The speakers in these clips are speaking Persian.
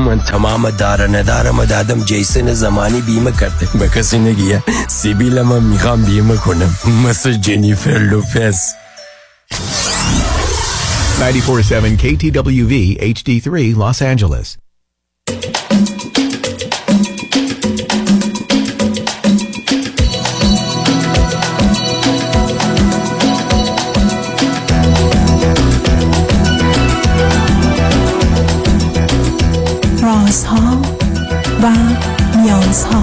من تمام دار ندارم دادم جیسن زمانی بیمه کرده به کسی نگیه سیبیل من می‌خوام بیمه کنم مثل جنیفر لوپز 947 KTWV HD3 Los Angeles. و نیازها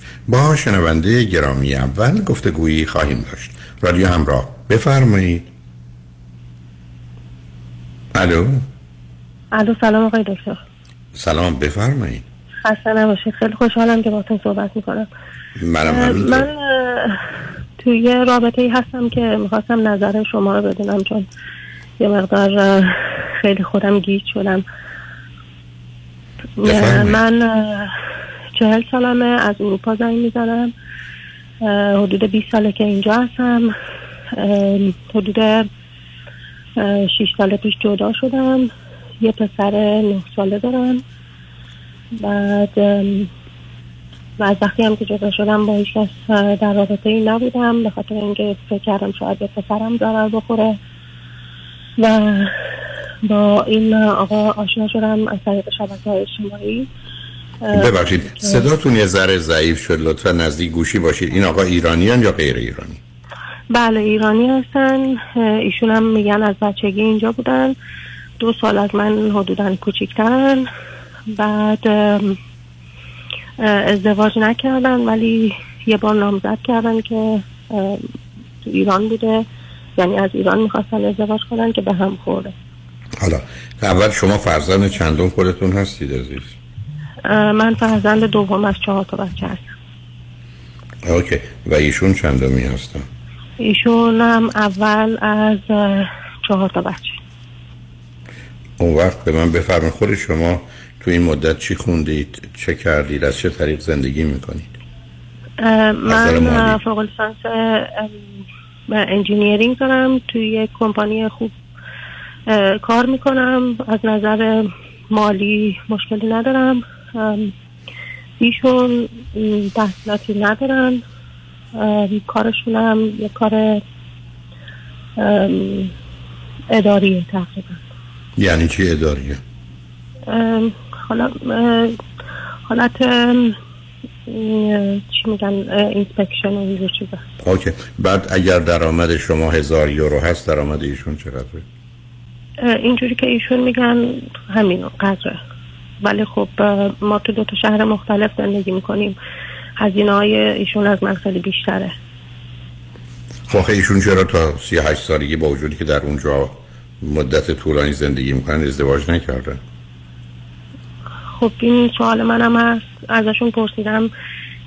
با شنونده گرامی اول گفتگویی خواهیم داشت. رادیو همراه بفرمایید. الو؟ الو سلام آقای دکتر. سلام بفرمایید. خسته نباشید. خیلی خوشحالم که باتون صحبت می‌کنم. منم من همینطور توی یه رابطه ای هستم که می‌خواستم نظر شما رو بدونم چون یه مقدار خیلی خودم گیج شدم. من چهل سالمه از اروپا زنگ می‌زنم. حدود 20 ساله که اینجا هستم. حدود اه، شیش سال پیش جدا شدم. یه پسر نه ساله دارم. بعد و از وقتی هم که جدا شدم با هیچ کس در رابطه ای نبودم. به خاطر اینکه فکر کردم شاید به پسرم ضرر بخوره. و با این آقا آشنا شدم از طریق شبکه های اجتماعی. ببخشید صداتون یه ذره ضعیف شد لطفا نزدیک گوشی باشید. این آقا ایرانیان یا غیر ایرانی؟ بله ایرانی هستن. ایشون هم میگن از بچگی اینجا بودن. دو سال از من حدودا کوچیکترن بعد ازدواج نکردن ولی یه بار نامزد کردن که تو ایران بوده. یعنی از ایران می‌خواستن ازدواج کنن که به هم خورده. حالا اول شما فرزند چندم خودتون هستید عزیز؟ من فرزند دوم از چهار تا بچه هستم. اوکی. و ایشون چندمی هستن؟ ایشون هم اول از چهار تا بچه. اون وقت به من بفرمایید خود شما تو این مدت چی خوندید؟ چه کردید؟ از چه طریق زندگی می‌کنید؟ من فوق لیسانس انجینیرینگ دارم. توی یک کمپانی خوب کار می‌کنم. از نظر مالی مشکلی ندارم. ایشون تحصیلاتی ندارن. کارشون هم یه کار اداریه تقریبا. یعنی چی اداریه؟ حالا حالت چی میگن inspection و اینجور چیزا. okay. بعد اگر درآمد شما هزار یورو هست درآمد ایشون چقدره؟ اینجوری که ایشون میگن همین قدره. ولی خب ما تو دو تا شهر مختلف زندگی می‌کنیم. هزینه های ایشون از من خیلی بیشتره. خب ایشون چرا تا 38 سالگی با وجودی که در اونجا مدت طولانی زندگی می‌کنن ازدواج نکردن خب این سوال منم هست. ازشون پرسیدم.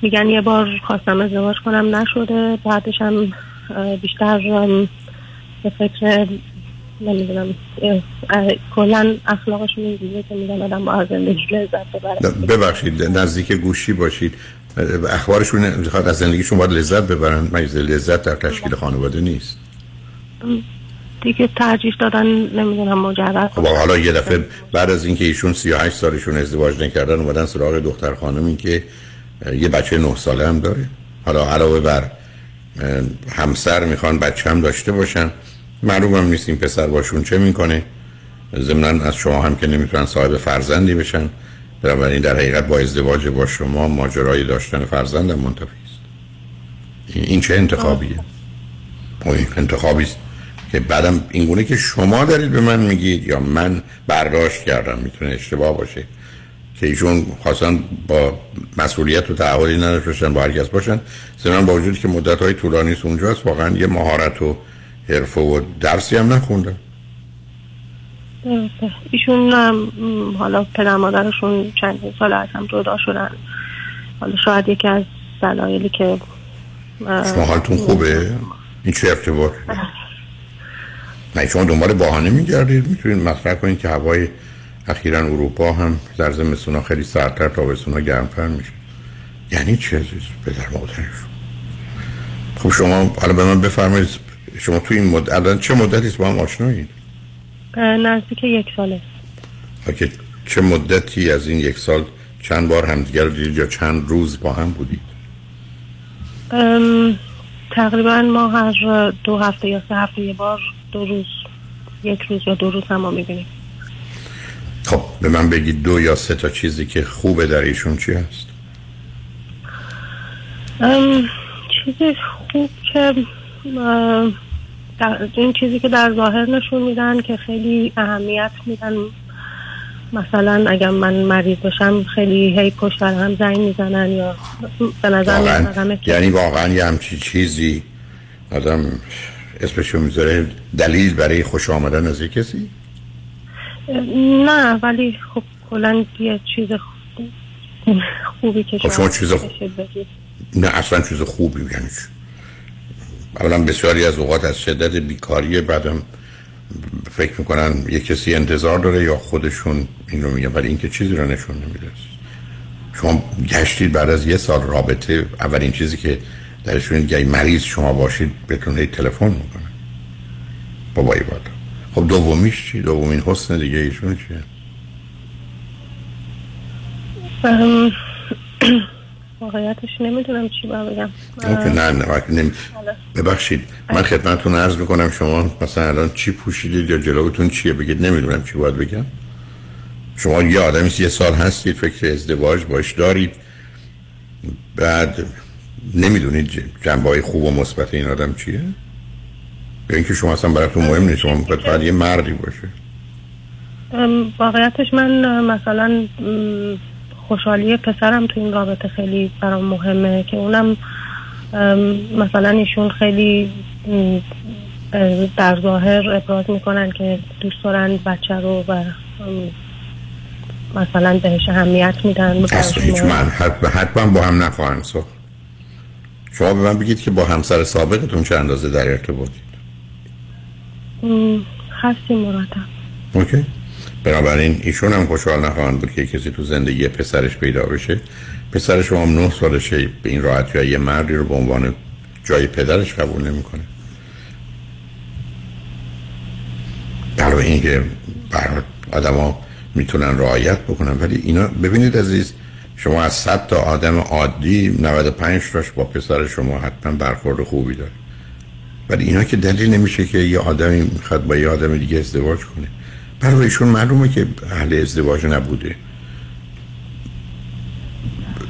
میگن یه بار خواستم ازدواج کنم نشده. بعدش هم بیشتر به فکر نمی‌دونم. کلا اخلاقشون اینجوریه که میگن آدم با زندگی لذت ببره. ببخشید نزدیک گوشی باشید. اخبارشون از زندگیشون باید لذت ببرن. مگه لذت در تشکیل خانواده نیست. دیگه ترجیح دادن نمی‌دونم مجرد. خب حالا یه دفعه بعد از اینکه ایشون 38 سالشون ازدواج نکردن اومدن سراغ دختر خانمی که یه بچه 9 ساله هم داره. حالا علاوه بر همسر می‌خوان بچه هم داشته باشن. معلوم هم نیست این پسر باشون چه می‌کنه. ضمنا از شما هم که نمی‌تونن صاحب فرزندی بشن. بنابراین در حقیقت با ازدواج با شما ماجرای داشتن فرزند منتفی است. این چه انتخابیه؟ این انتخابی است. که بعدم اینگونه که شما دارید به من میگید یا من برداشت کردم می‌تونه اشتباه باشه. که ایشون خواستن با مسئولیت و تعهدی نداشته باشن با هرکس باشن. ضمن با وجودی که مدت های طولانی است اونجاست واقعا یه مهارت و حرفه و درسی هم نخوندن. ایشون ام، حالا پدر مادرشون چندین سال از هم جدا شدن. حالا شاید یکی از دلایلی که شما حالتون خوبه؟ این چه ارتباط؟ نه شما دنبال بهانه میگردید. می‌تونید مطرح کنید که هوای اخیرا اروپا هم در زمستونا خیلی سردتر تابستونا گرمتر میشه. یعنی چه عزیز پدر مادرشون؟ خب شما حالا به من بفرمایید شما تو این مدت الان چه مدتی است با هم آشنایید؟ نزدیک یک ساله. که چه مدتی از این یک سال چند بار همدیگر رو دیدید یا چند روز با هم بودید؟ ام، تقریبا ما هر دو هفته یا سه هفته یه بار دو روز یک روز یا دو روز هم ما می‌بینیم. خب به من بگید دو یا سه تا چیزی که خوبه در ایشون چی هست؟ چیزی خوب که اه، در این چیزی که در ظاهر نشون میدن که خیلی اهمیت میدن. مثلا اگر من مریض بشم خیلی هی پشت هم زنگ می‌زنن یا به نظر واقعا. یعنی واقعا یه همچی چیزی آدم اسمشو می‌ذاره دلیل برای خوش آمدن از یه کسی؟ نه ولی خب کلا یه چیز خوب- خوبی که خب شما چیز خوب-. نه اصلا چیز خوبی یعنی اولا بسیاری از اوقات از شدت بیکاری بعدم فکر می‌کنن یه کسی انتظار داره یا خودشون این رو میگن ولی اینکه چیزی رو نشون نمیده شما گشتید بعد از یه سال رابطه اولین چیزی که درشون گی مریض شما باشید بهتون هی تلفن می‌کنه بابایی بادا خب دومیش چی؟ دومین حسن دیگه ایشون چیه؟ واقعیتش نمی‌دونم چی باید بگم. نه نه نمی... ببخشید من خدمتتون عرض می‌کنم شما مثلا الان چی پوشیدید یا جلوتون چیه؟ بگید نمی‌دونم چی باید بگم. شما یه آدمی یه سال هستید فکر ازدواج باش دارید. بعد نمی‌دونید جنبه های خوب و مثبت این آدم چیه؟ یا اینکه شما اصلا براتون مهم نیست شما می‌خواید فقط یه مردی باشه. واقعیتش من مثلا خوشحالی پسرم تو این رابطه خیلی برام مهمه که اونم مثلا ایشون خیلی در ظاهر ابراز می‌کنن که دوست دارن بچه رو و مثلا بهش اهمیت میدن. اصلا هیچ من حتما, با هم نخواهند ساخت شما به من بگید که با همسر سابقتون چه اندازه در ارتباطید؟ م، هستیم مرتب. اوکی. بنابراین ایشون هم خوشحال نخواهند بود که کسی تو زندگی پسرش پیدا بشه. پسر شما هم نه سالشه به این راحتی یه مردی رو به عنوان جای پدرش قبول نمی‌کنه. که برای آدم ها می‌تونن رعایت بکنن. ولی اینا ببینید عزیز شما از 100 تا آدم عادی 95 تاش با پسر شما حتما برخورد خوبی داره. ولی اینا که دلیل نمیشه که یه آدمی می‌خواد با یه آدم دیگه ازدواج کنه. برای ایشون معلومه که اهل ازدواج نبوده.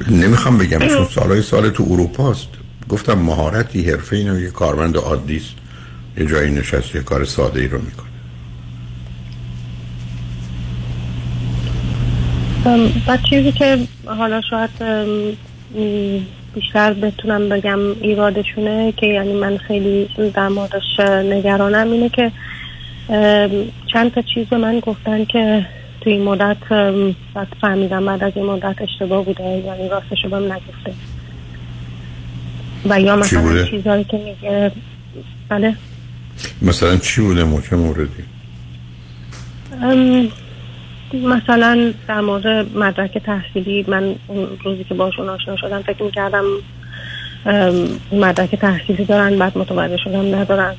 نمی‌خوام بگم چون سالهای سال تو اروپا است. گفتم مهارتی حرفه اینو یه کارمند عادی است. یه جایی نشست یه کار ساده ای رو می‌کنه. و چیزی که حالا شاید بیشتر بتونم بگم ایرادشونه که یعنی من خیلی در موردش نگرانم اینه که چند تا چیز به من گفتن که توی این مدت بعد فهمیدم بعد از این مدت اشتباه بوده یعنی راستش رو بهم نگفته. و یا؟ مثلا چیزهایی که میگه. بله. مثلا چی بوده چه موردی؟ مثلا در مورد مدرک تحصیلی من روزی که باشون آشنا شدم فکر می‌کردم مدرک تحصیلی دارن بعد متوجه شدم ندارن.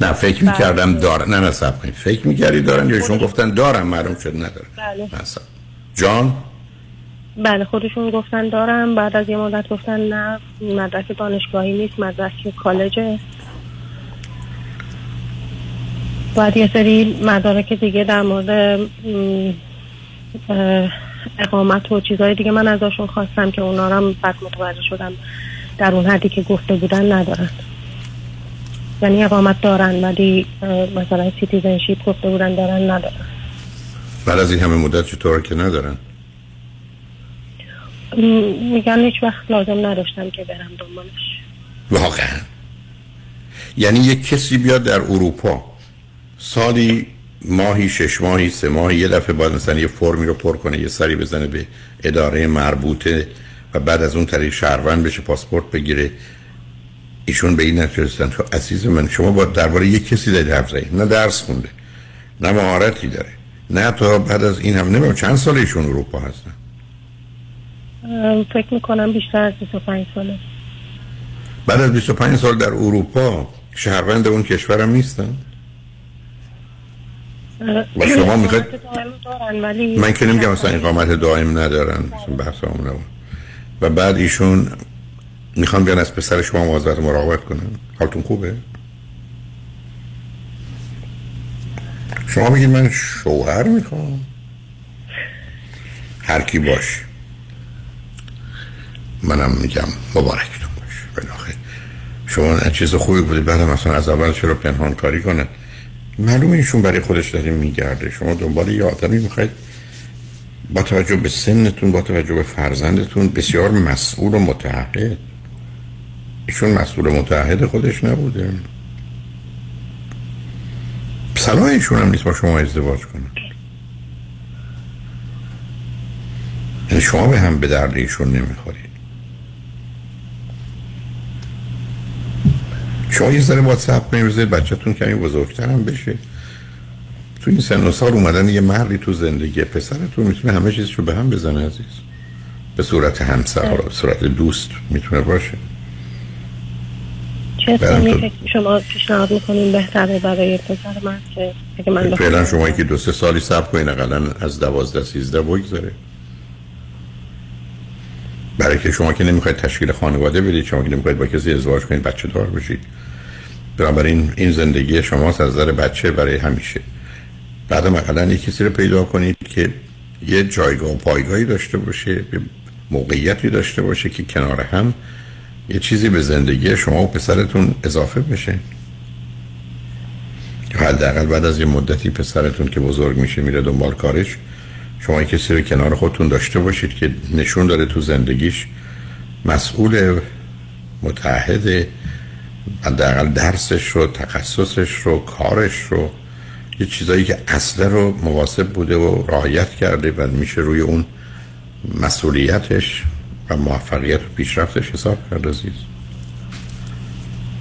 نه فکر می‌کردم دارن. نه نه سب فکر می‌کردی دارن یا ایشون گفتن دارم معلوم شد ندارن. بله. جان؟ بله خودشون گفتن دارم. بعد از یه مدت گفتن نه مدرک دانشگاهی نیست مدرک کالجه. بعد یه سری مدارک دیگه در مورد اقامت و چیزهای دیگه من ازشون خواستم که اونا رو هم بعد متوجه شدم. در اون حدی که گفته بودن ندارن. یعنی اقامت دارن ولی مثلا citizenship گفته بودن دارن ندارن. بعد از این همه مدت چطور که ندارن؟ میگن هیچ وقت لازم نداشتم که برم دنبالش. واقعا. یعنی یک کسی بیاد در اروپا سالی ماهی شش ماهی سه ماهی یه دفعه باید مثلا یه فرمی رو پر کنه یه سری بزنه به اداره مربوطه و بعد از اون طریق شهروند بشه پاسپورت بگیره ایشون به این نتیجه رسیدن. تو عزیز من شما با درباره یک کسی دارید حرف زدید. نه درس خونده نه مهارتی داره نه تا بعد از این هم نمی‌دونم چند سال ایشون اروپا هستن؟ فکر می‌کنم بیشتر از 25 ساله. بعد از 25 سال در اروپا شهروند اون کشورم نیستن؟ و شما می‌خواید من که نمیگم مثلا اقامت دائم ندارن بحث. و بعد ایشون می‌خوان بیان از پسر شما مواظبت مراقبت کنن حالتون خوبه؟ شما میگید من شوهر می‌خوام. هر کی باش. منم میگم مبارکتون باش. بالاخره. شما چیز خوبی بودی. بعد مثلا از اول چرا پنهان کاری کنن؟ معلومه ایشون برای خودش داره میگرده. شما دنبال یه آدمی می‌خواید با توجه به سنتون با توجه به فرزندتون بسیار مسئول و متعهد. ایشون مسئول و متعهد خودش نبوده. صلاح ایشون هم نیست با شما ازدواج کنه. یعنی شما به هم به درد ایشون نمی‌خورید شما یه ذره صبر کنید بذارید بچهتون کمی بزرگتر هم بشه. تو این سن و سال اومدن یه مردی تو زندگی پسرتون می‌تونه همه چیزشو به هم بزنه عزیز. به صورت همسر به صورت دوست می‌تونه باشه. چه سنی شما پیشنهاد می‌کنین بهتره برای پسر من که اگه من فعلا شما که دو سه سالی صبر کنید اقلا از دوازده سیزده بگذاره برای که شما که نمی‌خواید تشکیل خانواده بدید شما که نمی‌خواید با کسی ازدواج کنید بچه دار بشید. بنابراین این زندگی شماست از نظر بچه برای همیشه. بعد اقلا یک کسی رو پیدا کنید که یه جایگاه و پایگاهی داشته باشه موقعیتی داشته باشه که کنار هم یه چیزی به زندگی شما و پسرتون اضافه بشه. حداقل بعد از یه مدتی پسرتون که بزرگ میشه میره دنبال کارش. شما یه کسی رو کنار خودتون داشته باشید که نشون داره تو زندگیش مسئول متعهد حداقل درسش رو تخصصش رو کارش رو یه چیزایی که اصلا رو مواظب بوده و رعایت کرده و میشه روی اون مسئولیتش و موفقیت و پیشرفتش حساب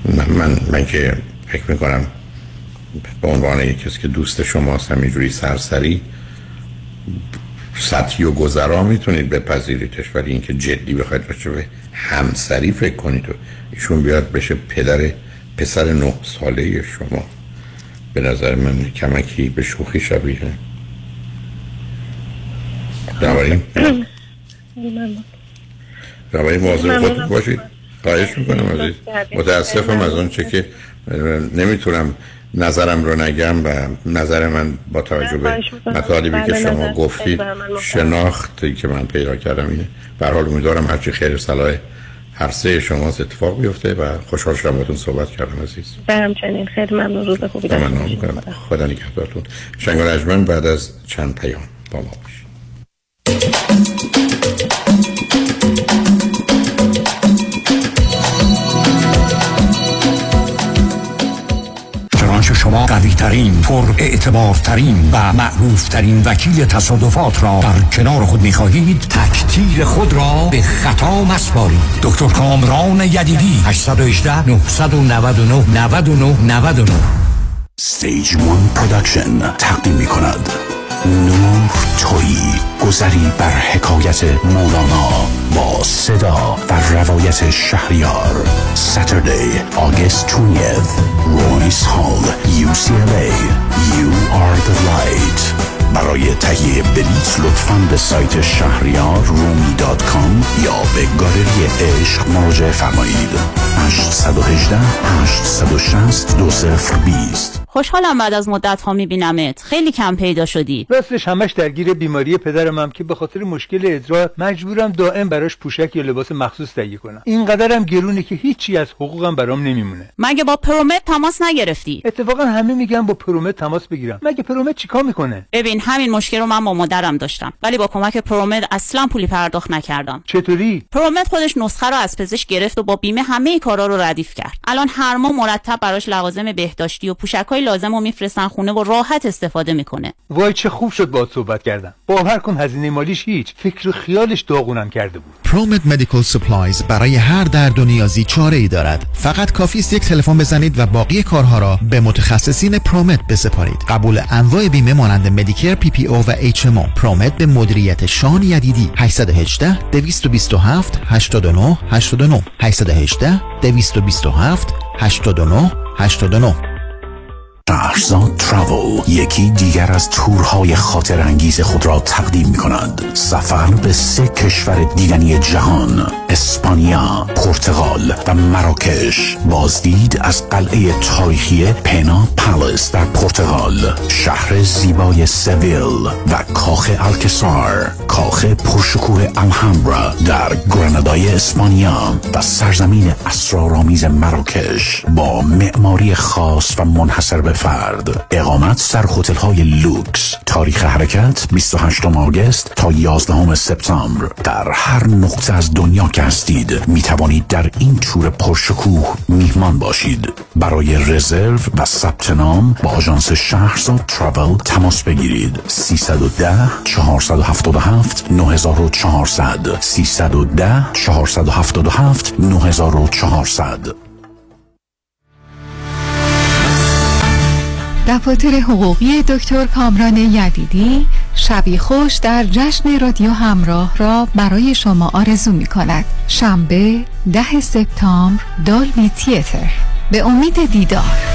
من, من, من که فکر می‌کنم به عنوان یک کسی که دوست شماست همینجوری سرسری سطحی و گذرا می‌تونید بپذیریدش. ولی اینکه جدی بخواید راجع به همسری فکر کنید و ایشون بیاد بشه پدر پسر نه ساله شما. به نظر من کمکی به شوخی شبیه. بنابراین بنابراین مواظب. خودتون باشید. خواهش می‌کنم عزیز. متاسفم از اون چه که نمی‌تونم نظرم رو نگم و نظر من با توجه به. مطالبی که بله، شما گفتید. شناختی که من پیدا کردم اینه. به هر حال امیدوارم هرچی خیر صلاح هر سه شما اتفاق بیفته و خوشحال شدم باهاتون صحبت کردم عزیز. به همچنین. خیلی ممنون. روز خوبی داشته خدا نگهدارتون. شنگ رجمن بعد از چند پیام با ما باشید. شما قوی ترین پر اعتبار ترین و معروف ترین وکیل تصادفات را در کنار خود می خواهید تکتیر خود را به خطا مسپارید. دکتر کامران یدیدی 818 999 99 99 Stage One Production تقدیم می کند نور تویی گذری بر حکایت مولانا با صدا و روایت شهریار Saturday August 20th Royce Hall UCLA You are the light برای تهیه بلیت لطفاً به سایت شهریار رومی دات کام یا به گالری عشق مراجعه فرمایید. 818 860 2020 خوشحالم بعد از مدت ها میبینمت. خیلی کم پیدا شدی. راستش همش درگیر بیماری پدرم هم که به خاطر مشکل ادرار مجبورم دائم براش پوشک یا لباس مخصوص تهیه کنم. اینقدرم گرونه که هیچی از حقوقم برام نمیمونه. مگه با پرومت تماس نگرفتی؟ اتفاقا همه میگن با پرومت تماس بگیرم. مگه پرومت چیکار می‌کنه؟ ببین همین مشکل رو من با مادرم داشتم. ولی با کمک پرومت اصلا پولی پرداخت نکردم. چطوری؟ پرومت خودش نسخه رو از پزشک گرفت و با بیمه همه کارا رو ردیف کرد. الان هر ماه مرتب براش لوازم بهداشتی و پوشکای لازم رو میفرستن خونه و راحت استفاده می‌کنه. وای چه خوب شد باهات صحبت کردم باور کن هزینه مالیش هیچ. فکر و خیالش داغونم کرده بود. پرومت Medical Supplies برای هر درد و نیازی چاره ای دارد. فقط کافی است یک تلفن بزنید و باقی کارها را به متخصصین پرومت بسپارید. قبول انواع بیمه مانند Medicare PPO و ام پرومت به مدیریت شان یدیدی. 818 227 89 89 818 227 89 89 شهرزاد Travel یکی دیگر از تورهای خاطر انگیز خود را تقدیم می کند سفر به سه کشور دیدنی جهان اسپانیا، پرتغال و مراکش. بازدید از قلعه تاریخی پنا Palace در پرتغال. شهر زیبای سویل و کاخ الکسار کاخ پرشکوه الهامبرا در گرانادای اسپانیا و سرزمین اسرارآمیز مراکش. با معماری خاص و منحصر به فرد. اقامت در هتل های لوکس. تاریخ حرکت 28 August تا 11 سپتامبر. در هر نقطه از دنیا که هستید می توانید در این تور پرشکوه میهمان باشید. برای رزرو و ثبت نام با آژانس شهرزاد تراول تماس بگیرید. 310 477 9400 310 477 9400 دفاتر حقوقی دکتر کامران یدیدی شبی خوش در جشن رادیو همراه را برای شما آرزو می کند. شنبه ده سپتامبر Dolby Theatre. به امید دیدار.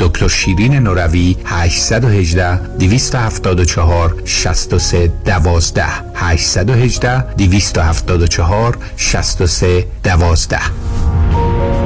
دکتر شیرین نوروی 818 274 63 12 818 274 63 12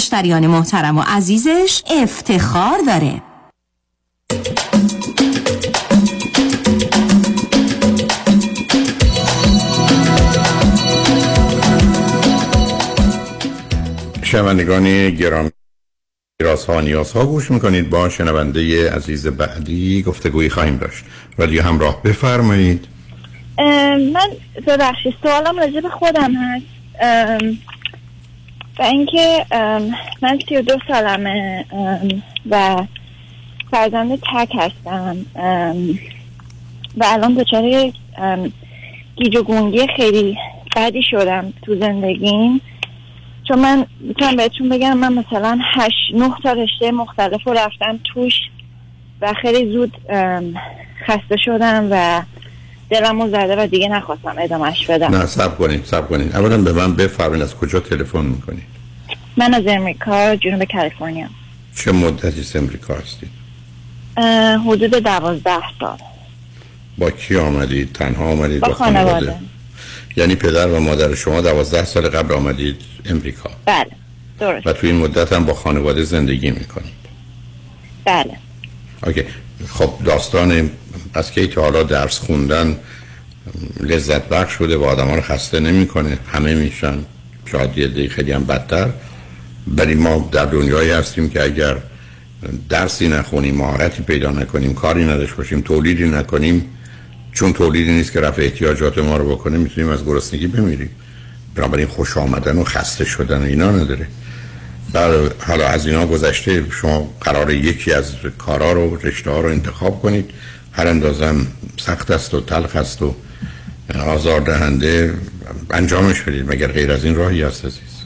مشتریان محترم و عزیزش افتخار داره. شنوندگان گرامی راست ها نیاز ها گوش می‌کنید. با شنونده عزیز بعدی گفتگویی خواهیم داشت. رادیو همراه بفرمایید. من ببخشید سوالم راجع به خودم هست. و اینکه من سی و دو سالمه و فرزند تک هستم و الان دچار گیج و گونگی خیلی بدی شدم تو زندگیم. چون من می‌تونم بهتون بگم من مثلا هشت نه تا رشته مختلف رو رفتم توش و خیلی زود خسته شدم و دلم رو زده و دیگه نخواستم ادامهش بدم. نه سب کنید سب کنید اولا به من بفرمایید از کجا تلفن می‌کنید من از امریکا جنوب کالیفرنیا. چه مدتی از امریکا هستید حدود دوازده سال. با کی آمدید تنها آمدید با خانواده؟ یعنی پدر و مادر شما دوازده سال قبل آمدید امریکا؟ بله درست. و تو این مدت هم با خانواده زندگی می‌کنید؟ بله. اوکی. خب داستان از که تا حالا درس خوندن لذت بخش شده و آدم رو خسته نمی‌کنه. همه میشن. شاید یه خیلی هم بدتر. ولی ما در دنیایی هستیم که اگر درسی نخونیم مهارتی پیدا نکنیم کاری نداشته باشیم تولیدی نکنیم چون تولیدی نیست که رفع احتیاجات ما رو بکنه می‌تونیم از گرسنگی بمیریم. بنابراین خوش آمدن و خسته شدن و اینا نداره. در حالا از اینا گذشته شما قرار یکی از کارا رو رشته ها رو انتخاب کنید. هر اندازم سخت است و تلخ است و آزار دهنده انجامش بدید مگر غیر از این راهی هست عزیز؟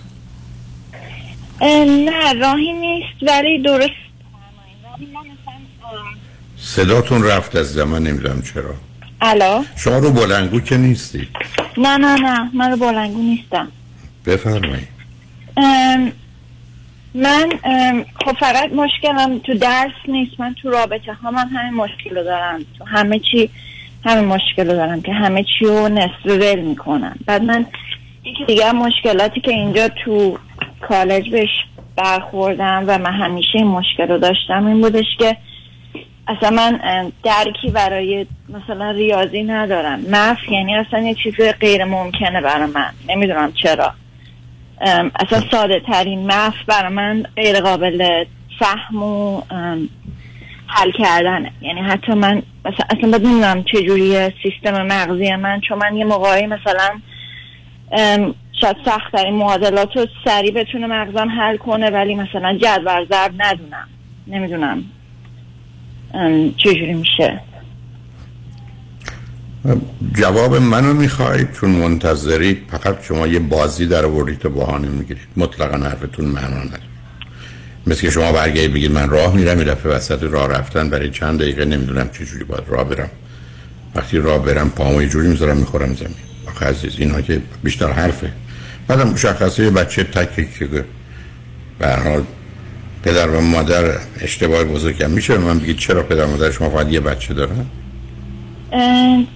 نه راهی نیست ولی درست. صداتون رفت از زمان نمی‌دونم چرا. الا شما رو بلنگو که نیستی. نه نه نه من رو بلنگو نیستم. بفرمایید. ام، من ام، خب فقط مشکلم تو درس نیست من تو رابطه ها من همین مشکل رو دارم. تو همه چی همین مشکل رو دارم که همه چی رو نصف ول می‌کنم. بعد من یکی دیگه مشکلاتی که اینجا تو کالج بهش برخوردم و من همیشه این مشکل رو داشتم این بودش که اصلا من درکی برای مثلا ریاضی ندارم. مف یعنی اصلا یه چیز غیر ممکنه برای من. نمی‌دونم چرا. اصلا ساده ترین مف برای من غیر قابل فهم و حل کردنه. یعنی حتی من مثلا اصلا باید نمی‌دونم چجوری سیستم مغزی من چون من یه موقعی مثلا شاید سخت ترین معادلات رو سریع بتونه مغزم حل کنه ولی مثلا جدول ضرب ندونم. نمی‌دونم. چجوری میشه؟ جواب منو می‌خواید چون منتظرید فقط شما یه بازی در آوردید و بهانه می‌گیرید مطلقا حرفتون معنا نداره. مثل شما برگردید بگید من راه میرم این دفعه وسط راه رفتن برای چند دقیقه نمی‌دونم چه جوری باید راه برم. وقتی راه برم پامو یه جوری می‌ذارم می‌خورم زمین. آخه عزیز اینا که بیشتر حرفه. بعدم مشخصه بچه تکی که به حال پدر و مادر اشتباه بزرگم میشه من بگید چرا پدر و مادر شما فقط یه بچه دارن؟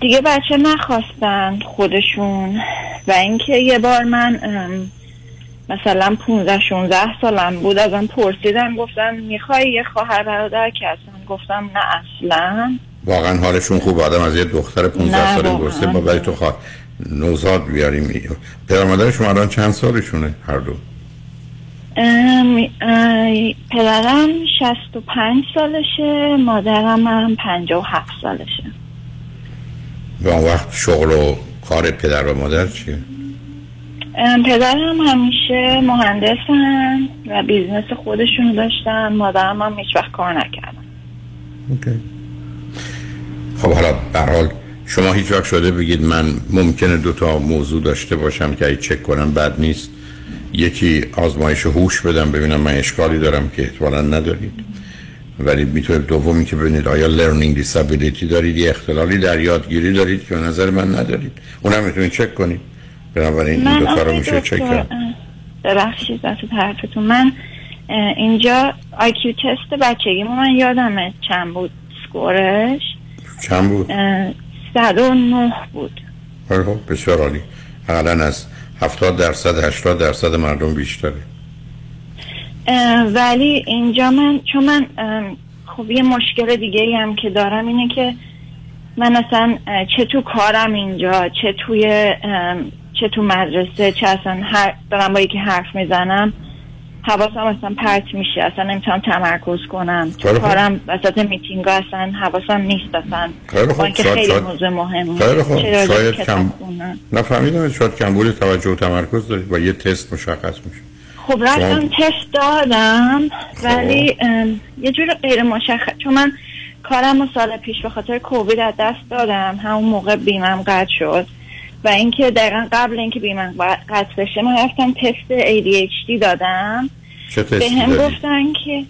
دیگه بچه نخواستن خودشون. و اینکه یه بار من مثلا 15 16 سالم بود ازم پرسیدن گفتن می‌خوای یه خواهر برادر که اصلا گفتم نه اصلا. واقعا حالشون خوب آدم از یه دختر 15 نه، ساله. گفته ما برای تو خواه نوزاد بیاریم پدر مادر شما الان چند سالشونه هر دو پدرم 65 سالشه مادرم هم 57 سالشه و اون وقت شغل و کار پدر و مادر چیه؟ پدرم همیشه مهندسن و business خودشون داشتن مادرم هم هیچ وقت کار نکردن okay. خب حالا به هر حال شما هیچ وقت شده بگید من ممکنه دو تا موضوع داشته باشم که اگه چک کنم بد نیست. یکی آزمایش هوش بدم ببینم من اشکالی دارم که احتمالا ندارید. ولی می‌تونه دومی که ببینید آیا learning disability دارید؟ یه اختلالی در یادگیری دارید که به نظر من ندارید. اونم می‌تونید چک کنید. بنابراین این دو تا رو میشه چک کرد. ببخشید وسط حرفتون. من اینجا IQ test بچگیمو من یادمه چند بود سکورش. چند بود؟ اه، 109 بود. بسیار عالی. حالا از 70 درصد 80 درصد مردم بیشتره. ولی اینجا من چون من خب یه مشکل دیگه هم که دارم اینه که من اصلا چه تو کارم اینجا چه توی چه تو مدرسه چه اصلا هر دارم با یکی حرف می‌زنم. حواسم اصلا پرت میشه اصلا نمی‌تونم تمرکز کنم تو خوب. کارم وسط میتینگ اصلا حواسم نیست اصلا خیلی خوب. شاید- خیلی شاید- موضوع مهمه خیلی خوب. شاید کم-. نفهمیدم شاید کمبود توجه و تمرکز دارید با یه تست مشخص میشه خب رفتم شما- تست دادم ولی ام، یه جور غیر مشخص چون من کارم رو سال پیش به خاطر کووید از دست دادم همون موقع بیمم قطع شد و اینکه دقیقا قبل اینکه بیمه قطع بشه من رفتم تست ADHD دادم چه به هم؟ گفتن که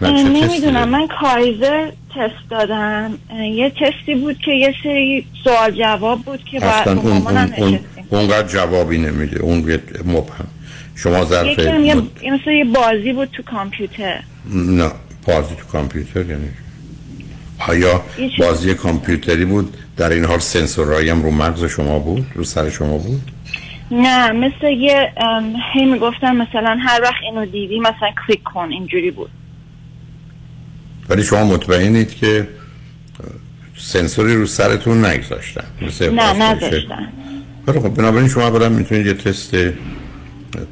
نمی‌دونم من کایزر تست دادم. یه تستی بود که یه سری سوال جواب بود که باید اصلا اون, اون, اون اونقدر جوابی نمیده اون مبهم. شما ظرف یکم یه مثل یه بازی بود تو کامپیوتر. نه بازی تو کامپیوتر یعنی آیا بازی کامپیوتری بود؟ در این حال سنسورایی هم رو مغز شما بود؟ رو سر شما بود؟ نه مثل یه هی می‌گفتن مثلا هر وقت اینو دیدی مثلا کلیک کن اینجوری بود. ولی شما مطمئنید که سنسوری رو سرتون نگذاشتن. مثل نه. نذاشتن خیلی خب بنابراین شما اولا می‌تونید یه تست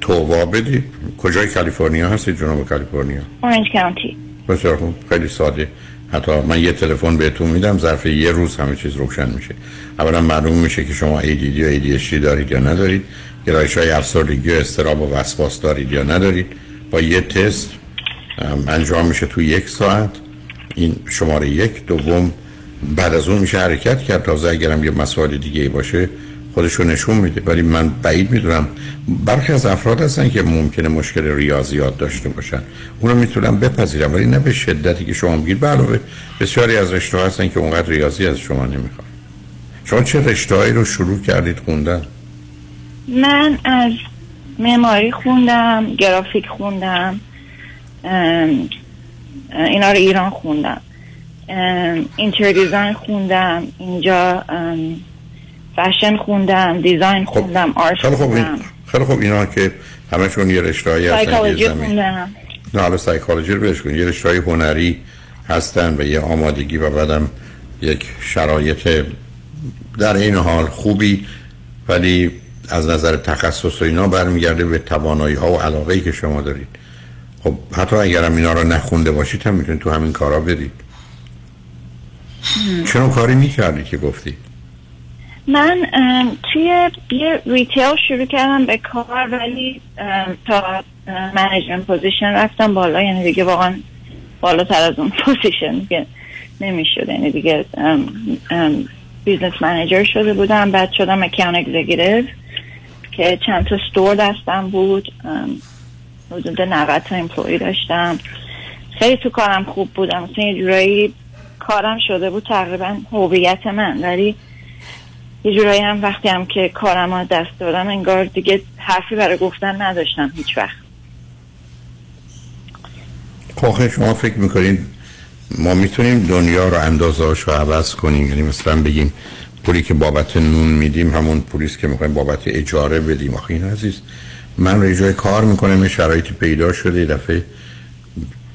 تووا بدید کجای کالیفرنیا هستید جنوب کالیفرنیا. اورنج کانتی بسیار خوب خیلی ساده. حتی من یه تلفن بهتون میدم ظرف یه روز همه چیز روشن میشه. اولا معلوم میشه که شما ADD و ADHD دارید یا ندارید. گرایش های افسردگی و استراب و وسواس دارید یا ندارید. با یه تست ام، انجام میشه تو یک ساعت. این شماره یک. دوم بعد از اون میشه حرکت کرد. تازه اگرم یه مسائل دیگه باشه خودشو نشون میده. ولی من بعید می‌دونم برخی از افراد هستن که ممکنه مشکل ریاضیات داشته باشن. اونو می‌تونم بپذیرم ولی نه به شدتی که شما میگید. علاوه بسیاری از رشته هستن که اونقدر ریاضی از شما نمی‌خوان. شما چه رشتههایی رو شروع کردید خوندن؟ من از معماری خوندم گرافیک خوندم اینا رو ایران خوندم. اینتر دیزاین خوندم. اینجا فشن خوندم دیزاین خوندم آرت خیلی خوب خوندم. خیلی خوب اینا که همشون یه رشته‌ای هستن زمین. خوندم. نه حالا سایکولوژی رو بهش یه رشته‌های هنری هستن و یه آمادگی و بعدم یک شرایط در این حال خوبی ولی از نظر تخصص و اینا برمیگرده به توانایی ها و علاقه ای که شما دارید. خب حتی اگرم اینا رو نخونده باشید هم می‌تونید تو همین کارا برید. چرا کاری می‌کردی که گفتی؟ من توی یه ریتیل شروع کردم به کار ولی تا management position رفتم بالا یعنی دیگه واقعا بالاتر از اون position دیگه نمی‌شد. یعنی دیگه business manager شده بودم بعد شدم account executive که چند تا store دستم بود حدود 90 تا employee داشتم. خیلی تو کارم خوب بودم. مثلا یه جورایی کارم شده بود تقریبا هویت من ولی یه جورایی هم وقتی هم که کارم رو دست دادم انگار دیگه حرفی برای گفتن نداشتم هیچ وقت. آخه شما فکر می‌کنید ما می‌تونیم دنیا رو اندازهاش رو عوض کنیم؟ یعنی مثلا بگیم پولی که بابت نون میدیم همون پولیست که می‌خوایم بابت اجاره بدیم. آخه این عزیز من رو جای کار می‌کنم یه شرایطی پیدا شده دفعه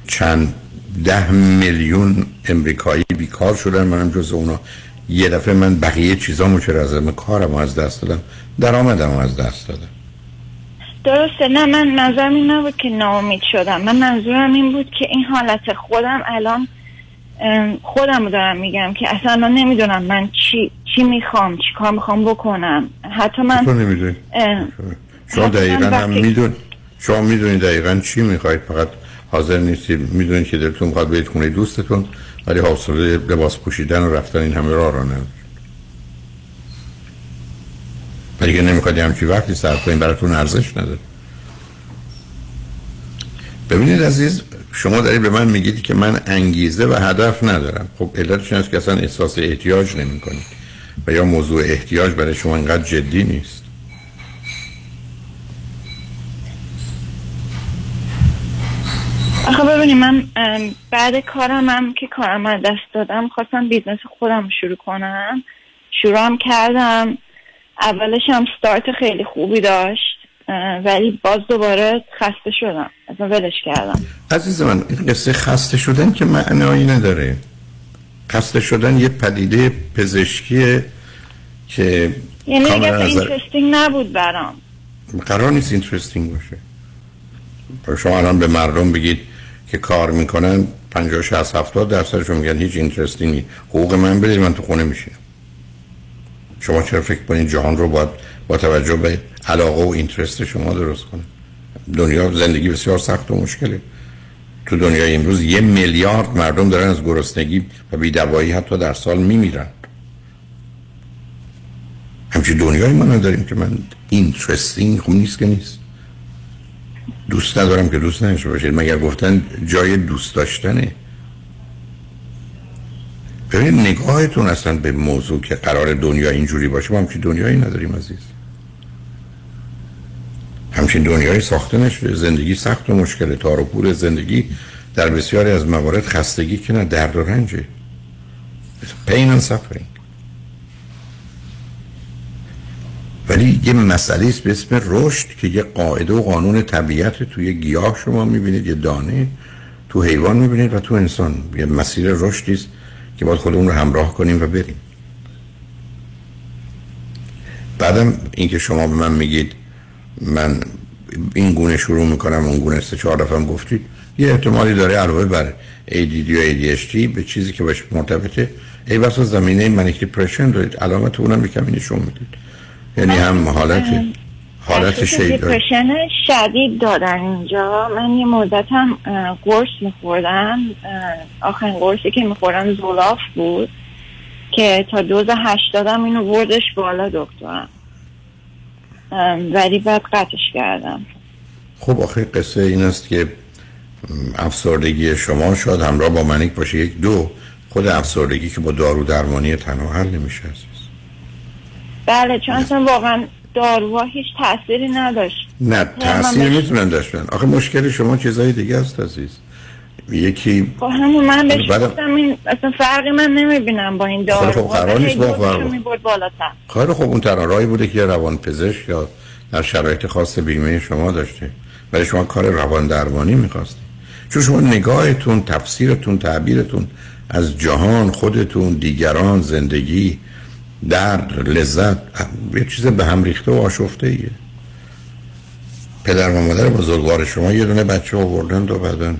چند ده میلیون امریکایی بیکار شدن منم جز اونا. یه دفعه من بقیه چیزامو چرا از من کارم از دست دادم؟ درآمدم از دست دادم. درسته نه من نظرم این نبود که ناامید شدم. من منظورم این بود که این حالت خودم الان خودم دارم میگم که اصلا الان نمی‌دونم من چی چی می‌خوام چی کار می‌خوام بکنم. حتی من نمی‌دونی؟ شما دقیقا من هم میدون شما می‌دونید دقیقا چی می‌خواید. فقط حاضر نیستید می‌دونید که دلتون می‌خواد برید خونه دوستتون. ولی حوصله لباس پوشیدن و رفتن این همه را ندارید و دیگه نمی‌خواد همچی وقتی صرف کنید براتون ارزش نداره. ببینید عزیز شما دارید به من میگید که من انگیزه و هدف ندارم. خب علتش این است که اصلا احساس احتیاج نمی کنید و یا موضوع احتیاج برای شما اینقدر جدی نیست. آخه ببینیم من بعد کارم هم که کارم از دست دادم خواستم business خودم شروع کنم. شروع هم کردم. اولش هم ستارت خیلی خوبی داشت ولی باز دوباره خسته شدم. اصلا ولش کردم. عزیز من این قصه خسته شدن که معنایی نداره. خسته شدن یه پدیده پزشکیه که یعنی نظر- interesting نبود برام. قرار نیست interesting باشه. شما الان به مردم بگید که کار می‌کنن 50 60 70 درصدشون میگن هیچ interesting نیست حقوق من بدید من تو خونه میشینم. شما چرا فکر کنید جهان رو باید با توجه به علاقه و interest شما درست کنه؟ دنیا زندگی بسیار سخت و مشکله. تو دنیای امروز یه میلیارد مردم دارن از گرسنگی و بیدوایی حتی در سال میمیرن. همچین دنیای ما نداریم که من interesting خب نیست که نیست. دوست ندارم که دوست نشه باشید. مگر گفتن جای دوست داشتنه؟ ببین نگاهتون اصلا به موضوع که قرار دنیا اینجوری باشه ما همچین دنیایی نداریم عزیز. همچین دنیای ساخته نشده. زندگی سخت و مشکل تار و پور زندگی در بسیاری از موارد خستگی که نه درد و رنجه. Pain and suffering. ولی یه مسئله است به اسم رشد که یه قاعده و قانون طبیعت توی گیاه شما می‌بینید یه دانه تو حیوان می‌بینید و تو انسان. یه مسیر رشدی است که باید خودمون رو همراه کنیم و بریم. بعدم اینکه شما به من میگید من این گونه شروع می‌کنم اون گونه سه چهار دفعه گفتید یه احتمالی داره علاوه بر ADD و ADHD به چیزی که باش مرتبطه ای بسا زمینه manic depression دارید علامت اونم یکم نشون می‌دید. یعنی هم حالت حالت شدید depression شدید دادن اینجا. من یه مدتم قرص میخوردم. آخرین قرصی که می‌خورم زولاف بود که تا دوز هشتادم اینو بردش بالا دکترم. ولی بعد قطعش کردم. خب آخه قصه این است که افسردگی شما شاید همراه با منیک باشه. یک دو خود افسردگی که با دارو درمانی تنها حل نمیشه. بله چون اصلا واقعا داروها هیچ تأثیری نداشت. نه تأثیر می‌تونن داشتن آخه مشکل شما چیزای دیگه است عزیز. یکی خب همون من بهش گفتم این اصلا فرقی من نمی‌بینم با این دارو خب قرار نیست با فرق. خب اون تنها بوده که روان پزشک یا در شرایط خاص بیمه شما داشته. ولی شما کار روان درمانی می‌خواستید چون شما نگاهتون تفسیرتون تعبیرتون از جهان خودتون دیگران زندگی درد لذت یه چیز به هم ریخته و آشفته ایه پدر و مادر بزرگوار شما یه دونه بچه آوردن و بعدن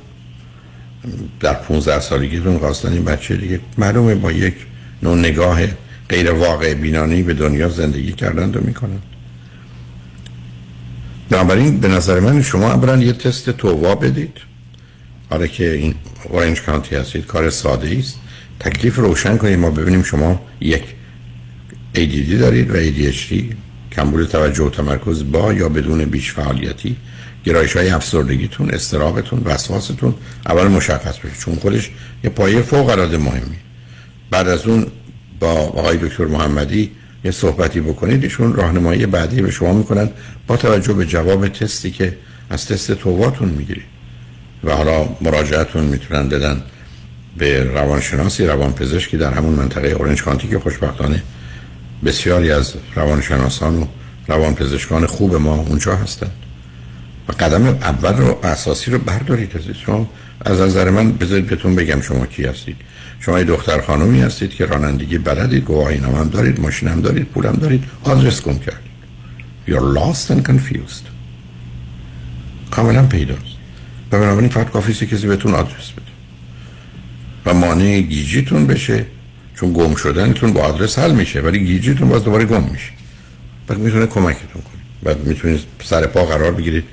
در 15 سالگیتون خواستن این بچه دیگه معلومه با یک نوع نگاه غیر واقع بینانی به دنیا زندگی کردن و می‌کنن. بنابراین به نظر من شما اولا یه تست تووا بدید. حالا که این اورنج کانتی هستید کار ساده است تکلیف روشن کنید. ما ببینیم شما یک ADD دارید و ADHD کمبود توجه و تمرکز با یا بدون بیش فعالیتی؟ گرایش های افسردگیتون استرابتون وسواستون؟ اول مشخص بشه چون خودش یه پایه فوق العاده مهمی. بعد از اون با آقای دکتر محمدی یه صحبتی بکنید ایشون راهنمایی بعدی به شما می‌کنن با توجه به جواب تستی که از تست توواتون می‌گیرید. و حالا مراجعتون می‌تونن بدن به روانشناسی روانپزشکی در همون منطقه اورنج کانتی که خوشبختانه بسیاری از روانشناسان و روانپزشکان خوب ما اونجا هستند. و قدم اول رو اساسی رو بردارید از شما از نظر من بذارید بهتون بگم شما کی هستید. شما یه دختر خانومی هستید که رانندگی بلدید گواهی هم دارید ماشین هم دارید پولم دارید آدرس گم کردید. You're lost and confused. کاملا پیداست. و بنابراین فقط کافی کسی بهتون آدرس بده. و مانع گیجیتون بشه. چون گم شدنتون با آدرس حل میشه ولی گیجیتون باز دوباره گم میشه. بعد می‌تونه کمکتون کنه. بعد می‌تونید سر پا قرار بگیرید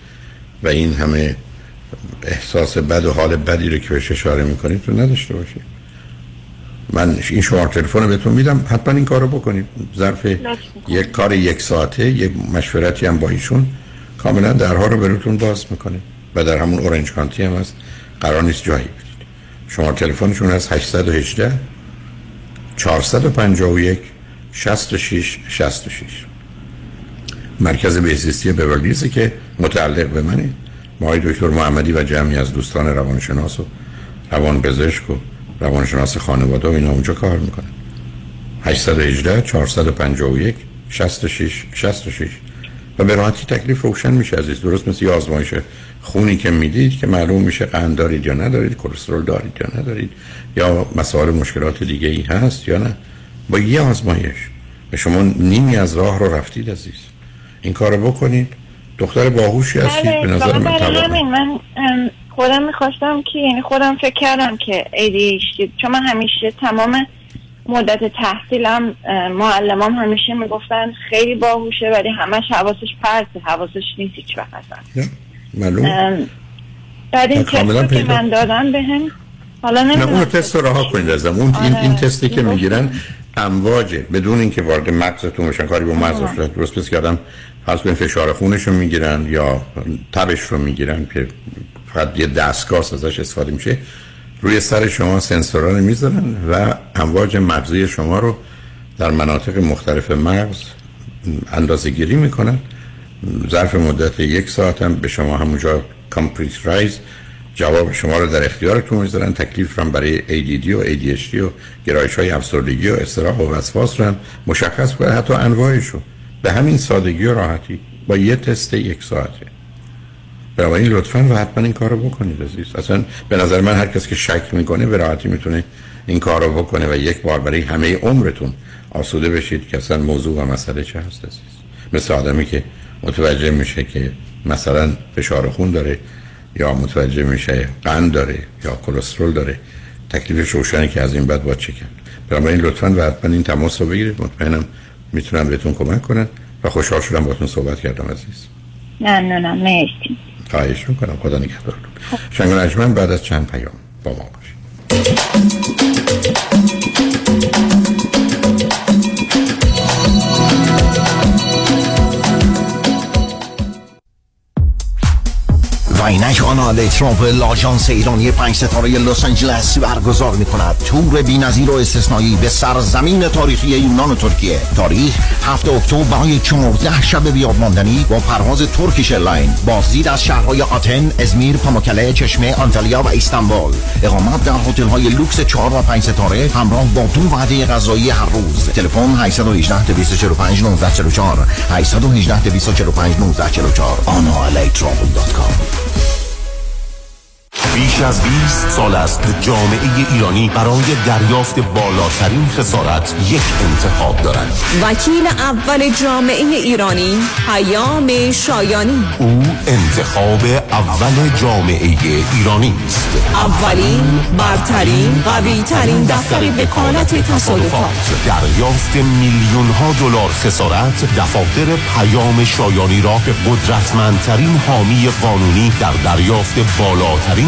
و این همه احساس بد و حال بدی رو که بهش اشاره می‌کنید تو نداشته باشید. من این شماره تلفن رو بهتون میدم حتما این کارو بکنید. ظرف یک کار یک ساعته یک مشورتی هم با ایشون کاملا درها رو براتون باز می‌کنه. و در همون اورنج کانتی هم هست. قرار نیست جایی بدید شما تلفنشون از 818 451 66 66 مرکز بهزیستی بورلیزه که متعلق به منه. ما دکتر محمدی و جمعی از دوستان روانشناس و روانپزشک و روانشناس خانواده و اینا اونجا کار می‌کنن. 818 451 66 66 و به راحتی تکلیف روشن میشه عزیز. درست مثل یه آزمایش خونی که می‌دید که معلوم میشه قند دارید یا ندارید کلسترول دارید یا ندارید یا مسائل مشکلات دیگه ای هست یا نه. با یه آزمایش. به شما نیمی از راه رو رفتید عزیز. این کار رو بکنید. دختر باهوشی هستید بله، به نظر من همین من خودم می‌خواستم که یعنی خودم فکر کردم که ADHD چون من همیشه تمام مدت تحصیلم معلمام همیشه می‌گفتن خیلی باهوشه ولی همش حواسش پرته حواسش نیست هیچ وقت معلوم بعد این تست که من دادم به هم حالا نه اون تست رو رها کنید ازم. اون این, این آره. تستی که می‌گیرن امواجه بدون اینکه وارد مغزتون بشن کاری با مغز شد درست پس که آدم فرض کنید فشار خونش رو می‌گیرن یا تبش رو می‌گیرن که فقط یه دستگاه ازش استفاده میشه. روی سر شما سنسورا رو می‌ذارن و امواج مغزی شما رو در مناطق مختلف مغز اندازه گیری می‌کنن. ظرف مدت یک ساعت هم به شما همونجا computerized جواب شما رو در اختیارتون می‌ذارن. تکلیف رو برای ADD و ADHD و گرایش های افسردگی و اضطراب و وسواس رو هم مشخص کنه حتی انواعشون به همین سادگی و راحتی با یه تست یک ساعته. بنابراین لطفا و حتما این کار رو بکنید عزیز. اصلا به نظر من هر کس که شک می‌کنه به راحتی می‌تونه این کار رو بکنه و یک بار برای همه عمرتون آسوده بشید که اصلا موضوع و مسئله چه هست عزیز. مثل آدمی که متوجه میشه که مثلا فشار خون داره یا متوجه میشه قند داره یا کلسترول داره. تکلیفش روشنه که از این بعد با چه کرد. بنابراین لطفا و حتما این تماس رو بگیرید. مطمئنم می‌تونم بهتون کمک کنن و خوشحال شدم باتون صحبت کردم عزیز. ممنونم. مرسی. خواهش می‌کنم خدا نگهدارتون. شنگ نجمن بعد از چند پیام با ما و اینک Ana LA Travel آژانس ایرانی پنج ستاره لس آنجلس برگزار می کند تور بی‌نظیر و استثنایی به سرزمین تاریخی یونان و ترکیه. تاریخ 7 اکتبر برای 14 شب به یاد ماندنی با پرواز Turkish Airlines بازدید از شهرهای آتن، ازمیر، پاموکله، چشمه، آنتالیا و استانبول. اقامت در هتل های لوکس 4 و 5 ستاره همراه با دو وعده غذایی هر روز. تلفن 818 245 1944 818 245 1944 analatravel.com بیش از 20 سال است جامعه ایرانی برای دریافت بالاترین خسارت یک انتخاب دارد. وکیل اول جامعه ایرانی پیام شایانی. او انتخاب اول جامعه ایرانی است. اولین برترین قوی ترین دفتر وکالت تصادفات. دریافت میلیون ها دلار خسارت دفاتر پیام شایانی را به قدرتمندترین حامی قانونی در دریافت بالاترین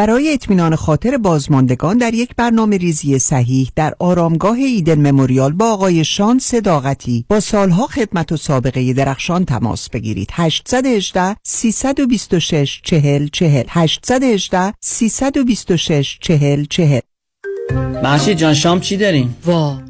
برای اطمینان خاطر بازماندگان در یک برنامه ریزی صحیح در آرامگاه ایدن مموریال با آقای شان صداقتی با سالها خدمت و سابقه درخشان تماس بگیرید. 818 326 40 40 818 326 40 40 محشید جان شام چی داریم؟ وا.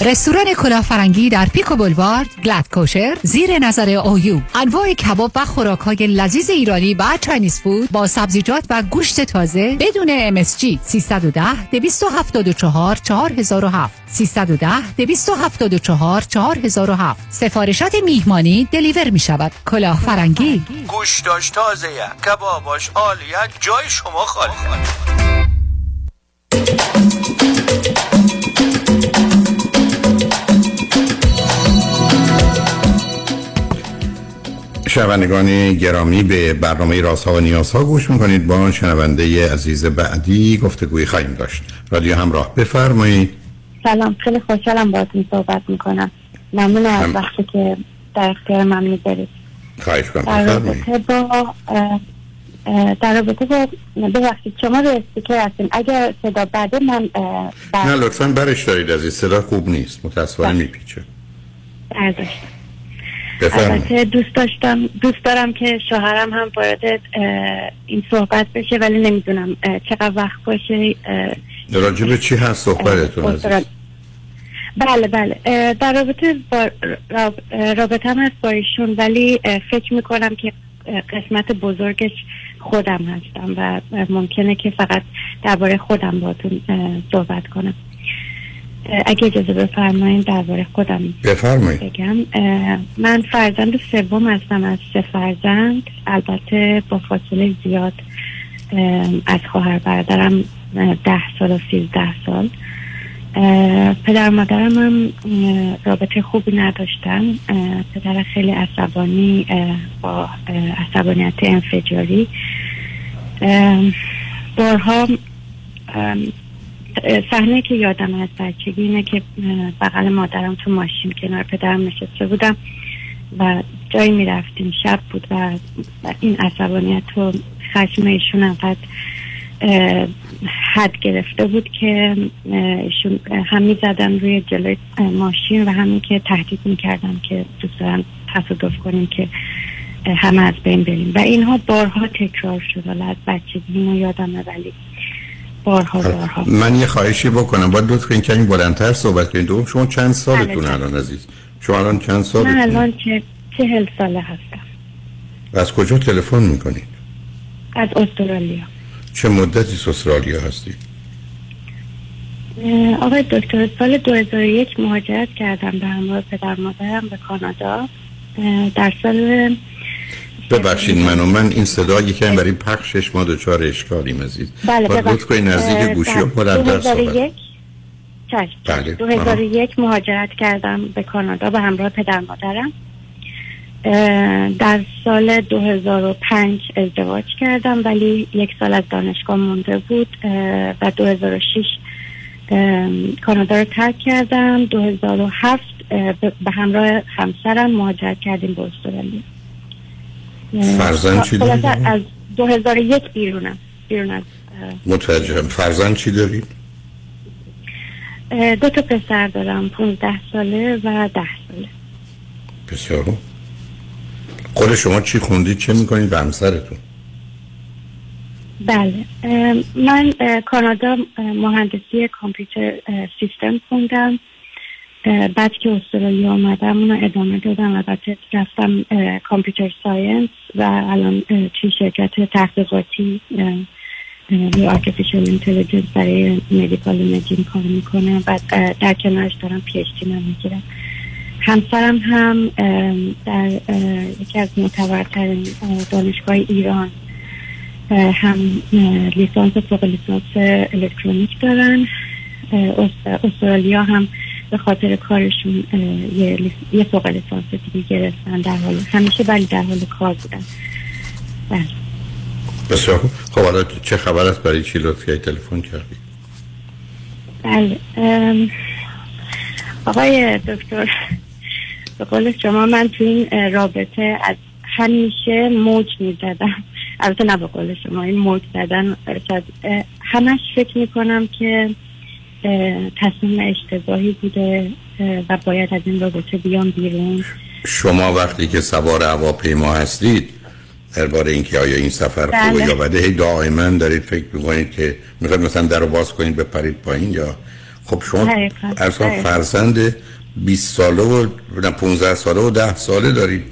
رستوران کلافرنگی در Pico Boulevard Glatt Kosher زیر نظر OU انواع کباب و خوراک های لذیذ ایرانی و Chinese food با سبزیجات و گوشت تازه بدون MSG 310 274 4007 310 274 4007 سفارشات میهمانی deliver می شود کلافرنگی. گوشتاش تازه کباباش عالیه جای شما خالی. شنوندگان گرامی به برنامه رازها و نیازها گوش می‌کنید. با شنونده عزیز بعدی گفتگوی خواهیم داشت. رادیو همراه بفرمایید. سلام خیلی خوشحالم باهاتون صحبت می‌کنم. ممنون از وقتی که در اختیار من می‌ذارید. خواهش کنم در رابطه با در رابطه با ببخشید شما رو استیکر هستیم. اگر صدا بده من بر- نه لطفا برش دارید عزیز صدا خوب نیست. متاسفانه میپیچه. برداشت بفرمایید البته دوست داشتم دوست دارم که شوهرم هم وارد این صحبت بشه ولی نمی‌دونم چقدر وقت باشه به چی هست صحبتتون عزیز؟ بله بله. در رابطه با رابطه هم هست با ایشون ولی فکر می‌کنم که قسمت بزرگش خودم هستم و ممکنه که فقط درباره خودم باتون صحبت کنم. اگه اجازه بفرمایید درباره خودم بفرمایید بگم. من فرزند سوم هستم از سه فرزند. البته با فاصله زیاد از خواهر برادرم ده سال و سیزده سال. پدر مادرم هم رابطه خوبی نداشتن. پدر خیلی عصبانی با عصبانیت انفجاری. بارها صحنه که یادم از بچگی اینه که بغل مادرم تو ماشین کنار پدرم نشسته بودم و جایی می‌رفتیم. شب بود و این عصبانیت و خشم ایشون انقدر حد گرفته بود که ایشون هم می‌زدن روی جلوی ماشین و همین که تهدید می‌کردن که دوست دارن تصادف کنیم که همه از بین بریم. و اینها بارها تکرار شد. حالا از بچگی یادمه ولی بارها بارها. من یه خواهشی بکنم. باید لطف کنید کمی بلندتر صحبت کنید. دوم شما چند سالتون بله. الان عزیز؟ شما الان چند من سالتون الان چه چهل ساله هستم. از کجا تلفن می‌کنید؟ از استرالیا. چه مدتی استرالیا هستید آقای دکتر سال 2001 مهاجرت کردم به همراه پدر مادرم به کانادا. در سال ببخشید من و من این صدا یکم برای پخشش ما دچار اشکالیم عزیز. بله لطف کنید نزدیک گوشی در و بلندتر صحبت. 2001 چشم. بله 2001 مهاجرت کردم به کانادا به همراه پدر مادرم. در سال 2005 ازدواج کردم ولی یک سال از دانشگاه مونده بود. و 2006 اه، کانادا رو ترک کردم. 2007 اه، به به همراه همسرم مهاجرت کردیم به استرالیا. اه، فرزند چی دارید؟ از 2001 بیرونم بیرون از متوجهم. فرزند چی دارید اه، دو تا پسر دارم 15 ساله و 10 ساله. بسیار. خود شما چی خوندید چه می‌کنید؟ به همسرتون؟ بله. من کانادا مهندسی کامپیوتر سیستم خوندم. بعد که استرالیا آمدم اونو ادامه دادم البته رفتم اه، کامپیوتر ساینس و الان توی شرکت تحقیقاتی روی artificial intelligence برای medical imaging کار می‌کنم و در کنارش دارم PhD می‌گیرم. همسرم هم در یکی از معتبرترین اه، دانشگاه ایران هم لیسانس فوق لیسانس الکترونیک دارن. استرالیا هم به خاطر کارشون یه, یه فوق لیسانس دیگه گرفتن در حال. همیشه ولی در حال کار بودن. بله. بسیار. خب حالا چه خبر است برای چی لطفی تلفن کردی؟ بله آقای دکتر به قول شما من تو این رابطه از همیشه موج می‌زدم. البته نه به قول شما این موج زدن همش فکر می‌کنم که اه، تصمیم اشتباهی بوده و باید از این رابطه بیام بیرون شما وقتی که سوار هواپیما هستید درباره اینکه آیا این سفر بله. خوبه یا بده هی دائما دارید فکر می‌کنید که می‌خواید مثلا در رو باز کنید بپرید پایین یا خب شما دقیقاً. ارسال دقیقاً. فرزند 20 ساله و نه، 15 ساله و 10 ساله دارید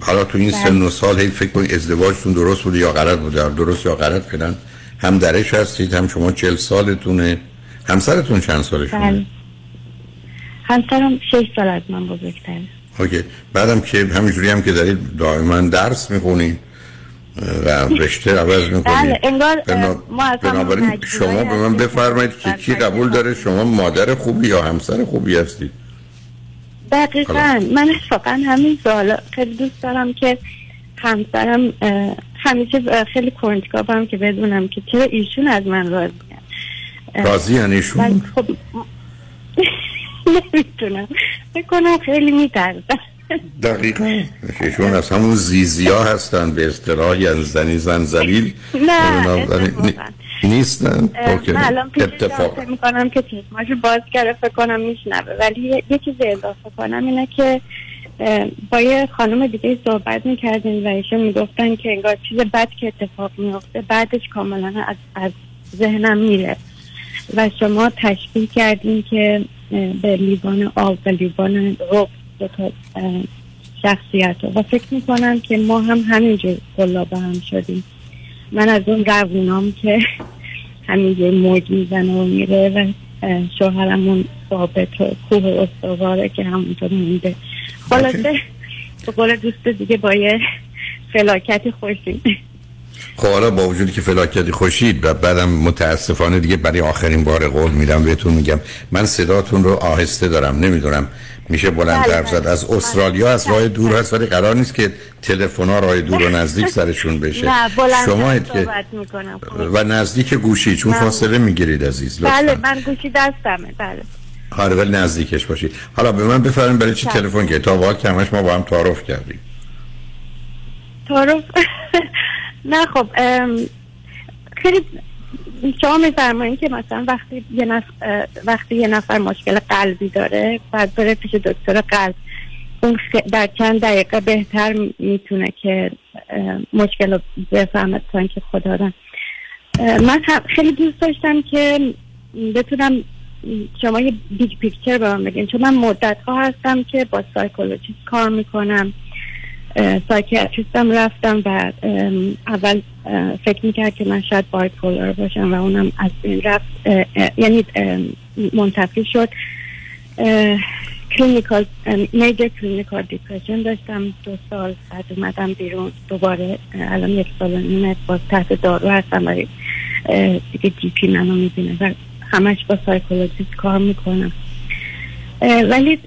حالا تو این بله. سن و سال هی فکر کنید ازدواجتون درست بوده یا غلط بوده درست یا غلط فعلا هم درش هستید هم شما 40 سالتونه همسرتون چند سالشونه؟ بله. همسرم شش سال از من بزرگتره. اوکی. بعدم که همینجوری هم که دارید دائما درس می‌خونید و رشته عوض می‌کنید بله انگار ما بنابراین شما به من بفرمایید که کی قبول داره شما مادر خوبی یا همسر خوبی هستید؟ دقیقا. من اتفاقا همین سوال خیلی دوست دارم که همسرم همیشه خیلی کنجکاوم که بدونم که چرا ایشون از من راضی راضی یعنی ایشون خب نمی‌تونم فکر کنم خیلی میترسم دقیقا. ایشون از همون زیزیا هستن به اصطلاح یعنی زنی زن زلیل. نه نیستن؟ من الان پیش می‌کنم که چشماشو باز کرده فکر کنم میشنوه. ولی یه, یه چیز اضافه کنم اینه که با یه خانم دیگه صحبت می‌کردیم و ایشون می‌گفتن که انگار چیز بد که اتفاق میفته بعدش کاملا از, از ذهنم میره شما تشبیه کردین که به لیوان آب و لیوان رب دو تا شخصیت و فکر می‌کنم که ما هم همینجور قلابه هم شدیم. من از اون روونام که همینجور موج می‌زنه و میره و شوهرمون ثابت و کوه استواره که همونطور مونده. خلاصه به قول دوست دیگه با یه فلاکتی خوشیم خب حالا با وجودی که فلاکتی خوشید و بعدم متاسفانه دیگه برای آخرین بار قول میدم بهتون میگم. من صداتون رو آهسته دارم نمی‌دونم. میشه بلند بله، حرف زد. از استرالیا از راه دور هست ولی قرار نیست که تلفن ها راه دور و نزدیک سرشون بشه. شما که می‌کنم. و نزدیک گوشی چون. فاصله می‌گیرید عزیز لطفا. بله من گوشی دستمه. بله. آره ولی نزدیکش باشید. حالا به من بفرمایید برای چی بله. تلفن که تا واقعا همش ما با هم تعارف کردیم. تعارف؟ نه خب خیلی شما میفرمایید که مثلا وقتی یه نفر وقتی یه نفر مشکل قلبی داره بعد بره پیش دکتر قلب اون در چند دقیقه بهتر می- می‌تونه که مشکل رو بفهمه تا اینکه خدا دارم من خیلی دوست داشتم که بتونم شما یه big picture به من بگین. چون من مدت ها هستم که با psychologist کار می‌کنم. psychiatrist م رفتم و اول فکر می‌کرد که من شاید bipolar باشم و اونم از این رفت. یعنی منتفی شد. clinical major clinical depression داشتم. دو سال بعد اومدم بیرون. دوباره الان یک سال و نیمه باز تحت دارو هستم ولی دیگه GP منو می‌بینه و همش با psychologist کار می‌کنم. ولی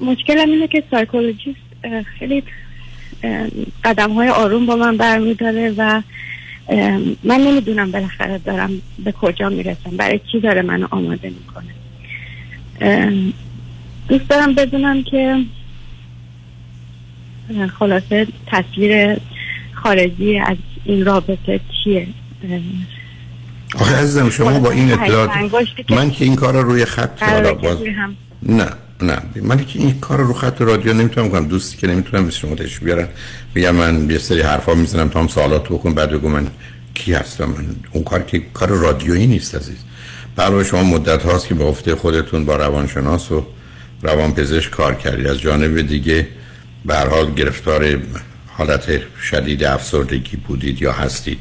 مشکلم اینه که psychologist خیلی قدم های آروم با من برمیداره و من نمی‌دونم بالاخره دارم به کجا می‌رسم. برای چی داره منو آماده می‌کنه. دوست دارم بدونم که خلاصه تصویر خارجی از این رابطه چیه؟ آخه عزیزم شما با این اطلاعات که من که این کار رو روی خط باز نه. نه. من که این کار رو خط رادیو نمی‌تونم کنم. دوستی که نمی‌تونم شما تشریف بیارن میگم من یه سری حرفا می‌زنم تا هم سوالات بکن بعد بگو من کی هستم. من اون کار که کار رادیویی نیست عزیز. علاوه شما مدت هاست که به گفته خودتون با روانشناس و روانپزشک کار کردید. از جانب دیگه به حال گرفتار حالت شدید افسردگی بودید یا هستید.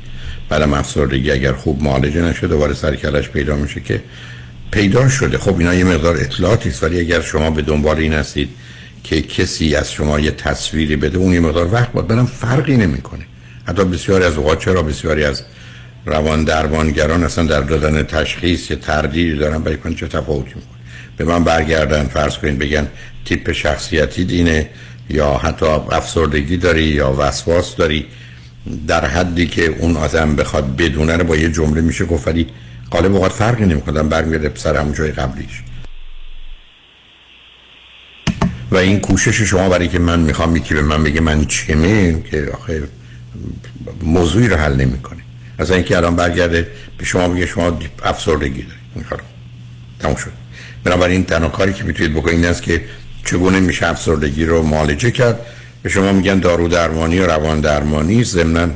بعدم افسردگی اگر خوب معالجه نشده دوباره سر کلش پیدا میشه که پیدا شده. خب اینا یه مقدار اطلاعاتی است ولی اگر شما به دنبال این هستید که کسی از شما یه تصویری بده اون یه مقدار وقت باید برم فرقی نمی‌کنه. حتی بسیاری از اوقات چرا بسیاری از روان درمانگران اصلا در دادن تشخیص یه تردیدی دارن برای کنه چه تفاوتی می‌کنه؟ به من برگردن فرض کنید بگن تیپ شخصیتی دینه یا حتی افسردگی داری یا وسواس داری در حدی که اون آدم بخواد بدونه رو با یه جمله میشه گفت غالب اوقات فرقی نمی‌کنه برمیگرده سر همون جای قبلیش. و این کوشش شما برای که من می‌خوام یکی به من بگه من چمه که آخه موضوعی رو حل نمی‌کنه. از اینکه الان برگرده به شما بگه شما افسردگی دارید. این کارو. تموم شد. بنابراین تنها کاری که می‌تونید بکنید این است که چگونه میشه افسردگی رو معالجه کرد. به شما میگن دارو درمانی و روان درمانی ضمن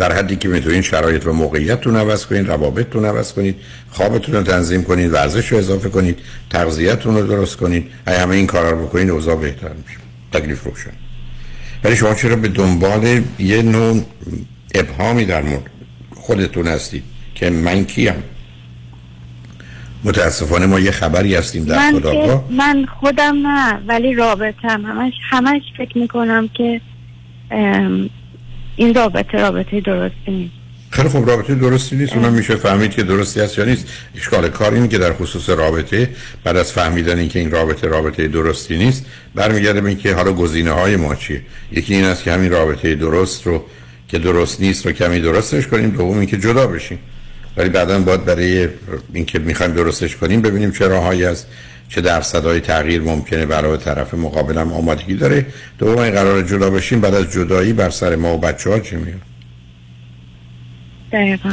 در حدی که می‌تونید شرایط و موقعیتتون عوض کنید روابطتون عوض کنید خوابتون رو تنظیم کنید ورزش رو اضافه کنید تغذیه‌تون رو درست کنید اگه همه این کارا رو بکنید اوضاع بهتر میشه. تکلیف روشن. ولی شما چرا به دنبال یه نوع ابهامی در مورد خودتون هستید؟ که من کیم؟ متاسفانه ما یه خبری هستیم در من, که- من خودم نه ولی رابطم. همش همش فکر می‌کنم که این رابطه رابطه درستی نیست. خیلی خوب رابطه درستی نیست. اونم میشه فهمید که درستی هست یا نیست. اشکال کار اینه که در خصوص رابطه بعد از فهمیدن اینکه این رابطه رابطه درستی نیست برمیگرده به اینکه حالا گزینه های ما چیه. یکی این است که همین رابطه درست رو که درست نیست رو کمی درستش کنیم. دوم اینکه جدا بشیم. ولی بعدا باید برای اینکه می‌خوایم درستش کنیم ببینیم چه راههایی است چه درصدهای تغییر ممکنه برای طرف مقابلم آمادگی داره. دوم این قرار جدا بشیم بعد از جدایی بر سر ما و بچه ها چی میاد دقیقا.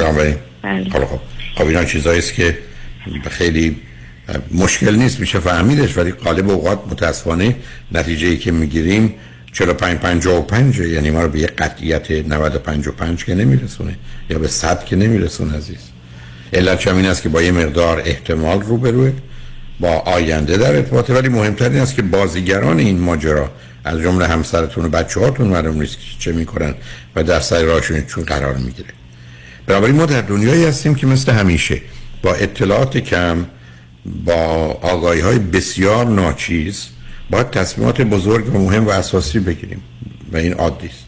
بله. خب خب اینا چیزایی است که خیلی مشکل نیست میشه فهمیدش ولی غالب اوقات متاسفانه نتیجه ای که می‌گیریم 45 55 یعنی ما رو به یه قطعیت 95 و 5 که نمیرسونه یا به 100 که نمیرسونه عزیز. علت هم این است که با یه مقدار احتمال روبروه. با آینده در ارتباطه ولی مهمتر این است که بازیگران این ماجرا از جمله همسرتون و بچه هاتون معلوم نیست چه می‌کنن و در سر راهشون چون قرار می‌گیره. بنابراین ما در دنیایی هستیم که مثل همیشه با اطلاعات کم با آگاهی های بسیار ناچیز باید تصمیمات بزرگ و مهم و اساسی بگیریم و این عادی است.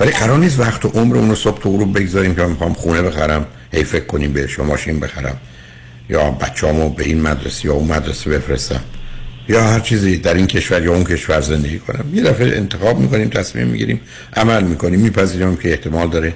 ولی قرار نیست وقت و عمر اون رو صبح تا غروب بگذاریم که من می‌خوام خونه بخرم هی فکر کنیم بهش یا ماشین بخرم. یا بچه‌امو به این مدرسه یا اون مدرسه بفرستم. یا هر چیزی در این کشور یا اون کشور زندگی کنم. یه دفعه انتخاب می‌کنیم تصمیم می‌گیریم عمل می‌کنیم. میپذیریم که احتمال داره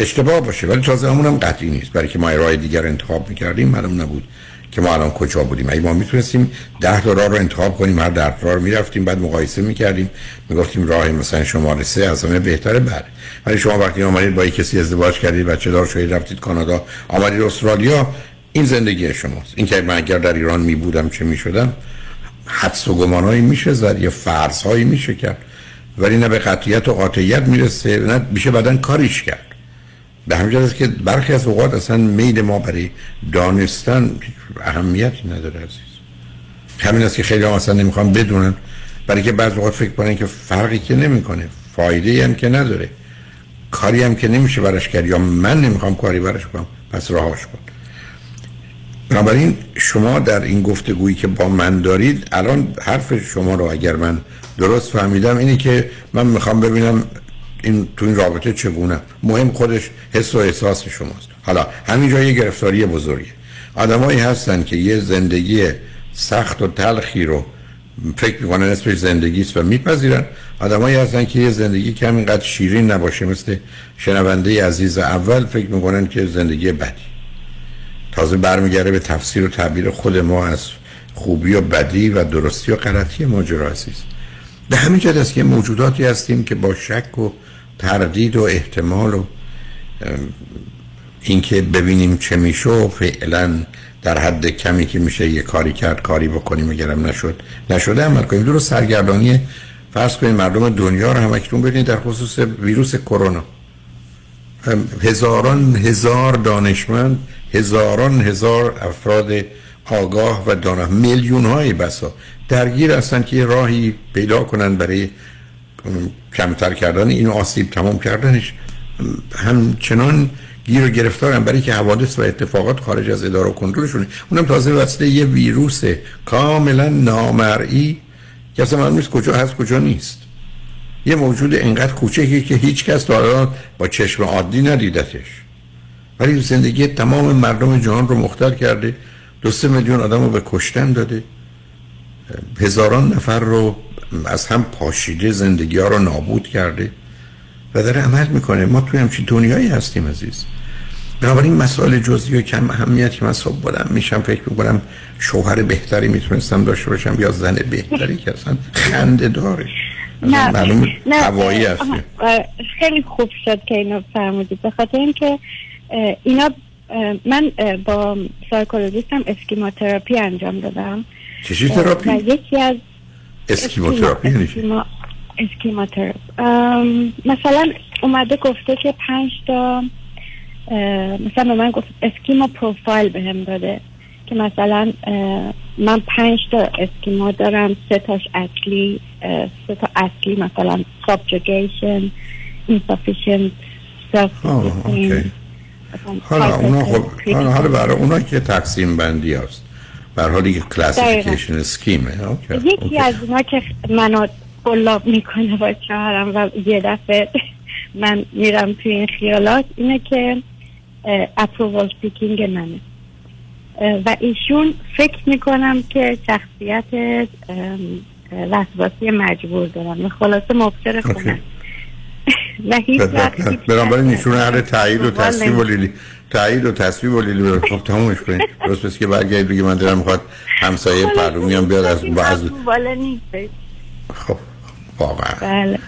اشتباه باشه. ولی تازه همون هم قطعی نیست. برای که ما راه دیگر انتخاب می‌کردیم معلوم نبود که ما الان کجا بودیم. اگه ما می‌تونستیم ده تا راه رو انتخاب کنیم هر ده راه رو می‌رفتیم بعد مقایسه می‌کردیم. می‌گفتیم راه مثلا شماره سه از همه بهتره بله. ولی شما وقتی آمدید با کسی ازدواج کردید بچه دار شدید رفتید کانادا آمدید استرالیا این زندگی شماست. این که من اگر در ایران می بودم چه می شدم حدس و گمانهایی میشه زد یا فرض هایی میشه کرد. ولی نه به قطعیت و قاطعیت می‌رسه نه میشه بعدا کاریش کرد. به همین است که برخی از اوقات اصلا میل ما برای دانستن اهمیتی نداره عزیز. همین است که خیلی هم اصلا نمی‌خوان بدونن. برای که بعض اوقات فکر کنن که فرقی که نمی‌کنه فایده هم که نداره. کاری هم که نمیشه براش کرد یا من نمی‌خوام کاری براش کنم پس راهاش کن. بنابراین شما در این گفتگویی که با من دارید الان حرف شما رو اگر من درست فهمیدم اینه که من می‌خوام ببینم این تو این رابطه چگونه. مهم خودش حس و احساس شماست. حالا همینجا یه گرفتاری بزرگه. آدمایی هستن که یه زندگی سخت و تلخی رو فکر می‌کنن اسمش زندگی است و میپذیرن. آدمایی هستن که یه زندگی که همینقدر شیرین نباشه مثل شنونده عزیز اول فکر می‌کنن که زندگی بدی. تازه برمیگرده به تفسیر و تعبیر خود ما از خوبی و بدی و درستی و غلطی ماجرا عزیز. به همین جهت است که موجوداتی هستیم که با شک و تردید و احتمال و اینکه ببینیم چه میشه و فعلا در حد کمی که میشه یه کاری کرد کاری بکنیم اگرم نشد. نشده عمل کنیم. درست سرگردانی فرض کنید مردم دنیا رو هم اکنون ببینید در خصوص ویروس کرونا. هزاران هزار دانشمند هزاران هزار افراد آگاه و دانا میلیون های بسا درگیر هستن که راهی پیدا کنن برای کمتر کردن این آسیب تمام کردنش. همچنان گیر و گرفتارن برای که حوادث و اتفاقات خارج از اداره و کنترلشونه اونم تازه وسیله یه ویروس کاملا نامرئی که اصلا معلوم نیست کجا هست کجا نیست. یه موجود انقدر کوچکی که هیچ کس تا با چشم عادی ندیدتش. ولی زندگی تمام مردم جهان رو مختل کرده. دو سه میلیون آدم رو به کشتن داده. هزاران نفر رو از هم پاشیده زندگی ها رو نابود کرده. و داره عمل می‌کنه. ما توی همچین دنیایی هستیم عزیز. بنابراین مسائل جزئی و کم اهمیت که من صبح بلند میشم فکر می‌کنم شوهر بهتری می‌تونستم داشته باشم یا زن بهتری که اصلا خنده داره نه معلوم نه هوایی هستیم آها، آه، خیلی خوب شد که اینو فرمودید. به خاطر اینکه اینا من با psychologist م schema therapy انجام دادم اه، تراپی؟ یکی از schema therapy چی؟ schema schema therapy ام، مثلا اومده گفته که پنج تا مثلا به من گفت schema profile بهم داده که مثلا من پنج تا اسکیما دارم سه تاش اصلی سه تا اصلی مثلا subjugation insufficient self. حالا اونا خب حالا, حالا برای اونا که تقسیم بندی هست. بر حالی که کلاسیفیکیشن اسکیمه اوکی. یکی از اونا که منو قلاب می‌کنه با شوهرم و یه دفعه من میرم توی این خیالات اینه که اپرووال سیکینگ منه. و ایشون فکر می‌کنم که شخصیت وسواسی مجبور دارم خلاصه مبصر خونه و هیچ وقت هیچ بنابراین ایشون اهل تایید و تصویب و لیلی. تایید و تصویب و لیلی. بره. خب تمومش کنید. درست بس که برگردید بگی من دارم می‌خواد همسایه پرلومیان بیاد از بعض نیست واقعا. بله.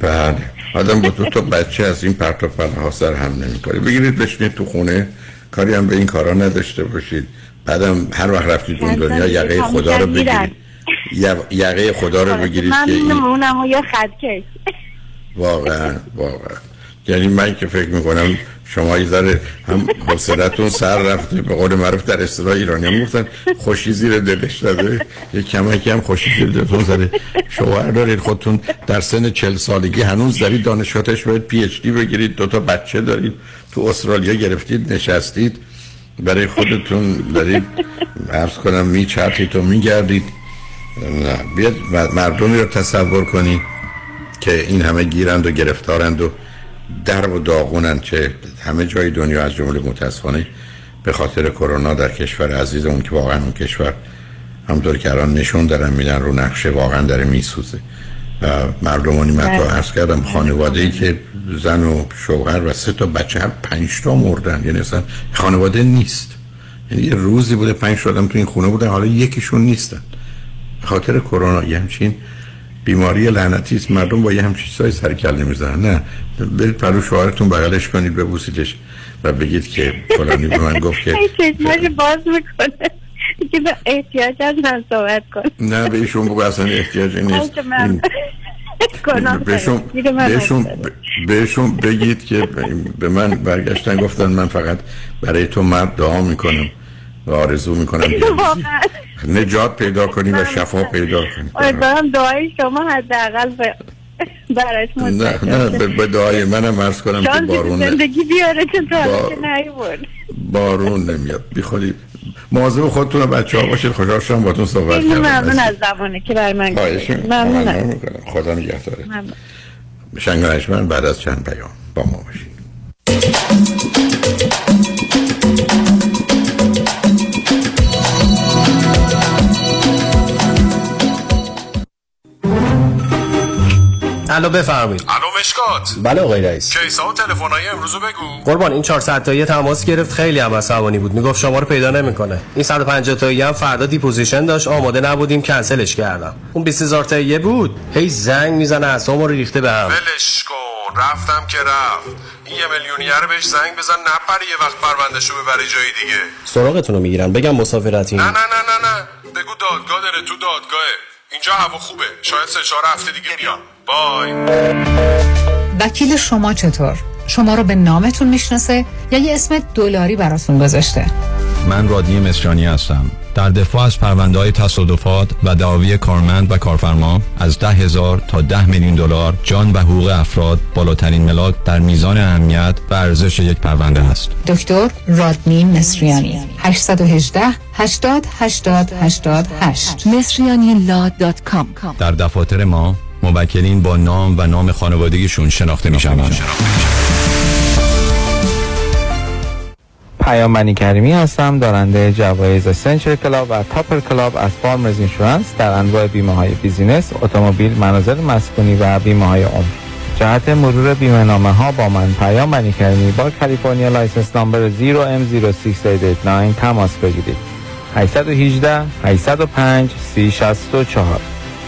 بله. آدم با دو تا بچه از این پرت و پله ها سر هم نمی‌کنه بگیرید بشینید تو خونه. کاری هم به این کارا نداشته باشید. بعدم هر وقت رفتید اون دنیا یقه خدا رو بگیرید. ی- یقه خدا رو بگیرید من که این میمونم و یا خدکش واقعا واقعا. یعنی من که فکر می‌کنم شما یه ذره هم حوصلتون سر رفته. به قول معروف در اصطلاح ایرانی هم گفتن خوشی زیر دلش داده یه کمکی هم خوشی زیر دلتون زده. شوهر دارید خودتون در سن چل سالگی هنوز دارید دانشگاهش باید پی اچ دی بگیرید. دوتا بچه دارید. تو استرالیا گرفتید نشستید. برای خودتون دارید. عرض کنم میچرخید و میگردید. نه بیاد مردمی رو تصور کنید. که این همه گیرند و گرفتارند و در و داغونند که همه جای دنیا از جمله متاسفانه به خاطر کرونا در کشور عزیزمون که واقعا اون کشور همطور که الان نشون دارن میدن رو نقشه واقعا داره میسوزه. و مردمانی من تو بله. عرض کردم خانواده ای که زن و شوهر و سه تا بچه هم پنج تا مردن. یعنی اصلا خانواده نیست. یعنی یه روزی بوده پنج تا آدم تو این خونه بودن حالا یکیشون نیستن. به خاطر کرونا یه همچین بیماری لعنتی است. مردم با یه همچین چیزای سر کله می‌زنن. نه. برید پرو شوهرتون بغلش کنید ببوسیدش و بگید که فلانی به من گفت که هی چشماش باز می‌کنه. دیگه به احتیاج از من صحبت کن نه بهشون بگو اصلا احتیاجی نیست. بهشون بهشون. بهشون بگید که به من برگشتن گفتن من فقط برای تو مرد دعا می‌کنم. و آرزو می‌کنم نجات پیدا کنی و شفا پیدا کنی. امیدوارم دعای شما حداقل به براش نه نه. به دعای منم عرض کنم که بارون زندگی بیاره که تا با- بارون نمیاد. بی خودی مواظب خودتون و بچه ها باشید. خوشحال شدم باتون صحبت خیلی ممنون کردم از زمانه که بر من. ممنون. خدا نگهداره. ممنون. شنگ بعد از چند پیام. با ما باشید. الو بفرمایید. الو مشکات. بله آقای رئیس. case ا و تلفن‌های امروز رو بگو. قربان این 400 تایی تماس گرفت. خیلی هم عصبانی بود. می‌گفت شما رو پیدا نمی‌کنه. این 150 تایی هم فردا deposition داشت. آماده نبودیم. کنسلش کردم. اون 20000 تایی بود. هی زنگ می‌زنه اعصابمو رو ریخته بهم ولش کن. رفتم که رفت. این یه میلیونیه رو بهش زنگ بزن. نپره یه وقت پروندهشو ببره جای دیگه. سراغتون رو می‌گیرن بگم مسافرتی نه نه نه نه نه. بگو دادگاه داره. تو دادگاهه. اینجا هوا خوبه شاید سه چهار هفته دیگه بیام بای وکیل شما چطور؟ شما رو به نامتون می‌شناسه یا یه اسم دلاری براتون گذاشته؟ من رادنی مصریانی هستم در دفاع از پرونده های تصادفات و دعاوی کارمند و کارفرما از ده هزار تا ده میلیون دلار جان و حقوق افراد بالاترین ملاک در میزان اهمیت و ارزش یک پرونده است. دکتر رادنی مصریانی 818 80 80 88 مصریانی در دفاتر ما موکلین با نام و نام خانوادگیشون شناخته می شوند. پیام بنی کریمی هستم دارنده جوایز Century Club و Topper Club از Farmers Insurance در انواع بیمه های business، اتومبیل، منازل مسکونی و بیمه های عمر. جهت مرور بیمه نامه ها با من پیام بنی کریمی با کالیفرنیا license number 0M06889 تماس بگیرید. 818 805 3064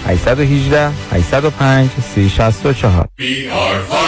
818 805 3064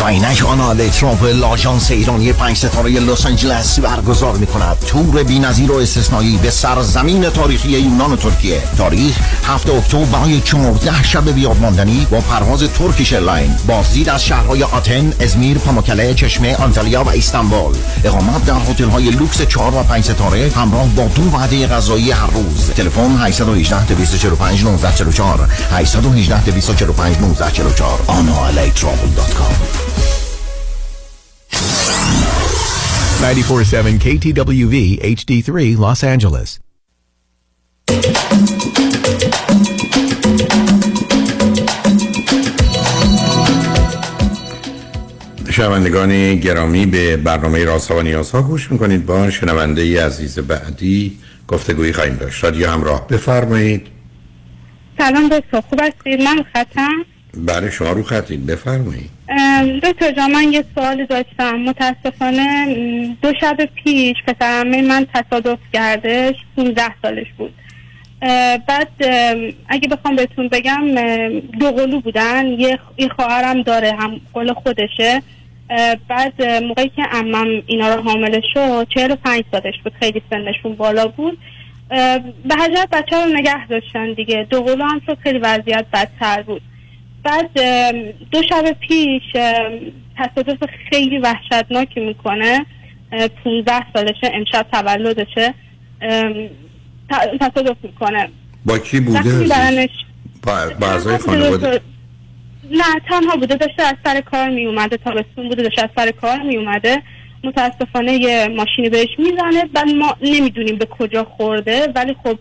واینک آنال ترامپ لاژانس ایرانی پنج ستاره لس آنجلس برگزار می کند تور بی‌نظیر و استثنایی به سرزمین تاریخی یونان و ترکیه. تاریخ 7 اکتبر برای 14 شب بیادماندنی با پرواز Turkish Airline بازدید از شهرهای آتن، ازمیر، پاموکله، چشمه، آنتالیا و استانبول. اقامت در هتل های لوکس 4 و 5 ستاره همراه با دو وعده غذایی هر روز. تلفن 818 245 1944 818 245 1944 analatravel.com 947 KTWV HD3 Los Angeles. شنوندگان گرامی به برنامه رازها و نیازها گوش می‌کنید. با شنونده ای عزیز بعدی گفتگویی خواهیم داشت. رادیو همراه بفرمایید. سلام دکتر خوب هستید؟ من خطم. بله شما رو خطید. بفرمایید. دکتر جان من یه سوال داشتم. متاسفانه دو شب پیش پسرمه من تصادف کردش 15 سالش بود. بعد اگه بخوام بهتون بگم دو قلو بودن. یه خواهرم داره هم قول خودشه. بعد موقعی که امم اینا رو حامله شد 45 سالش بود. خیلی سنشون بالا بود. به حجت بچه رو نگه داشتن دیگه. دو قلو هم شد خیلی وضعیت بدتر بود. بعد دو شب پیش تصادف خیلی وحشتناکی می‌کنه. 15 سالشه امشب تولدشه. تصادف می‌کنه. با کی بوده؟ با, با ازای خانواده؟ نه تنها بوده داشته از سر کار می اومده تابستون بوده داشته از سر کار می اومده متاسفانه یه ماشینی بهش می‌زنه بعد ما نمی‌دونیم به کجا خورده ولی خب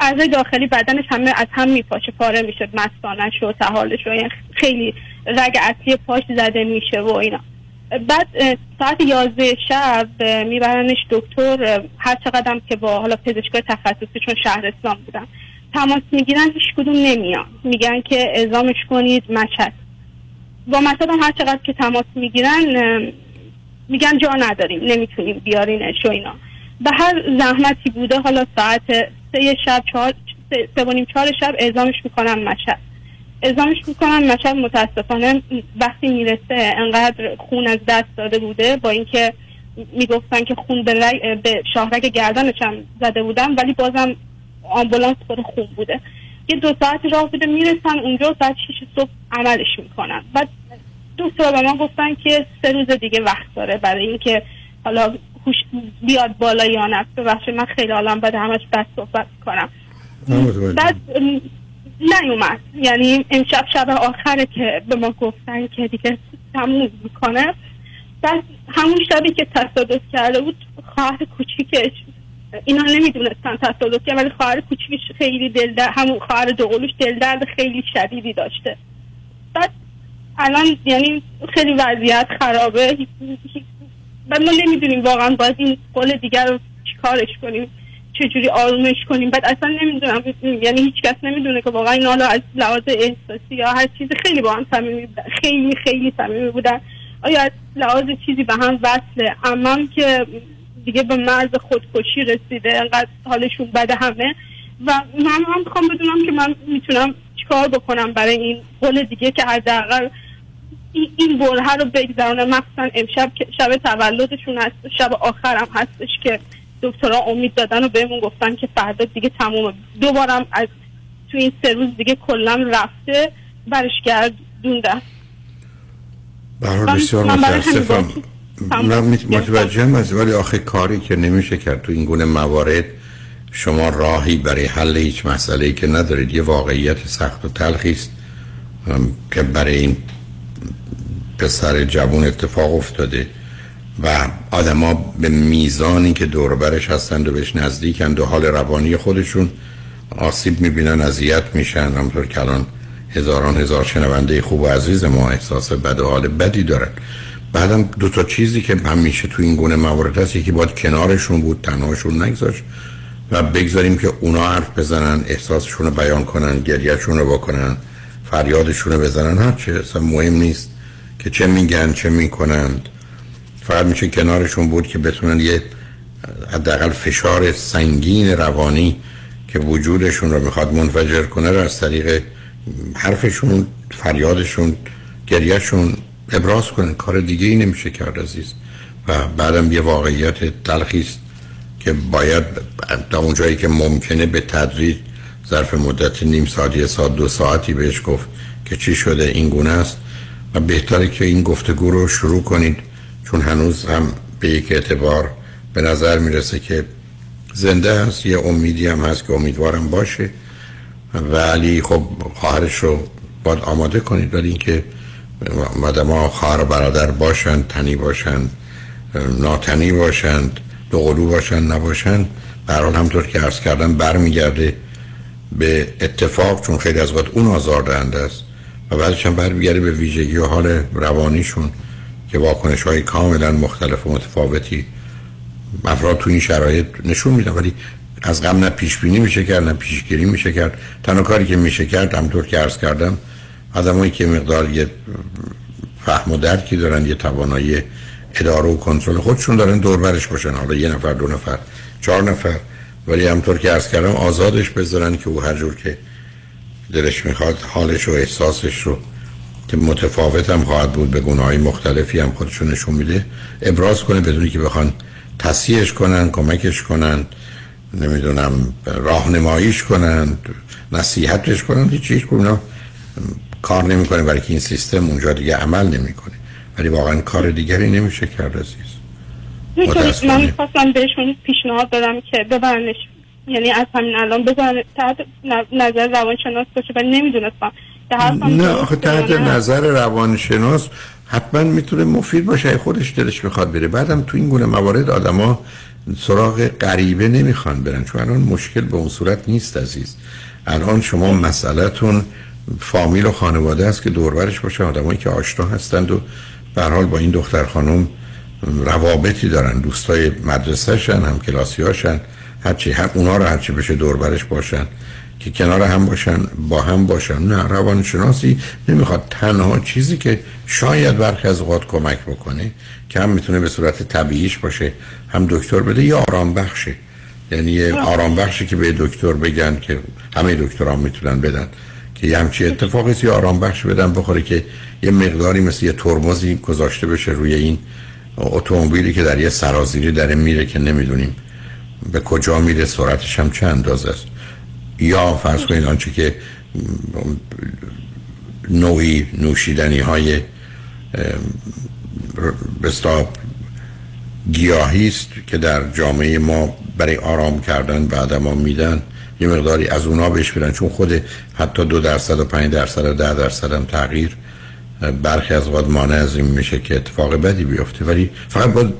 اعضای داخلی بدنش همه از هم میپاشه پاره میشه مستانش و تحالش و خیلی رگ اصلی پاش زده میشه و اینا. بعد ساعت یازده شب میبرنش دکتر هر چقدر که با حالا پزشکای تخصصی چون شهرستان بودم تماس می‌گیرن هیچ کدوم نمیان. میگن که اعزامش کنید مشهد. با هم هر چقدر که تماس می‌گیرن میگن جا نداریم نمی‌تونیم بیارینش و اینا. به هر زحمتی بوده حالا ساعت سه شب چهار سه و نیم چهار شب اعزامش می‌کنن مشهد. اعزامش می‌کنن مشهد متاسفانه وقتی می‌رسه انقدر خون از دست داده بوده با اینکه می‌گفتن که خون به, به شاهرگ گردنش هم زده بودن ولی بازم آمبولانس پر خون بوده. یه دو ساعت راه بوده می‌رسن اونجا ساعت 6 صبح عملش می‌کنن. بعد دو به من گفتن که سه روز دیگه وقت داره برای اینکه حالا هوش بیاد بالا یا نه. ببخشید من خیلی حالم بده همش بد صحبت کنم. بعد نیومد. یعنی امشب شب آخره که به ما گفتن که دیگه تموم می‌کنه. بعد همون شبی که تصادف کرده بود خواهر کوچیکش اینا نمی‌دونستن تصادف کرد ولی خواهر کوچیکش خیلی دل همون خواهر دوقلوش دل درد خیلی شدیدی داشته. بعد الان یعنی خیلی وضعیت خرابه بعد ما نمی‌دونیم واقعا باید این قول دیگر رو چیکارش کنیم چجوری آرومش کنیم. بعد اصلا نمی‌دونم یعنی هیچ کس نمی‌دونه که واقعا اینا حالا از لحاظ احساسی یا هر چیزی خیلی با هم صمیمی خیلی خیلی صمیمی بودن. آیا از لحاظ چیزی به هم وصله؟ امام که دیگه به مرز خودکشی رسیده انقدر حالشون بده همه. و من هم می‌خوام بدونم که من می‌تونم چیکار بکنم برای این قول دیگه که حداقل این- بره رو بگذرانه مخصوصا امشب که شب تولدشون هست. شب آخرم هستش که دکترها امید دادن و بهمون گفتن که فردا دیگه تمومه. دوبارم از تو این سه روز دیگه کلا رفته. برش برحال بسیار من برای همین متاسفم من متوجهم از ولی آخه کاری که نمیشه کرد تو این گونه موارد. شما راهی برای حل هیچ مسئله که ندارید یه واقعیت سخت و تلخی است. که برای این پسر جوان اتفاق افتاده و آدما به میزانی که دور و برش هستند و بهش نزدیکند و حال روانی خودشون آسیب می‌بینن اذیت میشن. همطور که الان هزاران هزار شنونده خوب و عزیز ما احساس بد و حال بدی دارن. بعدم دو تا چیزی که همیشه تو این گونه موارد هست یکی باید کنارشون بود تنهاشون نگذاشت و بگذاریم که اونا حرف بزنن احساسشون رو بیان کنن گریهشون رو بکنن فریادشون رو بزنن. هرچه اصلا مهم نیست. که چه میگن چه می‌کنند. فقط میشه کنارشون بود که بتونن یه حداقل فشار سنگین روانی که وجودشون رو می‌خواد منفجر کنه رو از طریق حرفشون فریادشون گریهشون ابراز کنن. کار دیگه ای نمیشه کرد عزیز. و بعدم یه واقعیت تلخی است که باید تا اونجایی که ممکنه به تدریج ظرف مدت نیم ساعت یه ساعت دو ساعتی بهش گفت که چی شده این گونه است. و بهتره که این گفتگو رو شروع کنید چون هنوز هم به یک اعتبار به نظر می‌رسه که زنده هست یه امیدی هم هست که امیدوارم باشه. ولی خب خواهرش رو باید آماده کنید ولی اینکه ها خواهر برادر باشند تنی باشند ناتنی باشند دوقلو باشند نباشند هر حال همطور که عرض کردم برمیگرده به اتفاق چون خیلی از وقت اون آزاردهنده است. و بعدش هم برمیگرده به ویژگی و حال روانیشون که واکنش های کاملا مختلف و متفاوتی افراد تو این شرایط نشون میدن. ولی از غم نه پیش بینی میشه کرد نه پیشگیری میشه کرد. تنها کاری که میشه کرد همطور که عرض کردم آدمایی که مقدار یه فهم و درکی دارن یه توانایی اداره و کنترل خودشون دارن دور برش باشن. حالا یه نفر دو نفر چهار نفر. ولی همطور که عرض کردم آزادش بذارن که او هر جور که دلش می‌خواد حالش و احساسش رو که متفاوت هم خواهد بود به گناهی مختلفی هم خودشون نشون میده ابراز کنه بدونی که بخوان تصحیحش کنن کمکش کنن نمی‌دونم راهنماییش کنن نصیحتش کنن هیچ چیز اونا کار نمی‌کنه برای که این سیستم اونجا دیگه عمل نمی‌کنه. ولی واقعا کار دیگری نمیشه کرد عزیز. من می‌خواستم بهشون پیشنهاد بدم که ببرنش یعنی از همین الان بذارن تحت نظر روانشناس باشه ولی نمی‌دونستم. نه آخه تحت. نظر روانشناس حتما می‌تونه مفید باشه. خودش دلش می‌خواد بره. بعدم تو این گونه موارد آدما سراغ غریبه نمی‌خوان برن. چون الان مشکل به اون صورت نیست عزیز. الان شما مسئلهتون فامیل و خانواده است که دوربرش باشه آدمایی که آشنا هستند و به حال با این دختر خانم روابطی دارن. دوستای مدرسهشن هم کلاسی هاشن هرچی هم اونا رو هرچی بشه دوربرش باشن که کنار هم باشن با هم باشن. نه روانشناسی نمی‌خواد تنها چیزی که شاید برخی از اوقات کمک بکنه که هم می‌تونه به صورت طبیعیش باشه هم دکتر بده یا آرام بخشه یعنی آرام. بخشی که به دکتر بگن که همه دکتران می‌تونن بدن. که یه همچی اتفاقی یه آرام بخش بدن بخوره که یه مقداری مثل یه ترمزی گذاشته بشه روی این اتومبیلی که در یه سرازیری داره میره که نمی‌دونیم. به کجا میره سرعتش هم چند اندازه است؟ یا فرض کنید آنچه که نوعی نوشیدنی های بستا گیاهی است که در جامعه ما برای آرام کردن بعد ما میدن یه مقداری از اونا بهش بدن چون خود حتی دو درصد و پنج درصد و ده درصد هم تغییر برخی از وقت مانع از این میشه که اتفاق بدی بیفته. ولی فقط باید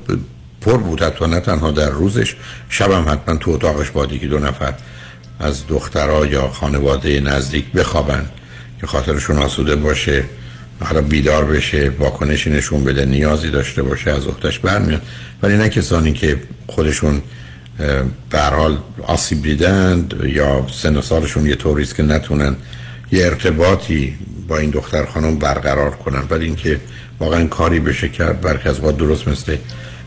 پر بود حتی نه تنها در روزش شبم حتما تو اتاقش با که دو نفر از دخترها یا خانواده نزدیک بخوابن که خاطرشون آسوده باشه حالا بیدار بشه واکنشی نشون بده نیازی داشته باشه از اختش برمیاد. ولی نه کسانی که خودشون به حال آسیب دیدند یا سن و سالشون یه طوریست که نتونن یه ارتباطی با این دختر خانم برقرار کنن. ولی اینکه واقعا کاری بشه کرد برخی از درست مثل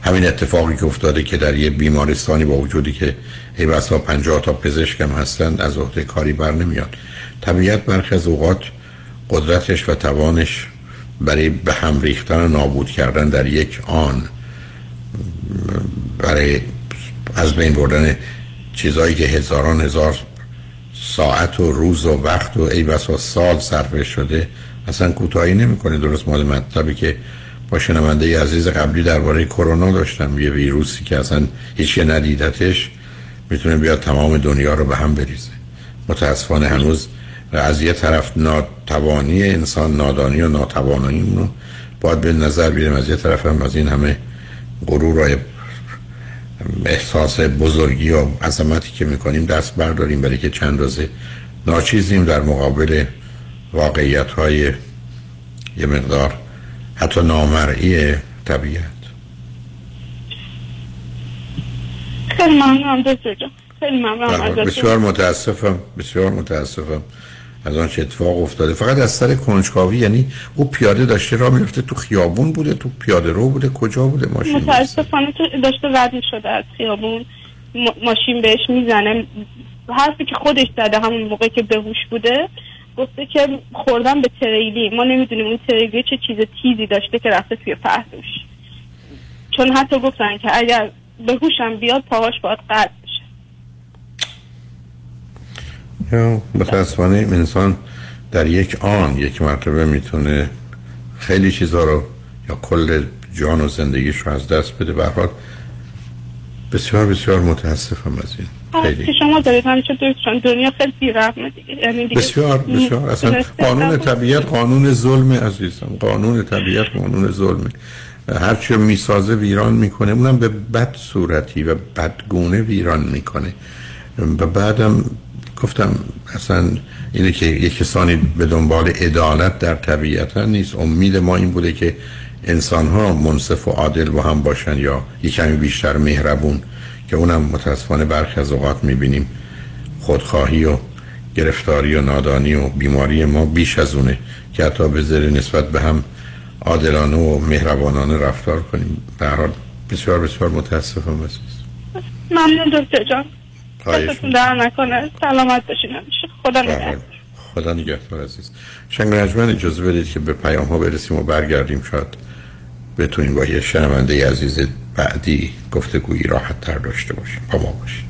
همین اتفاقی که افتاده که در یه بیمارستانی با وجودی که ای بسا پنجاه تا پزشکم هستند از عهده کاری بر نمیاد. طبیعت برخی از اوقات قدرتش و توانش برای به هم ریختن و نابود کردن در یک آن برای از بین بردن چیزهایی که هزاران هزار ساعت و روز و وقت و ای بسا سال صرفه شده اصلا کوتاهی نمی‌کنه. درست مال مطلبی که با شنونده عزیز قبلی درباره کرونا داشتم یه ویروسی که اصلا هیچ ندیدتش. می‌تونه بیاد تمام دنیا رو به هم بریزه. متاسفانه هنوز از یه طرف ناتوانی انسان نادانی و ناتوانایی رو باید به نظر بیریم از یه طرف هم از این همه غرور و احساس بزرگی و عظمتی که می‌کنیم دست برداریم برای که چند روزه ناچیزیم در مقابل واقعیت های یه مقدار حتی نامرئی طبیعت. خیلی ممنونم خیلی ممنونم بسیار متاسفم بسیار متاسفم از آن چه اتفاق افتاده. فقط از سر کنجکاوی یعنی او پیاده داشته را می‌رفته تو خیابون بوده تو پیاده رو بوده کجا بوده ماشین متاسفانه داشته رد شده از خیابون ماشین بهش می‌زنه. حرفی که خودش زده همون موقع که بهوش بوده گفته که خوردم به تریلی ما نمی‌دونیم اون تریلی چه چیز تیزی داشته که رفته توی پهلوش. چون حتی گفتن که اگر به هوشم بیاد پاهاش باید قطع بشه. متاسفانه انسان در یک آن یک مرتبه می‌تونه خیلی چیزها رو یا کل جان و زندگیش رو از دست بده. به بسیار بسیار متاسفم از این. خیلی. که شما دارید همیشه دنیا خیلی بیرحمه یعنی دیگه بسیار بسیار. اصلا قانون طبیعت قانون ظلم عزیزم. قانون طبیعت قانون ظلمه. هرچی می‌سازه ویران می‌کنه. اونم به بد صورتی و بدگونه ویران می‌کنه. و بعدم گفتم اصلا اینه که یک کسانی به دنبال عدالت در طبیعت نیست. امید ما این بوده که انسان ها منصف و عادل با هم باشن یا یک کمی بیشتر مهربون. که اونم متاسفانه برخی از اوقات می‌بینیم خودخواهی و گرفتاری و نادانی و بیماری ما بیش از اونه که حتی بذاره نسبت به هم عادلانه و مهربانانه رفتار کنیم. به حال بسیار بسیار متاسفم عزیز. ممنون دکتر جان. دستتون در نکنه. سلامت باشین خدا نگهدار. خدا نگهدار عزیز. شنگ اجازه بدید که به پیام ها برسیم و برگردیم. شاید بتونیم با یه شنونده عزیز بعدی گفتگویی راحت تر داشته باشیم. با ما باشیم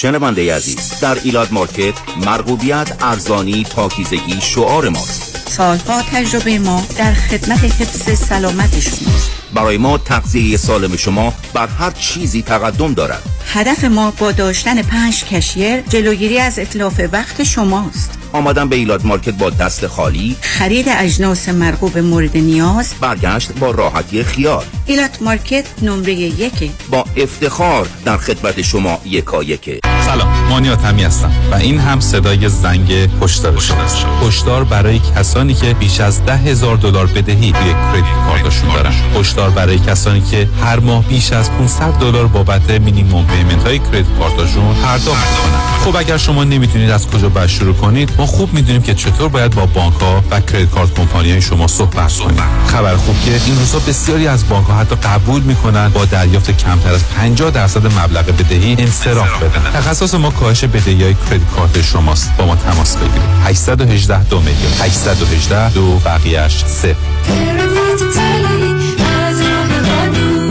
شنونده عزیز در Elat Market مرغوبیت ارزانی پاکیزگی شعار ماست. سالها تجربه ما در خدمت حفظ سلامت شماست برای ما تغذیه سالم شما بر هر چیزی تقدم دارد. هدف ما با داشتن پنج cashier جلوگیری از اتلاف وقت شماست آمدن به Elat Market با دست خالی. خرید اجناس مرغوب مورد نیاز. برگشت با راحتی خیال Elat Market نمره یک با افتخار در خدمت شما یکایک سلام مانیات همی هستم و این هم صدای زنگ هشدار شماست هشدار برای کسانی که بیش از ده هزار دلار بدهی روی credit card شون دارن. هشدار برای کسانی که هر ماه بیش از 500 دلار بابت minimum payment های credit card شون پرداخت می‌کنن. خب اگر شما نمی‌تونید از کجا باید شروع کنید ما خوب می‌دونیم که چطور باید با بانک ها و credit card company های شما صحبت کنید خبر خوب که این روزا بسیاری از بانک ها حتی قبول می‌کنن با دریافت کمتر از 50 درصد مبلغ بدهی انصراف بدن. تخصص ما کاهش بدهی های کردیت کارت شماست. با ما تماس بگیرید. 818 دو میلیون. 818 دو بقیهش صفر.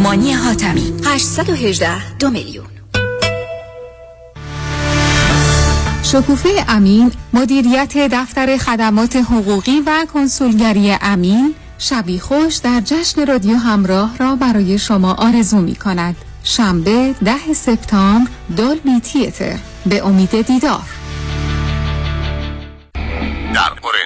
مانی حاتمی. 818 دو میلیون. شکوفه امین مدیریت دفتر خدمات حقوقی و کنسولگری امین شبی خوش در جشن رادیو همراه را برای شما آرزو می کند. شنبه ده سپتامبر دولبی تیتر. به امید دیدار.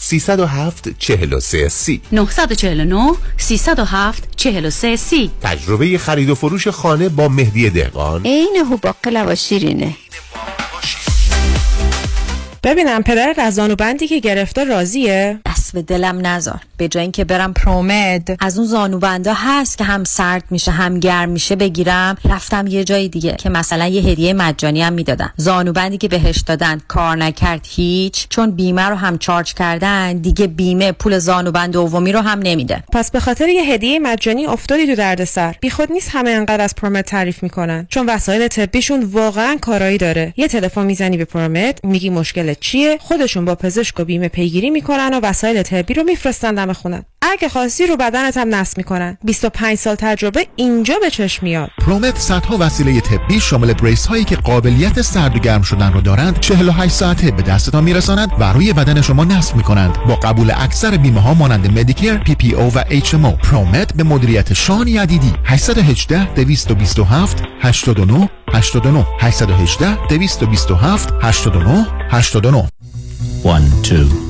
307 43 سی. 949 307 43 سی. تجربه خرید و فروش خانه با مهدی دهقان. عین هوباقلا و شیرینه. ببینم پدرت از زانوبندی که گرفته راضیه؟ دست به دلم نذار به جای اینکه برم پرومد از اون زانوبندا هست که هم سرد میشه هم گرم میشه بگیرم. رفتم یه جای دیگه که مثلا یه هدیه مجانی هم می‌دادن. زانوبندی که بهش دادن کار نکرد هیچ چون بیمه رو هم چارج کردن دیگه بیمه پول زانوبند دومی رو هم نمیده. پس به خاطر یه هدیه مجانی افتادی تو دردسر. بیخود نیست همه انقدر از ProMed تعریف می‌کنن. چون وسایل طبیشون واقعا کارایی داره. یه تلفن می‌زنی به ProMed میگی مشکل چیه؟ خودشون با پزشک و بیمه پیگیری می‌کنن و وسایل طبی رو میفرستن دم خونه اگه خواستی رو بدنت هم نصب می‌کنن. 25 سال تجربه اینجا به چشم میاد. ProMed صدها وسیله طبی شامل brace هایی که قابلیت سرد و گرم شدن رو دارند 48 ساعته به دستتان میرسانند و روی بدن شما نصب می‌کنند. با قبول اکثر بیمه ها مانند Medicare PPO و HMO ProMed به مدیریت شان یدیدی. 818 227 89 89 818 227 89 89 One, two,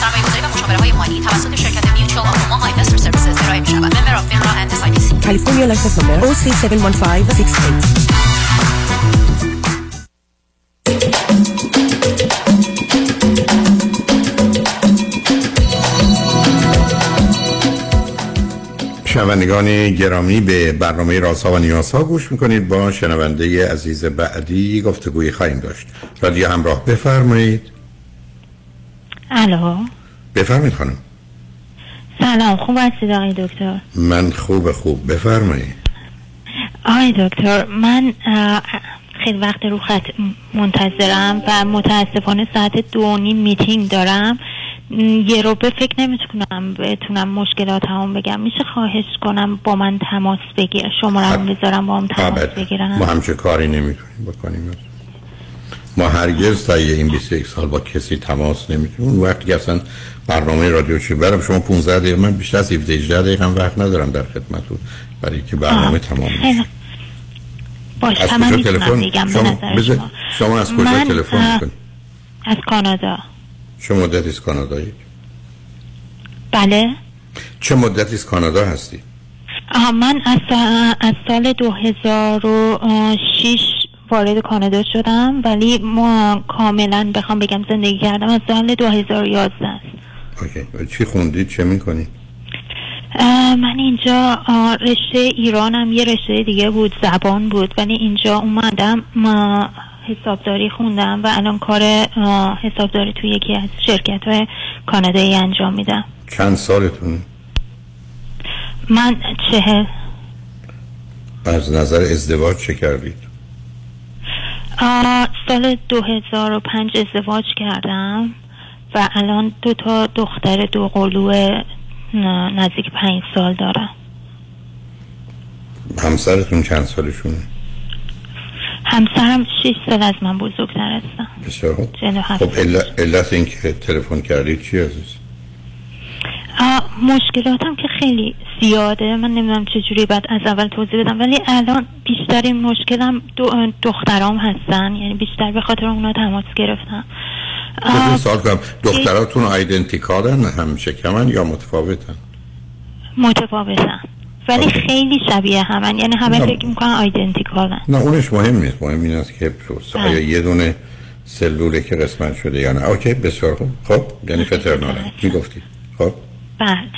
سرمایه‌گذاری و مشاوره مالی توسط شرکت اینوستر سرویسز. ممبر اند license number OC71568 شنونده شنوندگان گرامی به برنامه رازها و نیازها گوش می‌کنید. با شنونده عزیز بعدی گفتگوی خواهیم داشت. رادیو همراه. بفرمایید. الو؟ بفرمایید خانم. سلام خوب هستید آقای دکتر؟ من خوب خوب بفرمایید. آقای دکتر من خیلی وقت رو خط منتظرم و متاسفانه ساعت دو و نیم میتینگ دارم. یه رو به فکر نمی‌تونم بتونم مشکلات هم بگم. میشه خواهش کنم با من تماس بگیر. شماره هم بذارم با هم تماس. بگیرم ما همچه کاری نمی‌تونیم بکنیم. ما هرگز تا این 21 سال با کسی تماس نمی‌تونیم اون وقتی که اصلا برنامه رادیو چی برم شما 15 دقیقه من بیشتر از 17 18 دقیقه هم وقت ندارم در خدمتتون برای که برنامه تمام باشه از کجا تلفن؟ شما شما. شما از کجا تلفن اه، می‌کنید از کانادا. چه مدتی از کانادایی بله. چه مدتی از کانادا هستی؟ آها من از, از سال 2006 وارد کانادا شدم ولی ما کاملا بخوام بگم زندگی کردم از سال 2011 است اوکی. چی خوندید چه می‌کنید اه، من اینجا رشته ایرانم یه رشته دیگه بود زبان بود ولی اینجا اومدم ما حسابداری خوندم و الان کار حسابداری توی یکی از شرکت های کانادایی انجام میدم. چند سالتونه من چهل. از نظر ازدواج چه کردید؟ سال 2005 ازدواج کردم و الان دو تا دختر دو قلو نزدیک پنج سال دارم. همسرتون چند سالشونه؟ همسرم 6 سال از من بزرگتر هستم بسیار خوب. 47 خب علت, علت این که تلفن کردید چی عزیز؟ مشکلاتم که خیلی زیاده. من نمی‌دونم چجوری بعد از اول توضیح بدم. ولی الان بیشترین مشکلم دو دخترام هستن. یعنی بیشتر به خاطر اونا تماس گرفتم. سوال کنم. دختراتون آیدنتیکالن هم شکمن یا متفاوتن؟ متفاوتن. ولی خیلی شبیه همن. یعنی همه. فکر می‌کنن آیدنتیکالن نه اونش مهم نیست. مهم این است که بله. آیا یه دونه سلوله که قسمت شده یا نه. اوکی بسیار خوب. خب یعنی فترنالن می‌گفتی خب. بله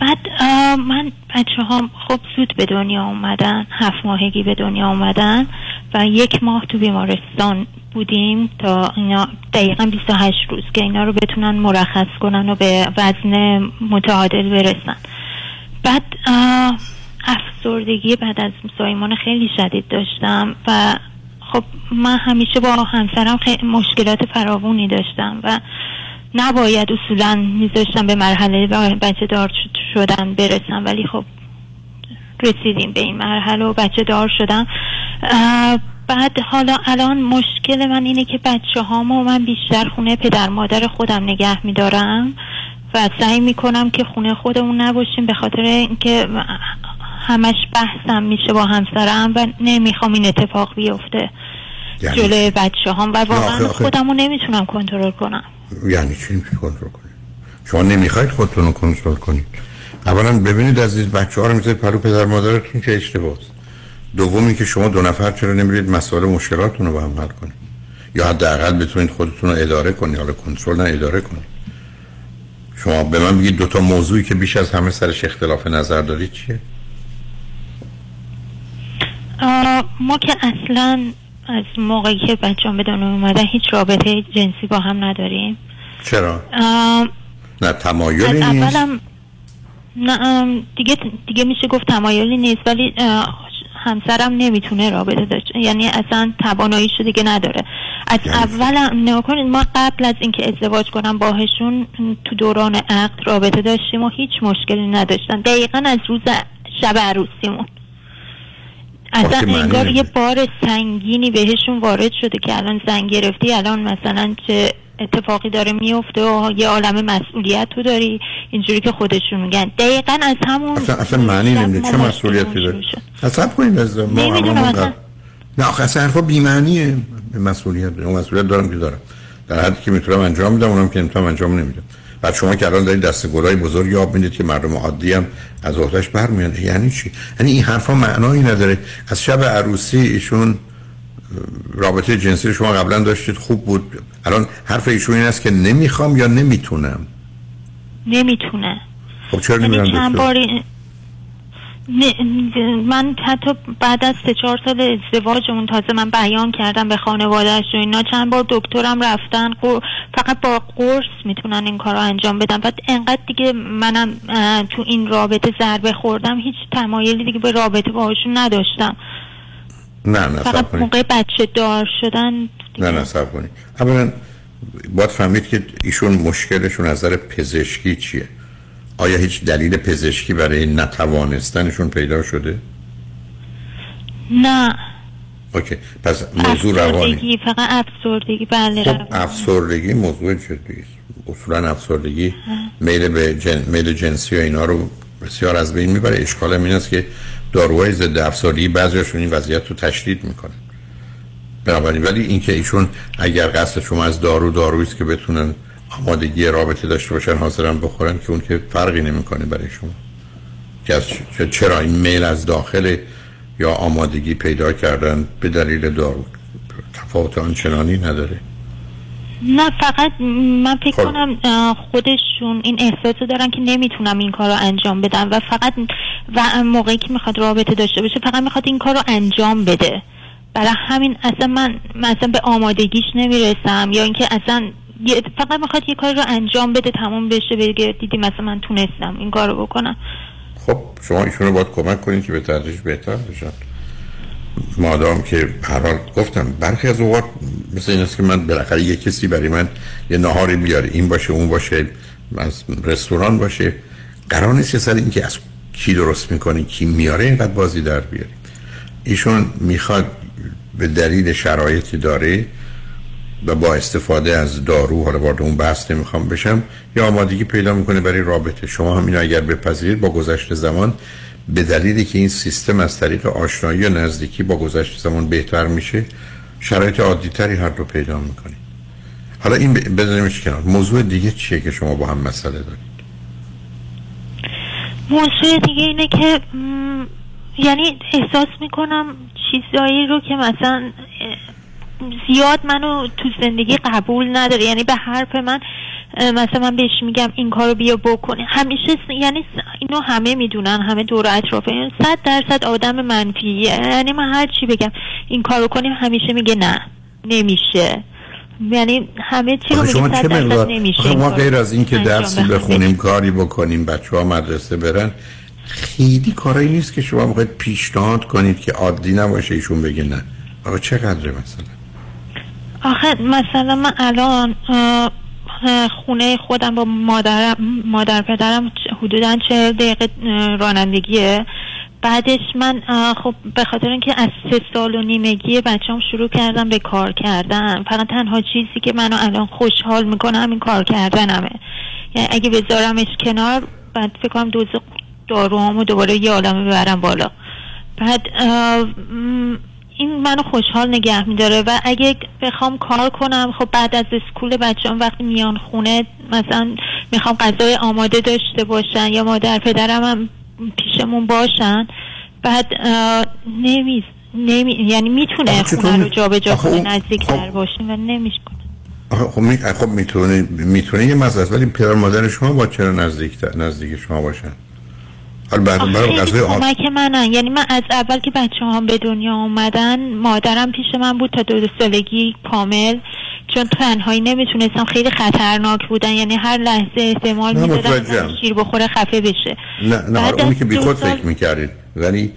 بعد من بچه هم خب زود به دنیا اومدن هفت ماهگی به دنیا اومدن و یک ماه تو بیمارستان بودیم تا اینا دقیقا 28 روز که اینا رو بتونن مرخص کنن و به وزن متعادل برسن. بعد افسردگی بعد از زایمان خیلی شدید داشتم و خب من همیشه با همسرم خیلی مشکلات فراوونی داشتم و نباید اصولا میذاشتم به مرحله بچه دار شدن برسم ولی خب رسیدیم به این مرحله و بچه دار شدم بعد حالا الان مشکل من اینه که بچه هامو من بیشتر خونه پدر مادر خودم نگه میدارم و سعی می‌کنم که خونه خودمون نباشیم به خاطر اینکه همش بحثم میشه با همسرم و نمی‌خوام این اتفاق بیفته یعنی؟ جلوی بچه هم و واقعا خودمو نمی‌تونم کنترل کنم. یعنی چی کنترل کنید؟ شما نمی‌خواید خودتون رو کنترل کنید. اولا ببینید عزیز بچه ها رو می‌ذارید پلو پدر مادرتون که اشتباهه دومی که شما دو نفر چرا نمیرید مسائل مشکلاتتون رو با هم حل کنید؟ یا حداقل بتونید خودتون رو اداره کنید. حالا کنترل نه اداره کنید. شما به من بگید دو تا موضوعی که بیش از همه سرش اختلاف نظر دارید چیه؟ ما که اصلا از موقعی که بچه‌ام به دنیا اومدن هیچ رابطه جنسی با هم نداریم. چرا؟ نه تمایلی نیست. اولم نه دیگه دیگه میشه گفت تمایلی نیست ولی همسرم نمی‌تونه رابطه داشته یعنی اصلا تواناییشو دیگه نداره. از یعنی؟ اول نگاه کنید ما قبل از اینکه ازدواج کنم باهشون تو دوران عقد رابطه داشتیم و هیچ مشکلی نداشتن. دقیقا از روز شب عروسیمون. اصلا انگار. یه بار سنگینی بهشون وارد شده که الان زن گرفتی الان مثلا چه اتفاقی داره میفته و یه عالم مسئولیت تو داری. اینجوری که خودشون میگن. دقیقا از همون اصلا, اصلا معنی نمیده. چه مسئولیتی داره. حساب کنید از ما اصلا. نه آخه اصلا حرفا بی‌معنیه. مسئولیت مسئولیت دارم که دارم. در حدی که می‌تونم انجام میدم اونم که نمی‌تونم انجام نمیدم. بعد شما که الان دارید دست گلای بزرگی آب می‌دید که مردم عادی هم از عهدهش برمیاد یعنی چی؟ یعنی این حرفا معنایی نداره. از شب عروسی ایشون رابطه جنسی شما قبلا داشتید خوب بود. الان حرف ایشون این است که نمی‌خوام یا نمی‌تونم؟ نمی‌تونه. خب چرا یعنی چند نه- من حتی بعد از سه چهار سال ازدواجمون تازه من بیان کردم به خانوادهش و اینا. چند بار دکترم رفتن فقط با قرص می‌تونن این کار رو انجام بدن. بعد انقدر دیگه منم تو این رابطه ضربه خوردم هیچ تمایلی دیگه به رابطه باهاشون نداشتم. نه نه فقط موقع بچه دار شدن نه نه صبر کنید. اولا باید فهمید که ایشون مشکلشون از نظر پزشکی چیه. آیا هیچ دلیل پزشکی برای نتوانستنشون پیدا شده؟ نه. اوکی. پس موضوع روانی. فقط افسردگی. بله خب روانی. افسردگی موضوع جدی اصولا افسردگی میل به جن... میل جنسی و اینا رو بسیار از بین می‌بره. اشکال این است که داروهای ضد افسردگی بعضیشون این وضعیت رو تشدید می‌کنن. بنابراین ولی اینکه ایشون اگر قصد شما از دارو دارویی است که بتونن آمادگی رابطه داشته باشن حاضرن بخورن که اون که فرقی نمی‌کنه برای شما. که چرا این میل از داخل یا آمادگی پیدا کردن به دلیل دارو تفاوت آنچنانی نداره؟ نه فقط من فکر خب. کنم خودشون این احساس رو دارن که نمی‌تونم این کار رو انجام بدم و فقط و موقعی که می‌خواد رابطه داشته باشه فقط می‌خواد این کار رو انجام بده. برای همین اصلا من مثلا به آمادگیش نمی‌رسم یا اینکه اصلا فقط می‌خواد یه کار رو انجام بده تمام بشه بگه دیدی مثلا من تونستم این کار رو بکنم. خب شما ایشون رو باید کمک کنید که به تدریج بهتر بشن. مادام که هر حال گفتم برخی از اوقات مثل این است که من بالاخره یه کسی برای من یه نهاری بیاره. این باشه اون باشه از رستوران باشه. قرار نیست سر اینکه از کی درست می‌کنه کی میاره اینقدر بازی در بیاریم. ایشون می‌خواد به دلیل شرایطی داره و با استفاده از دارو حالا وارد اون بحث نمی‌خوام بشم یا آمادگی پیدا می‌کنه برای رابطه. شما هم اینو اگر بپذیرید با گذشت زمان به دلیلی که این سیستم از طریق آشنایی و نزدیکی با گذشت زمان بهتر میشه شرایط عادی تری هر دو پیدا می‌کنید. حالا این بذاریمش کنار. موضوع دیگه چیه که شما با هم مسئله دارید؟ موضوع دیگه اینه که م، یعنی احساس می‌کنم چیزایی رو که مثلا زیاد منو تو زندگی قبول نداره. یعنی به حرف من مثلا من بهش میگم این کارو بیا بکنی. همیشه س- یعنی س- اینو همه می‌دونن همه دور اطراف صد درصد آدم منفیه. یعنی من هر چی بگم این کارو کنیم همیشه میگه نه نمیشه. یعنی همه چی رو شما میگه چه مقدار ما غیر از اینکه درسی بدم. بخونیم کاری بکنیم بچه ها مدرسه برن خیلی کارایی نیست که شما می‌خواید پیشنهاد کنید که عادی نباشه ایشون بگه نه. آقا چقدره مثلا؟ آخه مثلا من الان خونه خودم با مادرم مادر پدرم حدودا چه دقیقه رانندگیه. بعدش من خب به خاطر اینکه از سه سال و نیمگی بچه‌ام شروع کردم به کار کردن. فقط تنها چیزی که منو الان خوشحال می‌کنه همین کار کردنمه. یعنی اگه بذارمش کنار بعد فکر کنم دوز داروهامو دوباره یه عالمه ببرم بالا. بعد این منو خوشحال نگه میداره و اگه بخوام کار کنم خب بعد از اسکول بچه‌ام وقتی میان خونه مثلا می‌خوام غذای آماده داشته باشن یا مادر پدرم هم پیشمون باشن بعد اه، نمی یعنی می‌تونه خونه رو جابجا کنه اون- نزدیکتر باشیم و نمیشه. آخه خب می... خب می‌تونه می‌تونه یه است ولی پدر مادر شما با چرا نزدیک نزدیک شما باشن؟ کمک منن. یعنی من از اول که بچه هم به دنیا آمدن مادرم پیش من بود تا دو سالگی کامل. چون تنهایی نمی‌تونستم خیلی خطرناک بودن. یعنی هر لحظه احتمال می‌دادم. شیر بخوره خفه بشه. نه نه حالا اونی که بی دو خود سال- فکر می‌کردید ولی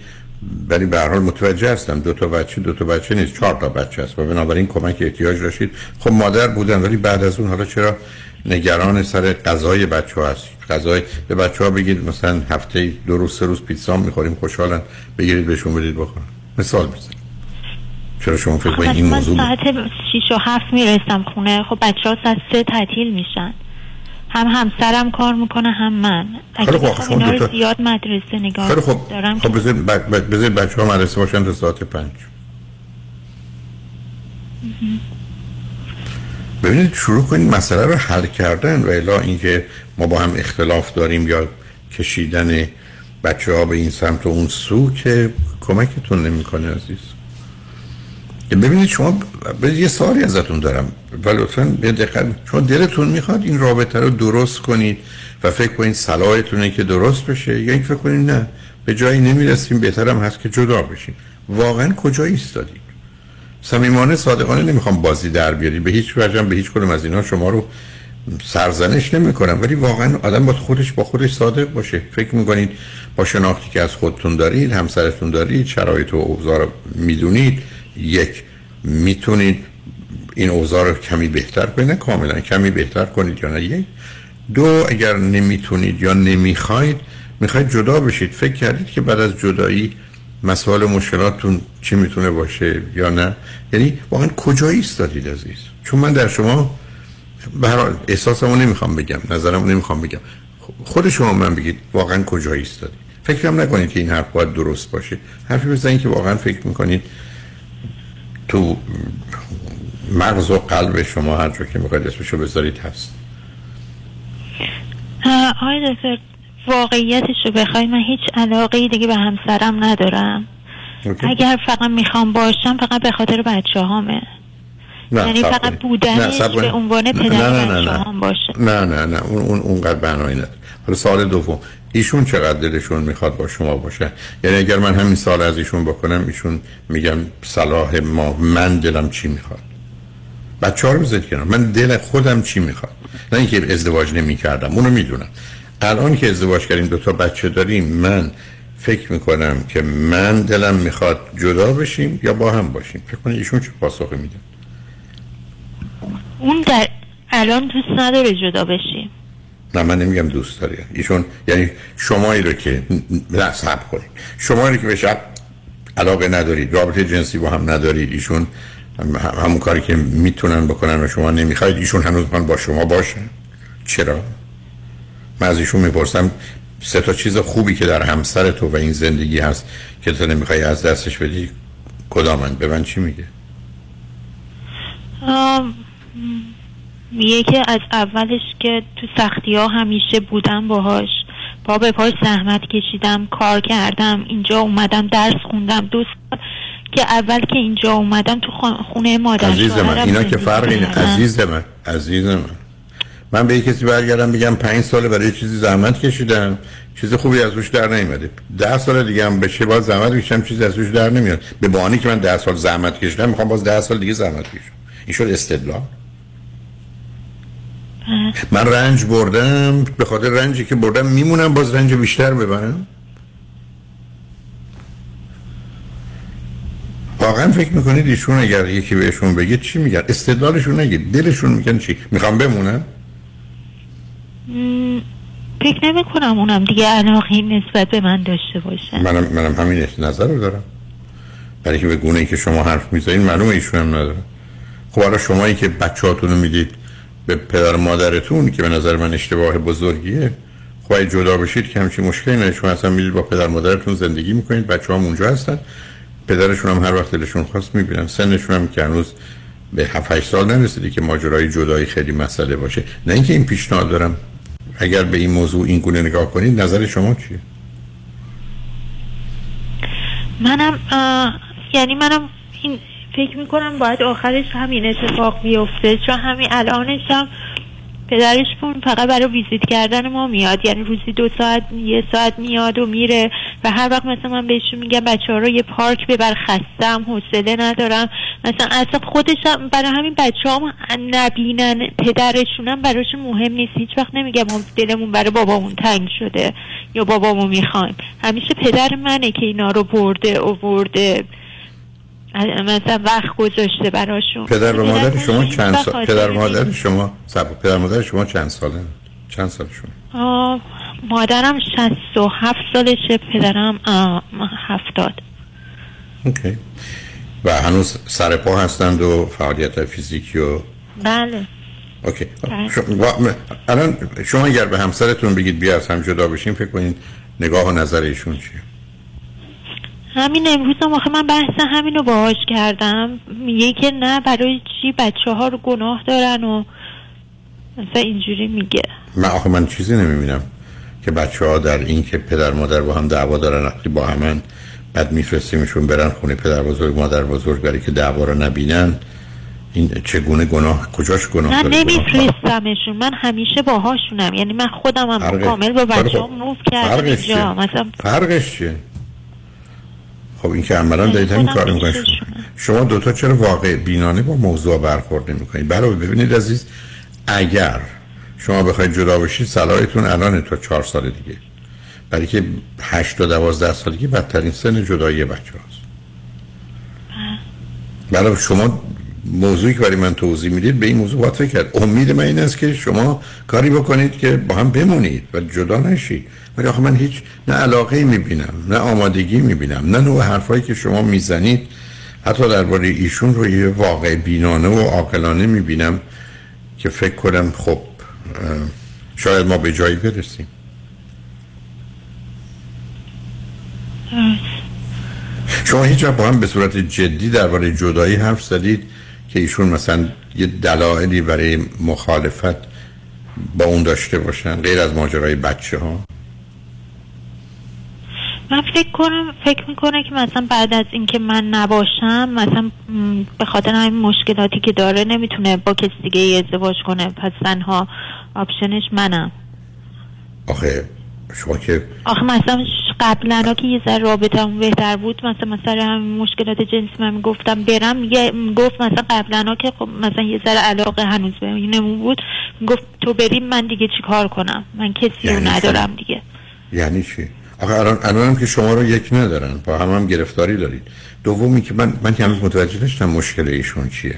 ولی به هر حال متوجه هستم. دو تا بچه دو تا بچه نیست. چهار تا بچه است و بنابراین کمک احتیاج داشتید. خب مادر بودن ولی بعد از اون حالا چرا نگران سر غذای بچه ها هستید؟ غذای به بچه ها بگید مثلا هفته دو روز سه روز پیتزا می‌خوریم خوشحالن. بگیرید بهشون بدید بخورن. مثال بزنید. چرا شما فکر این موضوع ساعت شیش و هفت می‌رسم خونه. خب بچه ها ساعت سه تعطیل میشن. هم همسرم کار می‌کنه هم من. اگه خیلی خوب، بخوام شما اینا رو زیاد مدرسه نگاه خیلی خب دارم خب بذارید ب- ب- بذارید بچه ها مدرسه باشن تا ساعت پنج. ببینید شروع کنید مسئله رو حل کردن و الا اینکه ما با هم اختلاف داریم یا کشیدن بچه ها به این سمت و اون سو که کمکتون نمی‌کنه عزیز. ببینید شما یه سوالی ازتون دارم و لطفا یه دقت شما دلتون می‌خواد این رابطه رو درست کنید و فکر کنید صلاحتونه که درست بشه یا اینکه فکر کنید نه به جایی نمی‌رسیم بهترم هست که جدا بشیم واقعا کجا ایستادید صمیمانه صادقانه نمی‌خوام بازی در بیاری به هیچ وجه به هیچ کدوم از اینها شما رو سرزنش نمی‌کنم. ولی واقعا آدم با خودش با خودش صادق باشه. فکر می‌کنید با شناختی که از خودتون دارید همسرتون دارید شرایط و اوضاع رو می‌دونید یک می‌تونید این اوضاع رو کمی بهتر کنید. نه کاملا کمی بهتر کنید یا نه. یک. دو اگر نمی‌تونید یا نمی‌خواید می‌خواید جدا بشید. فکر کردید که بعد از جدایی مسائل مشکلاتتون چی می‌تونه باشه یا نه؟ یعنی واقعا کجا ایستادید عزیز؟ چون من در شما به هر حال احساسمو نمی‌خوام بگم نظرمو نمی‌خوام بگم. خود شما من بگید واقعا کجا ایستادید. فکرم نکنید که این حرف باید درست باشه. حرفی بزنید که واقعا فکر می‌کنید تو مغز و قلب شما هر جا که می‌خواید اسمشو بذارید هست آقای دکتر واقعیتش رو بخوای من هیچ علاقه دیگه به همسرم ندارم اوکی. اگر فقط می‌خوام باشم فقط به خاطر بچه هامه نه یعنی فقط. بودنش نه، به. عنوان نه، پدر نه، نه، نه. هم باشه نه نه نه اون اون اونقدر بنایی نداره حالا سال دوم ایشون چقدر دلشون می‌خواد با شما باشه؟ یعنی اگر من همین سال از ایشون بکنم ایشون میگم صلاح ما من دلم چی می‌خواد؟ بچه ها رو بذارید کنار. من دل خودم چی می‌خواد؟ نه اینکه ازدواج نمی کردم اونو می‌دونم. الان که ازدواج کردیم دو تا بچه داریم من فکر می‌کنم که من دلم می‌خواد جدا بشیم یا با هم باشیم. فکر کنید ایشون چه پاسخی میده اون در الان دوست نداره جدا بشیم. نه من نمیگم دوست داری. ایشون یعنی شمایی رو که نه صبر کنید. شمایی رو که به شب علاقه ندارید رابطه جنسی با هم ندارید ایشون هم- همون کاری که می‌تونن بکنن و شما نمی‌خواید ایشون هنوز من با شما باشن چرا؟ من از ایشون می‌پرسم سه تا چیز خوبی که در همسر تو و این زندگی هست که تو نمی‌خوای از دستش بدی کدامن؟ به من چی میگه؟ میگه که از اولش که تو سختی ها همیشه بودم باهاش. پا به پاش زحمت کشیدم کار کردم اینجا اومدم درس خوندم. دو سال که اول که اینجا اومدم تو خونه مادر عزیز من اینا که زندگی فرقی نه کردم. عزیز من عزیز من. من به کسی برگردم بگم پنج ساله برای چیزی زحمت کشیدم. چیز خوبی از روش در نیومده. ده سال دیگه هم بشه باز زحمت کشیدم چیزی از روش در نمیاد. به بهانه که من ده سال زحمت کشیدم می‌خوام باز ده سال دیگه زحمت کشم. این شد استدلال. من رنج بردم به خاطر رنجی که بردم میمونم باز رنج بیشتر ببرم. واقعا فکر می‌کنید ایشون اگر یکی بهشون بگه چی میگن؟ استدلالشون نگید دلشون میگن چی؟ می‌خوام بمونم؟ م، فکر نمی کنم اونم دیگه علاقه نسبت به من داشته باشه. منم منم همین نظر رو دارم. برای که به گونه ای که شما حرف می‌زنید معلومه ایشون هم نداره خب حالا شمایی که بچه‌هاتون رو می‌دید به پدر مادرتون که به نظر من اشتباه بزرگیه. خب اگه جدا بشید که همچین مشکلی نه شما اصلا می‌دید با پدر مادرتون زندگی می‌کنید بچه هم اونجا هستن. پدرشون هم هر وقت دلشون خواست می‌بینن. سنشون هم که هنوز به 7 8 سال نرسیده که ماجرای جدایی خیلی مسئله باشه. نه اینکه این پیشنهاد دارم. اگر به این موضوع این گونه نگاه کنید نظر شما چیه؟ منم یعنی منم این فکر می‌کنم باید آخرش همین اتفاق بیفته. چون همین الانش هم پدرش پون فقط برای ویزیت کردن ما میاد. یعنی روزی دو ساعت یه ساعت میاد و میره. و هر وقت مثلا من بهشون میگم بچه ها رو یه پارک ببر خستم حوصله ندارم. مثلا اصلا خودش هم برای همین بچه هم نبینن پدرشونم براشون مهم نیست. هیچ وقت نمیگم دلمون برای بابامون تنگ شده یا بابامو می‌خوایم. همیشه پدر منه که اینا رو برده اوورده. مثلا وقت گذاشته براشون. پدر و مادر شما چند سال پدر. مادر شما سب پدر مادر شما چند ساله؟ چند سالشون؟ آه، مادرم 67 سالشه پدرم هفتاد. اوکی. و هنوز سر پا هستند و فعالیت فیزیکی و بله. اوکی. بله. شما- الان شما اگر به همسرتون بگید بیا از هم جدا بشیم فکر کنید نگاه و نظر ایشون چیه؟ همین امروز هم آخه من بحث همین رو باهاش کردم. میگه که نه برای چی بچه ها رو گناه دارن و مثلا اینجوری میگه. من آخه من چیزی نمی‌بینم که بچه ها در این که پدر مادر با هم دعوا دارن وقتی با همن بعد میفرستیمشون برن خونه پدر بزرگ مادر بزرگ برای که دعوا رو نبینن. این چگونه گناه کجاش گناه نه نمیفرستمشون. من همیشه باهاشونم. یعنی من خودم هم کامل با فرق- بچه هم موف کردم فرقش اینجا. چیه؟ مثلا فرقش چیه؟ خب این که عملا دارید همین کار می‌کنید. شما دوتا چرا واقع بینانه با موضوع برخورد نمی‌کنید برای ببینید عزیز اگر شما بخواید جدا بشید صلاحتون الان تا چهار سال دیگه. برای که هشت تا دوازده سالگی بدترین سن جدایی بچه هاست برای شما موضوعی که برای من توضیح می‌دید به این موضوع باید فکر کرد. امید من این است که شما کاری بکنید که با هم بمونید و جدا نشید. ولی آخه من هیچ نه علاقه می‌بینم نه آمادگی می‌بینم نه نوع حرفایی که شما می‌زنید. حتی درباره ایشون رو یه واقع بینانه و عاقلانه می‌بینم که فکر کنم خب شاید ما به جایی برسیم. شما هیچ با هم به صورت جدی درباره جدایی حرف زدید که ایشون مثلا یه دلایلی برای مخالفت با اون داشته باشن غیر از ماجرای بچه ها من فکر کنم فکر می‌کنه که مثلا بعد از اینکه من نباشم مثلا به خاطر همین مشکلاتی که داره نمی‌تونه با کسی دیگه ازدواج کنه. پس تنها آپشنش منم. آخه شما که آخه مثلا قبلا که یه ذره رابطمون بهتر بود مثلا مثلا همین مشکلات جنسی من گفتم برم یه گفت مثلا قبلا که خب مثلا یه ذره علاقه هنوز بینمون بود گفت تو بریم من دیگه چی کار کنم؟ من کسی رو یعنی چی؟ ندارم دیگه. یعنی چی؟ آخه الان الان هم که شما رو یک ندارن با هم هم گرفتاری دارید. دومی که من من که هنوز متوجه نشدم مشکل ایشون چیه.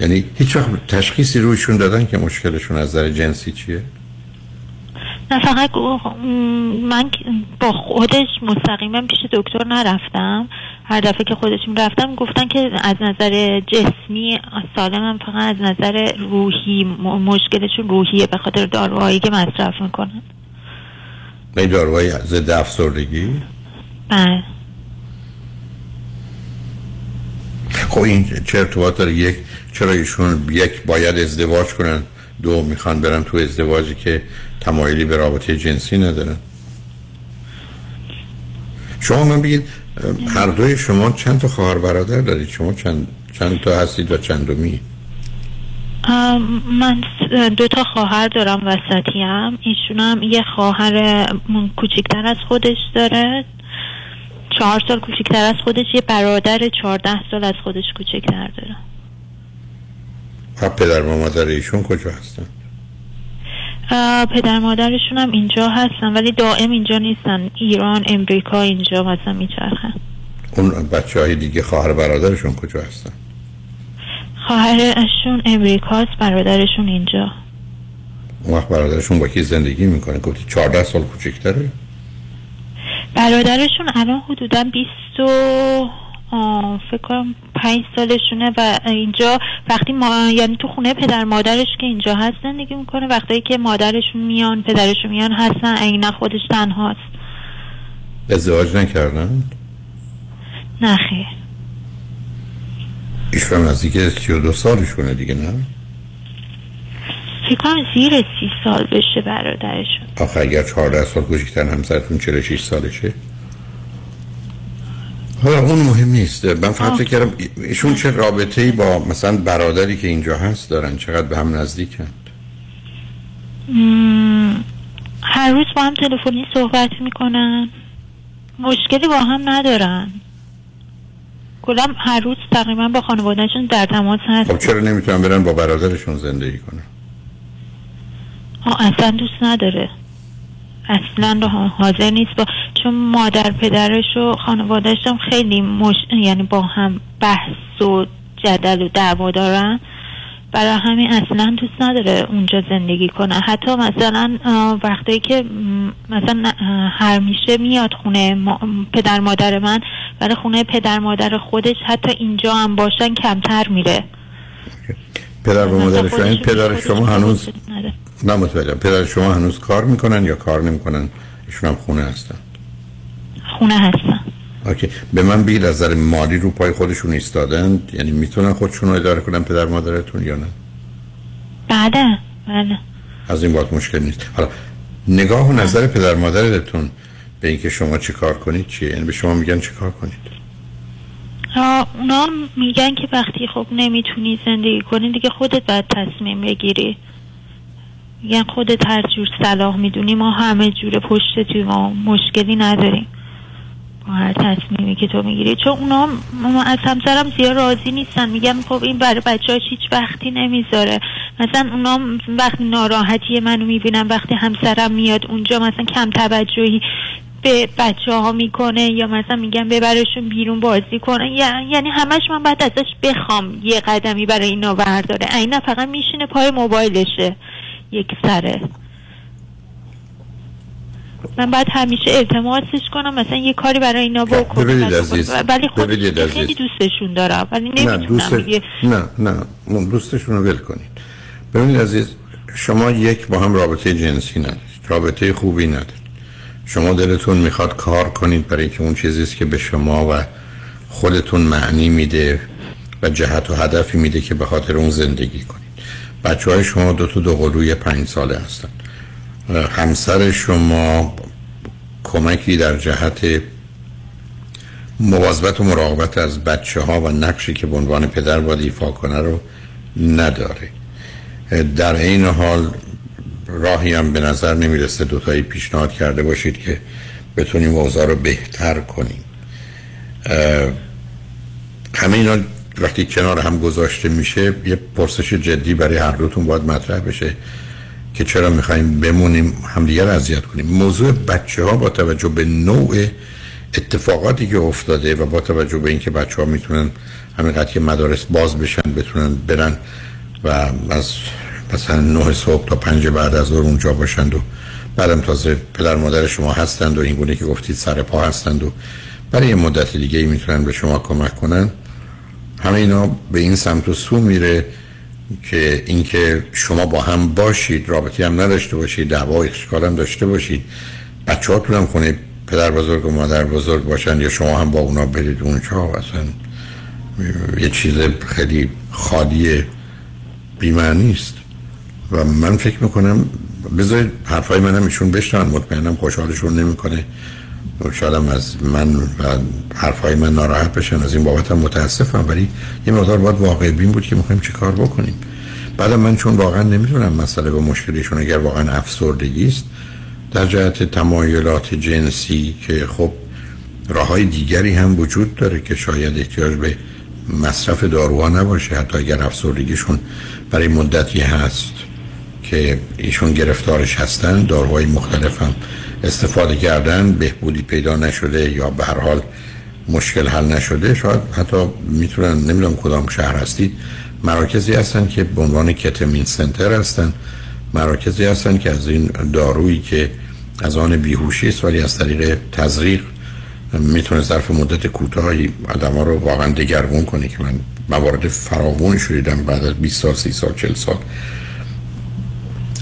یعنی هیچ وقت تشخیصی رویشون دادن که مشکلشون از نظر جنسی چیه؟ نه فقط من با خودش مستقیما پیش دکتر نرفتم. هر دفعه که خودشون رفتم گفتن که از نظر جسمی سالمم فقط از نظر روحی مشکلشون روحیه به خاطر داروهایی که مصرف می‌کنن. این داروهای ضد افسردگی؟ بله. خب این چه ارتباط داره یک چرا ایشون یک باید ازدواج کنن؟ دو می‌خوان برن تو ازدواجی که تمایلی به رابطه جنسی ندارن. شما من بگید هر دوی شما چند تا خواهر برادر دارید؟ شما چند چند تا هستید و چندمی ام، من دو تا خواهر دارم وسطی هم ایشون هم یه خواهر م، کوچیکتر از خودش داره. چهار سال کوچیکتر از خودش یه برادر چهارده سال از خودش کوچیکتر داره. و پدر و مادر ایشون کجا هستن؟ پدر مادرشون هم اینجا هستن ولی دائم اینجا نیستن. ایران امریکا اینجا مثلا میچرخن. اون بچه های دیگه خواهر برادرشون کجا هستن؟ خواهرشون امریکاست برادرشون اینجا. اون وقت برادرشون با کی زندگی می‌کنه؟ گفتی 14 سال کوچکتره؟ برادرشون الان حدودا 20 و فکر کنم پنج سالشونه و اینجا وقتی ما یعنی تو خونه پدر مادرش که اینجا هست زندگی می‌کنه. وقتی که مادرشون میان پدرشون میان هستن نه خودش تنهاست. ازدواج نکردن؟ نه خیر. ایشون نزدیک 32 سالشونه دیگه نه؟ فکر کنم زیر سی سال بشه برادرشون. آخه اگر 14 سال کوچکتر همسرتون 46 سالشه؟ حالا اون مهم نیست. من فقط. فکر کردم ایشون چه رابطه ای با مثلا برادری که اینجا هست دارن؟ چقدر به هم نزدیکن؟ مم، هر روز با هم تلفنی صحبت می‌کنن. مشکلی با هم ندارن. کلا هر روز تقریبا با خانوادهشون در تماس هست. خب چرا نمی‌تونن برن با برادرشون زندگی کنن؟ اصلا دوست نداره. اصلا حاضر نیست با چون مادر پدرش و خانوادهش هم خیلی مش... یعنی با هم بحث و جدل و دعوا دارن. برای همین اصلا دوست نداره اونجا زندگی کنه. حتی مثلا آه، وقتایی که مثلا هر میشه میاد خونه ما- پدر مادر من برای خونه پدر مادر خودش حتی اینجا هم باشن کمتر میره. پدر و مادر شما این پدر شما هنوز. نه متوجهم. پدر شما هنوز کار می‌کنن یا کار نمی‌کنن؟ ایشون هم خونه هستن. خونه هستن. اوکی. به من بگید از نظر مالی رو پای خودشون ایستادن؟ یعنی می‌تونن خودشون رو اداره کنن پدر مادرتون یا نه؟ بله بله از این باید مشکل نیست. حالا نگاه و نظر پدر مادرتون. به اینکه شما چه کار کنید چیه؟ یعنی به شما میگن چه کار کنید؟ اونا میگن که وقتی خب نمی‌تونی زندگی کنی دیگه خودت باید تصمیم بگیری. میگن خودت هر جور صلاح می‌دونی ما همه جور پشت توی ما مشکلی نداریم. با هر تصمیمی که تو می‌گیری. چون اونا از همسرم زیاد راضی نیستن. میگم خب این برای بچهاش هیچ وقتی نمی‌ذاره. مثلا اونا وقتی ناراحتی منو می‌بینن وقتی همسرم میاد اونجا مثلا کم توجهی به بچه ها می‌کنه یا مثلا میگن ببرشون بیرون بازی یع- یعنی همش من بعد ازش بخوام یه قدمی برای اینا برداره. اینا فقط میشینه پای موبایلشه یک سره. من بعد همیشه التماسش کنم مثلا یه کاری برای اینا ببینید ولی عزیز، که خیلی. دوستشون دارم ولی نه دوست نه نه اون دوستشون رو ول کنید. ببینید عزیز شما یک با هم رابطه جنسی ندارید رابطه خوبی ندارید. شما دلتون می‌خواد کار کنید برای که اون چیزی است که به شما و خودتون معنی میده و جهت و هدفی میده که به خاطر اون زندگی کنید. بچه های شما دو تا دو قلوی پنج ساله هستن. همسر شما کمکی در جهت مواظبت و مراقبت از بچه ها و نقشی که به عنوان پدر باید ایفا کنه رو نداره. در این حال راهی هم به نظر نمی‌رسه. دوتایی پیشنهاد کرده باشید که بتونیم اوضاع رو بهتر کنیم. همه اینا وقتی کنار هم گذاشته میشه یه پرسش جدی برای هر دوتون باید مطرح بشه که چرا می‌خوایم بمونیم همدیگر رو اذیت کنیم. موضوع بچه ها با توجه به نوع اتفاقاتی که افتاده و با توجه به اینکه بچه ها می‌تونن همینقدر که مدارس باز بشن بتونن برن و از مثلا نه صبح تا پنج بعد از ظهر اونجا باشند و بعدم تازه پدر مادر شما هستند و این گونه که گفتید سر پا هستند و برای یه مدت دیگه می‌تونن به شما کمک کنن. همه اینا به این سمت و سو میره که اینکه شما با هم باشید رابطه هم نداشته باشید دعوا اشکال هم داشته باشید. بچه هاتون هم خونه پدر بزرگ و مادر بزرگ باشن یا شما هم با اونا برید اونجا؟ اصلا یه چیز خیلی خالی بیمعنی است و من فکر می‌کنم بذارید حرفای منم ایشون بشنن مطمئنم خوشحالشون نمی‌کنه. شاید از من و حرفای من ناراحت بشن از این بابت هم متاسفم ولی یه مقدار باید واقع بین بود که می‌خوایم چه کار بکنیم. بعدم من چون واقعا نمی‌دونم مسئله و مشکلیشون اگر واقعا افسردگی است در جهت تمایلات جنسی که خب راه های دیگری هم وجود داره که شاید احتیاج به مصرف داروها نباشه حتی اگر افسردگیشون برای مدتی هست. که ایشون گرفتارش هستن داروهای مختلف هم استفاده کردن بهبودی پیدا نشده یا به هر حال مشکل حل نشده. شاید حتی می‌تونن نمی‌دونم کدام شهر هستید مراکزی هستن که به عنوان کتمین سنتر هستن. مراکزی هستن که از این دارویی که از آن بیهوشی است ولی از طریق تزریق می‌تونه ظرف مدت کوتاهی آدم رو واقعا دگرگون کنه که من موارد فراوون شدیدم بعد از 20 سال 30 سال 40 سال.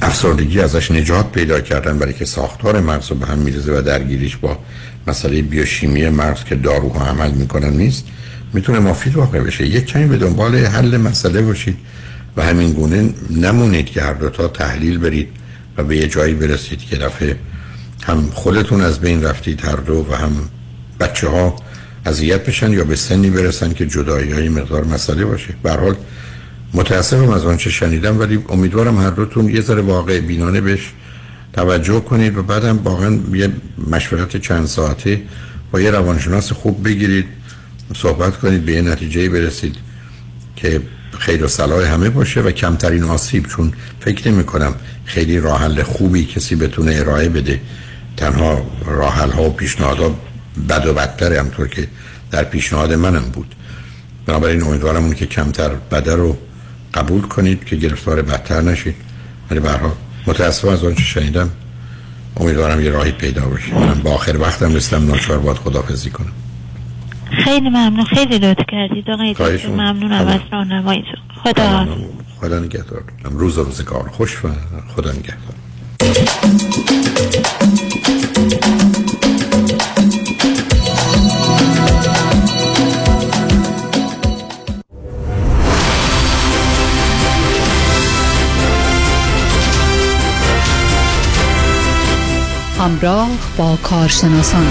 افسردگی ازش نجات پیدا کردن برای که ساختار مغز رو به هم میرزه و درگیریش با مسئله بیوشیمی مغز که داروها عمل می‌کنن نیست می‌تونه مفید واقع بشه. یک کمی به دنبال حل مسئله باشید و همین گونه نمونید که هر دوتا تحلیل برید و به یه جایی برسید که دفعه هم خودتون از بین رفتید هر دو و هم بچه ها اذیت بشن یا به سنی برسن که جدایی های مقدار مسئله باشه. به هر حال متاسفم از آنچه شنیدم ولی امیدوارم هر دوتون یه ذره واقع بینانه بهش توجه کنید و بعدم واقعا یه مشورت چند ساعته با یه روانشناس خوب بگیرید صحبت کنید به یه نتیجه برسید که خیر و صلاح همه باشه و کمترین آسیب چون فکر نمی کنم خیلی راه حل خوبی کسی بتونه ارائه بده. تنها راه حل ها و پیشنهادها بد و بدتره همطور که در پیشنهاد منم بود. بنابراین امیدوارم اون که کمتر بده رو قبول کنید که گرفتار بدتر نشید. ولی حال متاسفم از آنچه شنیدم. امیدوارم یه راهی پیدا بشه. منم با آخر وقتم رسیدم. ناچار باید خدافزی کنم. خیلی ممنون. خیلی لطف کردید. آقای دکتر. ممنونم از راهنماییتون. خدا خدا نگهدار. روز روزگار خوش و خدا نگهدار. همراه با کارشناسان.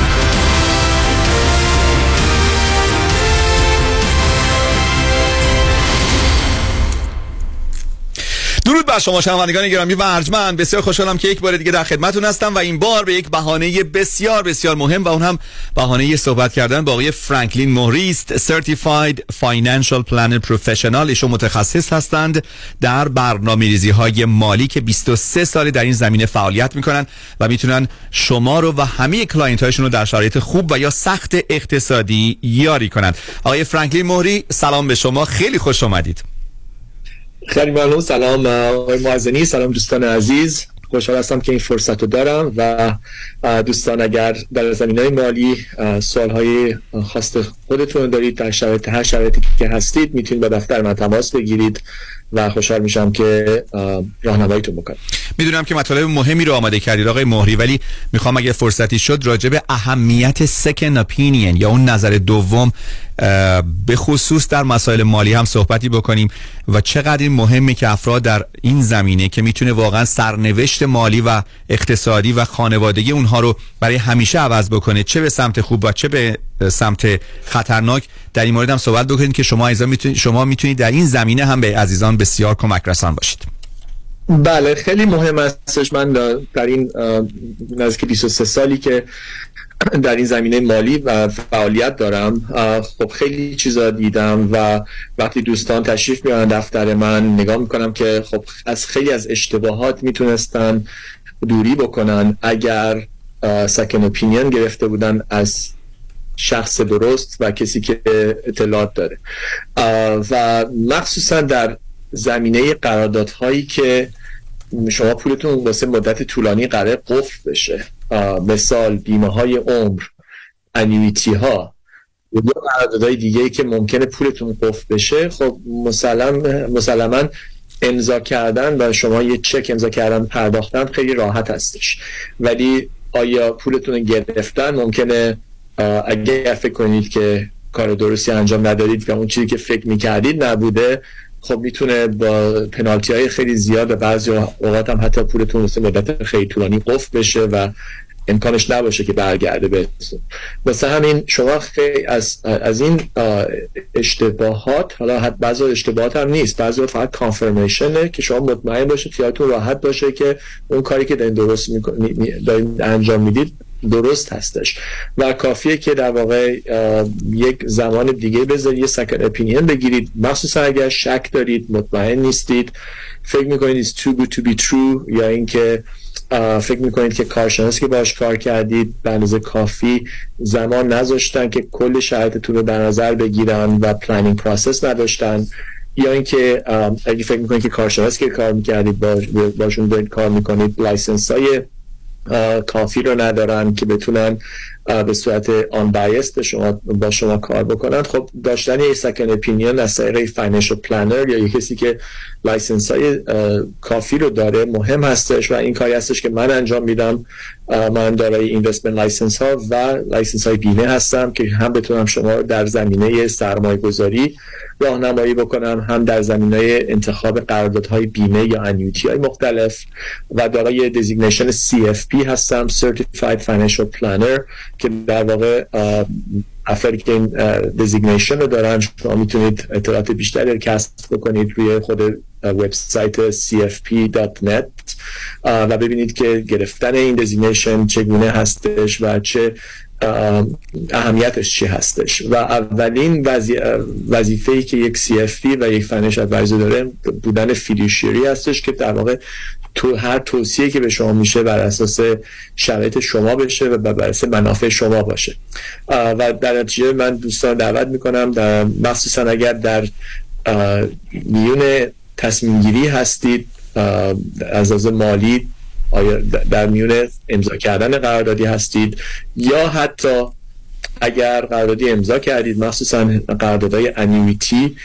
بر شما شنوندگان گرامی و ارجمند بسیار خوشحالم که یک بار دیگه در خدمتتون هستم و این بار به یک بهانه بسیار بسیار مهم و اون هم بهانه صحبت کردن با آقای فرانکلین موری است Certified Financial Planner Professional. ایشون متخصص هستند در برنامه‌ریزی های مالی که 23 سال در این زمینه فعالیت می‌کنن و می‌تونن شما رو و همه client هایشون رو در شرایط خوب و یا سخت اقتصادی یاری کنند آقای فرانکلین موری سلام به شما. خیلی خوش آمدید خیلی ممنون سلام آقای معزنی سلام دوستان عزیز. خوشحال هستم که این فرصت رو دارم و دوستان اگر در زمین های مالی سوال های خاص خودتون دارید در شرایط هر شرایطی که هستید می‌تونید با دفتر من تماس بگیرید و خوشحال میشم که راهنماییتون بکنم. می‌دونم که مطالب مهمی رو آماده کردید آقای مهری ولی می‌خوام اگه فرصتی شد راجع به اهمیت سکن اپینین یا اون نظر دوم به خصوص در مسائل مالی هم صحبتی بکنیم و چقدر این مهمه که افراد در این زمینه که می‌تونه واقعا سرنوشت مالی و اقتصادی و خانوادگی اونها رو برای همیشه عوض بکنه چه به سمت خوب و چه به سمت خطرناک در این مورد هم صحبت بکنید که شما می‌تونید شما می‌تونید در این زمینه هم به عزیزان بسیار کمک رسان باشید. بله خیلی مهم استش من در این نزدیک 23 سالی که در این زمینه مالی و فعالیت دارم. خب خیلی چیزا دیدم و وقتی دوستان تشریف میارن دفتر من نگاه می‌کنم که خب از خیلی از اشتباهات می‌تونستن دوری بکنن. اگر سکن اپینین گرفته بودن از شخص درست و کسی که اطلاعات داره. و مخصوصا در زمینه قراردادهایی که شما پولتون واسه مدت طولانی قرار قفل بشه. مثال بیمه های عمر انیویتی ها یا قراردادهای دیگه که ممکنه پولتون قفل بشه خب مسلم مسلما امضا کردن و شما یه چک امضا کردن پرداختن خیلی راحت هستش. ولی آیا پولتون گرفتن؟ ممکنه اگر فکر کنید که کار درستی انجام ندارید و اون چیزی که فکر می‌کردید نبوده خب می‌تونه با پنالتی های خیلی زیاد و بعضی اوقات هم حتی پولتون مدت خیلی طولانی قفل بشه و امکانش نباشه که برگرده بهتون مثل همین شما خیلی از, از این اشتباهات حالا حتی بعضی اشتباهات هم نیست. بعضی فقط کانفرمیشنه که شما مطمئن باشید خیالتون راحت باشه که اون کاری که دارین درست دارین انجام می‌دید درست هستش. و کافیه که در واقع یک زمان دیگه بذارید یه second opinion بگیرید. مخصوصا اگر شک دارید مطمئن نیستید فکر می‌کنید is too good to be true یا اینکه فکر می‌کنید که کارشناس که باش کار کردید به اندازه کافی زمان نذاشتن که کل شرایطتون رو در نظر بگیرن و planning process نداشتن. یا اینکه اگه فکر می‌کنید که کارشناس که کار می‌کردید باشون دارید کار می‌کنید license های کافی رو ندارن که بتونن به صورت unbiased به شما با شما کار بکنن. خب داشتن یه second opinion از طریق financial planner یا یه کسی که license های کافی رو داره مهم هستش و این کاری هستش که من انجام میدم. من دارای investment license ها و license های بیمه هستم که هم بتونم شما در زمینه سرمایه گذاری راهنمایی بکنم هم در زمینه انتخاب قراردادهای بیمه یا annuity های مختلف. و دارای designation CFP هستم Certified Financial Planner که در واقع افرادی که این designation رو دارن شما می‌تونید اطلاعات بیشتری کسب بکنید روی خود website cfp.net و ببینید که گرفتن این designation چگونه هستش و چه اهمیتش چی هستش. و اولین وظیفه ای که یک CFP و یک فنش ادوایزر داره بودن فیدیوشیری هستش که در واقع تو هر توصیه که به شما میشه بر اساس شرایط شما بشه و بر اساس منافع شما باشه. و در نتیجه من دوستان دعوت می‌کنم در مخصوصا اگر در میون تصمیم گیری هستید از از مالی آیا در میون امضا کردن قراردادی هستید یا حتی اگر قراردادی امضا کردید مخصوصا قراردادهای انیویتی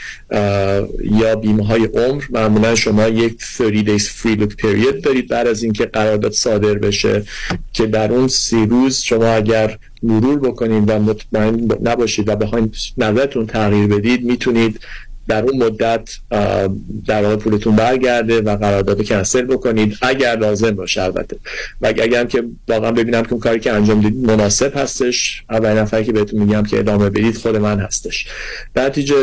یا بیمه های عمر معمولا شما یک 30 days free look period دارید بعد از اینکه قرارداد صادر بشه که در اون سی روز شما اگر مرور بکنید و مطمئن نباشید و بخواید نظرتون تغییر بدید می‌تونید در اون مدت در واقع پولتون برگرده و قرارداد کنسل بکنید اگر لازم باشه البته. و اگر هم که واقعا ببینم که اون کاری که انجام دادید مناسب هستش اولین نفری که بهتون میگم که ادامه بدید خود من هستش. در نتیجه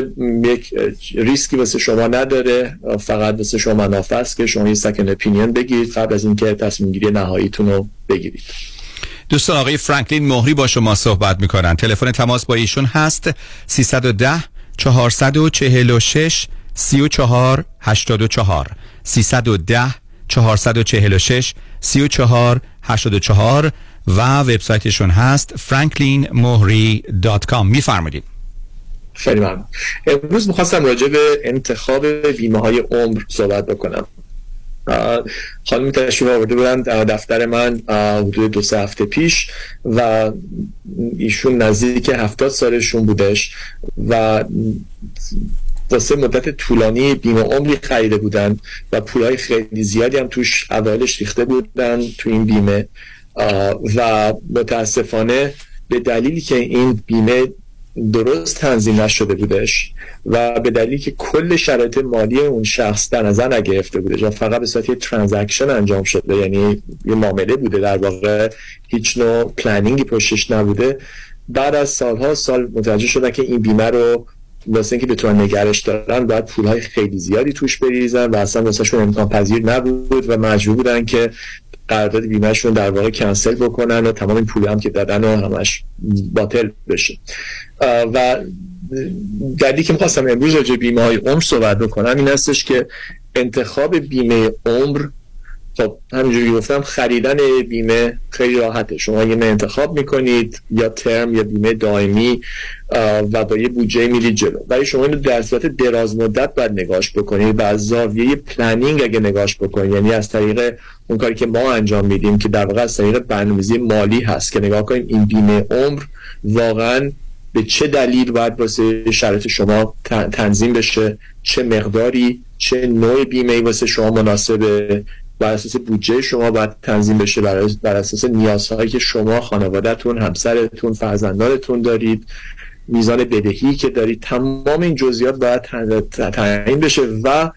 یک ریسکی واسه شما نداره فقط واسه شما منافع است که شما یه سکن اپینین بگیرید قبل از اینکه تصمیم گیری نهاییتون رو بگیرید. دوستان آقای فرانکلین مهری با شما صحبت می‌کنن. تلفن تماس با ایشون هست 310 446 34 84 310 446 34 84 و وبسایتشون هست franklinmohri.com میفرمایید. خیلی ممنون. امروز می‌خواستم راجع به انتخاب بیمه های عمر صحبت بکنم. خانم تشریف آورده بودن دفتر من حدود دو سه هفته پیش و ایشون نزدیک هفتاد سالشون بودش و واسه مدت طولانی بیمه عمری خریده بودن و پولای خیلی زیادی هم توش اولش ریخته بودن تو این بیمه. و متاسفانه به دلیلی که این بیمه درست تنظیم نشده بودش و به دلیلی که کل شرایط مالی اون شخص در نظر نگرفته بودش و فقط به صورت ترانزکشن انجام شده یعنی یه معامله بوده در واقع هیچ نوع پلنینگی پشتش نبوده. بعد از سالها سال متوجه شدن که این بیمه رو واسه اینکه بتونن نگرش دارن باید پولهای خیلی زیادی توش بریزن و اصلا واسه شون امکان پذیر نبود و مجبور بودن که قرارداد بیمهشون در واقع کنسل بکنن و تمام این پول هم که دادن و همش باطل بشه. و دلیلی که می‌خواستم امروز راجع بیمه های عمر صحبت بکنم این هستش که انتخاب بیمه عمر خب همینجوری گفتم خریدن بیمه خیلی راحته. شما یه انتخاب می‌کنید یا ترم یا بیمه دائمی و با یه بودجه میرید جلو. ولی شما اینو در صورت دراز مدت باید نگاش بکنید و از زاویه پلنینگ اگه نگاش بکنید یعنی از طریق اون کاری که ما انجام میدیم که در واقع از طریق برنامه‌ریزی مالی هست که نگاه کنیم این بیمه عمر واقعا به چه دلیل باید واسه شرط شما تنظیم بشه؟ چه مقداری؟ چه نوع بیمه واسه شما مناسبه؟ بر اساس بودجه شما باید تنظیم بشه؟ بر اساس نیازهایی که شما خانوادهتون همسرتون فرزندانتون دارید میزان بدهی که دارید تمام این جزئیات باید تعیین بشه و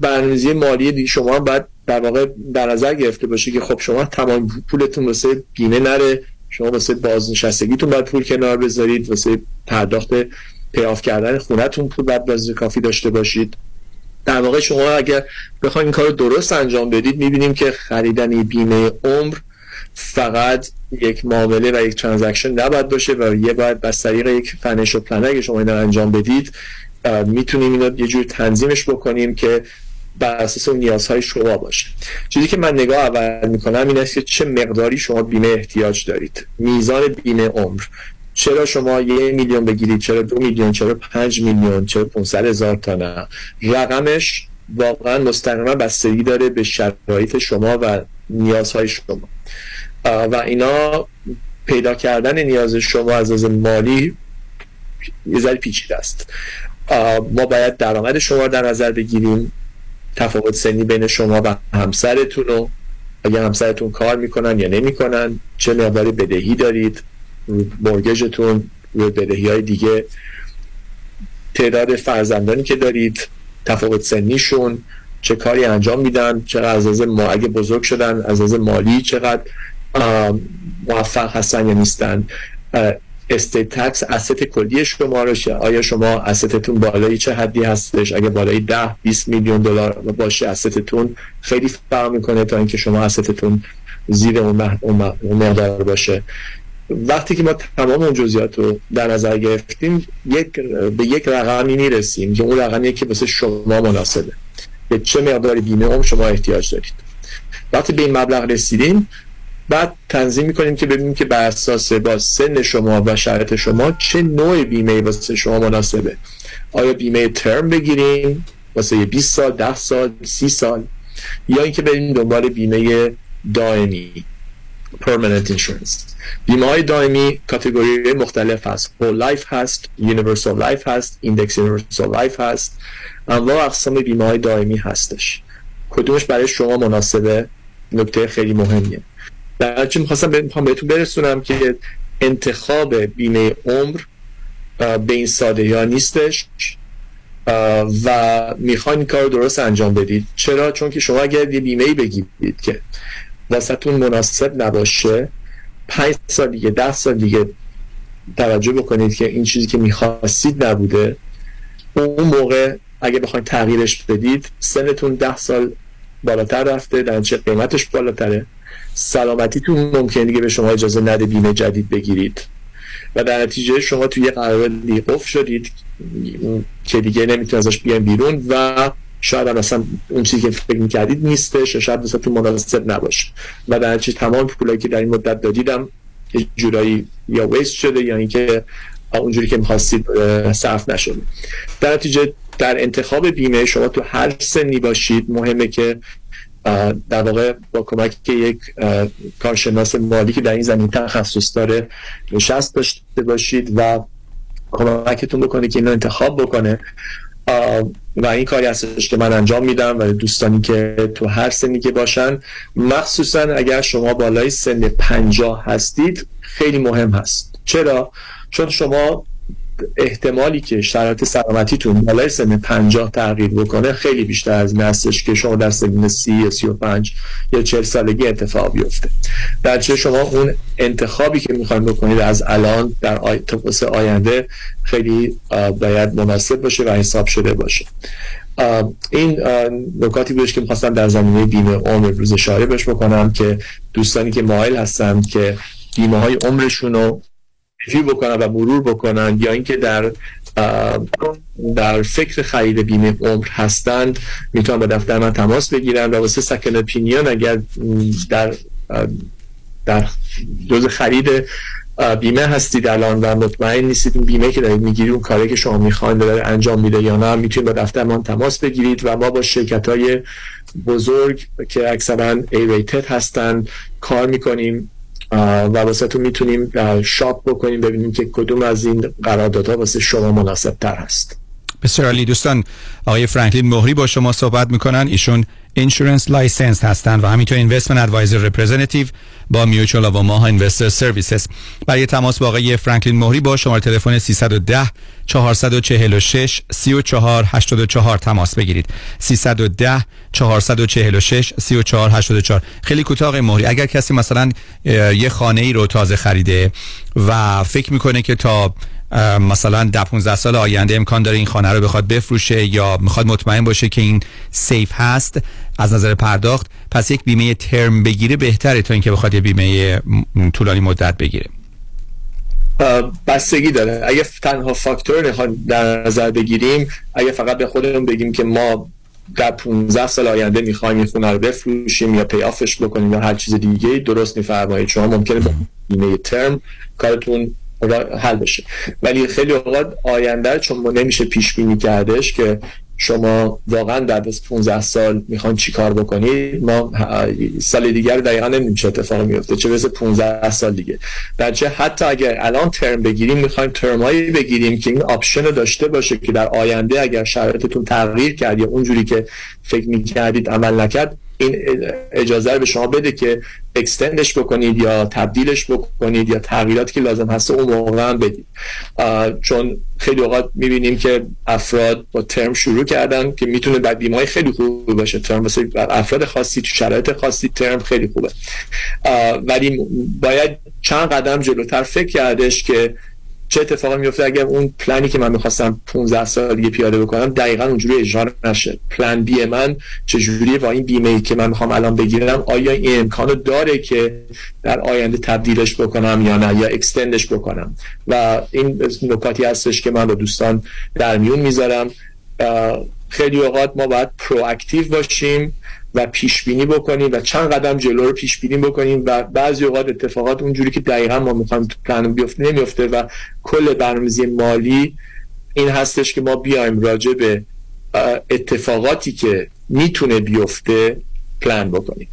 برنامه‌ریزی مالی شما باید در واقع در نظر گرفته باشه که خب شما تمام پولتون واسه بیمه نره. شما واسه بازنشستگیتون باید پول کنار بذارید واسه پرداخت pay off کردن خونتون پول باید باز کافی داشته باشید. در واقع شما اگر بخواید این کار درست انجام بدید می‌بینیم که خریدن بیمه عمر فقط یک معامله و یک transaction نباید باشه و یه باید از طریق یک financial planner اگه شما این انجام بدید می‌تونیم اینو یه جور تنظیمش بکنیم که بر اساس اون نیازهای شما باشه. چیزی که من نگاه اول می‌کنم این است که چه مقداری شما بیمه احتیاج دارید. میزان بیمه عمر. چرا شما یه میلیون بگیرید؟ چرا دو میلیون؟ چرا پنج میلیون؟ چرا 500 هزار تا نه؟ رقمش واقعا مستقیما بستگی داره به شرایط شما و نیازهای شما. و اینا پیدا کردن نیاز شما از از مالی یه ذره پیچیده است. ما باید درآمد شما در نظر بگیریم. تفاوت سنی بین شما و همسرتون رو اگر همسرتون کار می‌کنن یا نمی‌کنن چه مقداری بدهی دارید mortgage تون و بدهی های دیگه تعداد فرزندانی که دارید تفاوت سنیشون چه کاری انجام میدن چقدر از ما اگه بزرگ شدن از از مالی چقدر موفق هستن یا نیستن. estate tax کلی شما رو آیا شما asset تون بالای چه حدی هستش؟ اگه بالای 10 20 میلیون دلار باشه asset تون خیلی فرق می‌کنه تا اینکه شما asset تون زیر اون مقدار باشه. وقتی که ما تمام اون جزئیات رو در نظر گرفتیم یک به یک رقمی می‌رسیم که اون رقمیه که واسه شما مناسبه. به چه مقداری بیمه عمر شما احتیاج دارید. وقتی به این مبلغ رسیدیم بعد تنظیم می‌کنیم که ببینیم که بر اساس با سن شما و شرایط شما چه نوع بیمه واسه شما مناسبه. آیا بیمه ترم بگیریم واسه 20 سال 10 سال 30 سال؟ یا اینکه بریم دنبال بیمه دائمی permanent insurance. بیمه های دائمی کاتگوری مختلف هست. Whole life هست universal life هست index universal life هست. انواع اقسام بیمه های دائمی هستش. کدومش برای شما مناسبه؟ نکته خیلی مهمیه. در چی می‌خواستم بهتون برسونم که انتخاب بیمه عمر به این ساده یا نیستش و می‌خواین این کار درست انجام بدید. چرا؟ چون که شما اگر یه بیمه ای بگیرید که واسهتون مناسب نباشه پنج سال دیگه ده سال دیگه توجه بکنید که این چیزی که می‌خواستید نبوده. اون موقع اگه بخواید تغییرش بدید سنتون ده سال بالاتر رفته در نتیجه قیمتش بالاتره. سلامتیتون ممکنه دیگه به شما اجازه نده بیمه جدید بگیرید. و در نتیجه شما توی یه قراردادی قفل شدید که دیگه نمی‌تونید ازش بیان بیرون و شاید هم اصلا اون چیزی که فکر می‌کردید نیستش شاید واسهتون مناسب نباشه. و در نتیجه تمام پولایی که در این مدت دادیدم یه جورایی یا ویست شده یا اینکه اونجوری که می‌خواستید صرف نشده. در نتیجه در انتخاب بیمه شما تو هر سنی باشید مهمه که در واقع با کمک یک کارشناس مالی که در این زمین تخصص داره نشست داشته باشید و کمکتون بکنه که اینو انتخاب بکنه و این کاری هستش که من انجام میدم و دوستانی که تو هر سنی که باشن مخصوصا اگر شما بالای سن پنجاه هستید خیلی مهم هست چرا؟ چون شما احتمالی که شرایط سلامتیتون بالای سن 50 تغییر بکنه خیلی بیشتر از این هستش که شما در سن 30 یا 35 یا 40 سالگی اتفاق بیفته. در چه شما اون انتخابی که می‌خواین بکنید از الان در آی... آینده خیلی باید مناسب باشه و حساب شده باشه. این نکاتی بودش که می‌خواستم در زمینه بیمه عمر روز اشاره بکنم که دوستانی که مایل هستن که بیمه های عمرشون رو ریویو بکنن و مرور بکنن یا اینکه در در فکر خرید بیمه عمر هستند می‌تونن با دفتر من تماس بگیرن و واسه سکن اپینیون اگر در در جز خرید بیمه هستید الان و مطمئن نیستید این بیمه که دارید می‌گیرید اون کاری که شما می‌خواین داره انجام میده یا نه می‌تونید با دفتر من تماس بگیرید و ما با شرکت های بزرگ که اکثرا A-rated هستن کار می‌کنیم. و واسه تو می‌تونیم شاپ بکنیم ببینیم که کدوم از این قراردادها واسه شما مناسب تر هست. بسیار عالی. دوستان آقای فرانکلین مهری با شما صحبت می‌کنن. ایشون insurance license هستند و همینطور investment advisor representative با Mutual of Omaha Investor Services برای تماس با آقای فرانکلین مهری با شماره تلفن 310 446 34 84 تماس بگیرید. 310 446 34 84 خیلی کوتاه مهری اگر کسی مثلا یه خانه ای رو تازه خریده و فکر می‌کنه که تا مثلا ده 15 سال آینده امکان داره این خانه رو بخواد بفروشه یا می‌خواد مطمئن باشه که این سیف هست از نظر پرداخت پس یک بیمه ترم بگیره بهتره تا اینکه بخواد یه بیمه طولانی مدت بگیره. بستگی داره. اگه تنها فاکتور در نظر بگیریم اگه فقط به خودمون بگیم که ما در 15 سال آینده می‌خوایم این خونه رو بفروشیم یا پیافش بکنیم یا هر چیز دیگه درست میفرمایید. شما ممکنه بیمه ترم کارتون حل بشه. ولی خیلی اوقات آینده چون ما نمیشه پیش بینی کردش که شما واقعا بعد از 15 سال می‌خوان چی کار بکنید ما سال دیگر دقیقا نمی‌دونیم چه اتفاقی میفته چه برسه 15 سال دیگه. در چه حتی اگر الان ترم بگیریم می‌خوایم ترم هایی بگیریم که این آپشن داشته باشه که در آینده اگر شرایطتون تغییر کرد یا اونجوری که فکر می‌کردید عمل نکرد این اجازه رو به شما بده که اکستندش بکنید یا تبدیلش بکنید یا تغییراتی که لازم هست اون موقع هم بدید. چون خیلی اوقات می‌بینیم که افراد با ترم شروع کردن که می‌تونه بعد بیمه خیلی خوبی باشه. ترم واسه افراد خاصی تو شرایط خاصی ترم خیلی خوبه. ولی باید چند قدم جلوتر فکر کردش که چه اتفاقی میفته اگر اون پلنی که من می‌خواستم 15 سال دیگه پیاده بکنم دقیقا اونجوری اجرا نشه. پلن بی من چجوریه با این بیمه که من می‌خوام الان بگیرم آیا این امکانو داره که در آینده تبدیلش بکنم یا نه یا extend ش بکنم؟ و این نکاتی هستش که من با دوستان در میون می‌ذارم. خیلی اوقات ما باید proactive باشیم. و پیش بینی بکنیم و چند قدم جلو رو پیش بینی بکنیم و بعضی اوقات اتفاقات اونجوری که دقیقا ما می‌خوایم تو پلن بیفته نمیفته و کل برنامه‌ریزی مالی این هستش که ما بیایم راجع به اتفاقاتی که می‌تونه بیفته پلان بکنیم.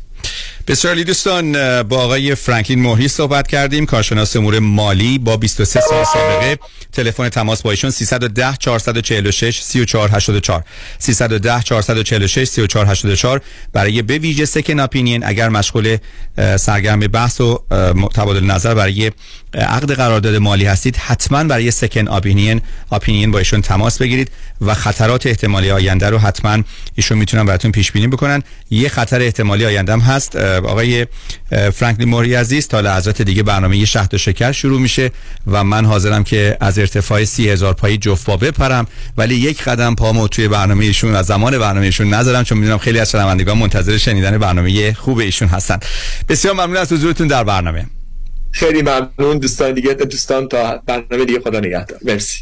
بسیار دوستان با آقای فرانکلین مهری صحبت کردیم. کارشناس امور مالی با 23 سال سابقه. تلفن تماس با ایشون 310 446 3484 310 446 3484 برای به ویژه سکن اپینین اگر مشغول سرگرم بحث و تبادل نظر برای عقد قرارداد مالی هستید حتما برای سکن اپینین اپینین با ایشون تماس بگیرید و خطرات احتمالی آینده رو حتما ایشون می‌تونن براتون پیش بینی بکنن. یه خطر احتمالی آینده هست آقای فرانکلین موری عزیز تا لحظات دیگه برنامه شهد و شکر شروع میشه و من حاضرم که از ارتفاع سی هزار پایی جفت بپرم. ولی یک قدم پامو توی برنامه ایشون از زمان برنامه ایشون نذارم چون می‌دونم خیلی از شنوندگان منتظر شنیدن برنامه خوب ایشون هستن. بسیار ممنون از حضورتون در برنامه. خیلی ممنون دوستان دیگه دوستان تا برنامه دیگه خدا نگهدار. مرسی.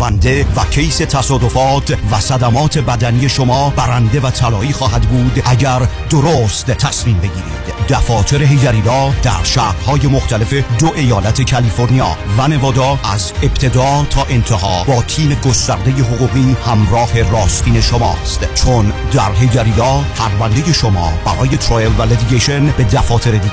پرونده و case تصادفات و صدمات بدنی شما برنده و طلایی خواهد بود اگر درست تصمیم بگیرید. دفاتر هیجریلا در شهرهای مختلف دو ایالت کالیفرنیا و نوادا از ابتدا تا انتها با تیم گسترده حقوقی همراه راستین شماست. چون در هیجریلا پرونده شما برای trial و litigation به دفاتر دیگه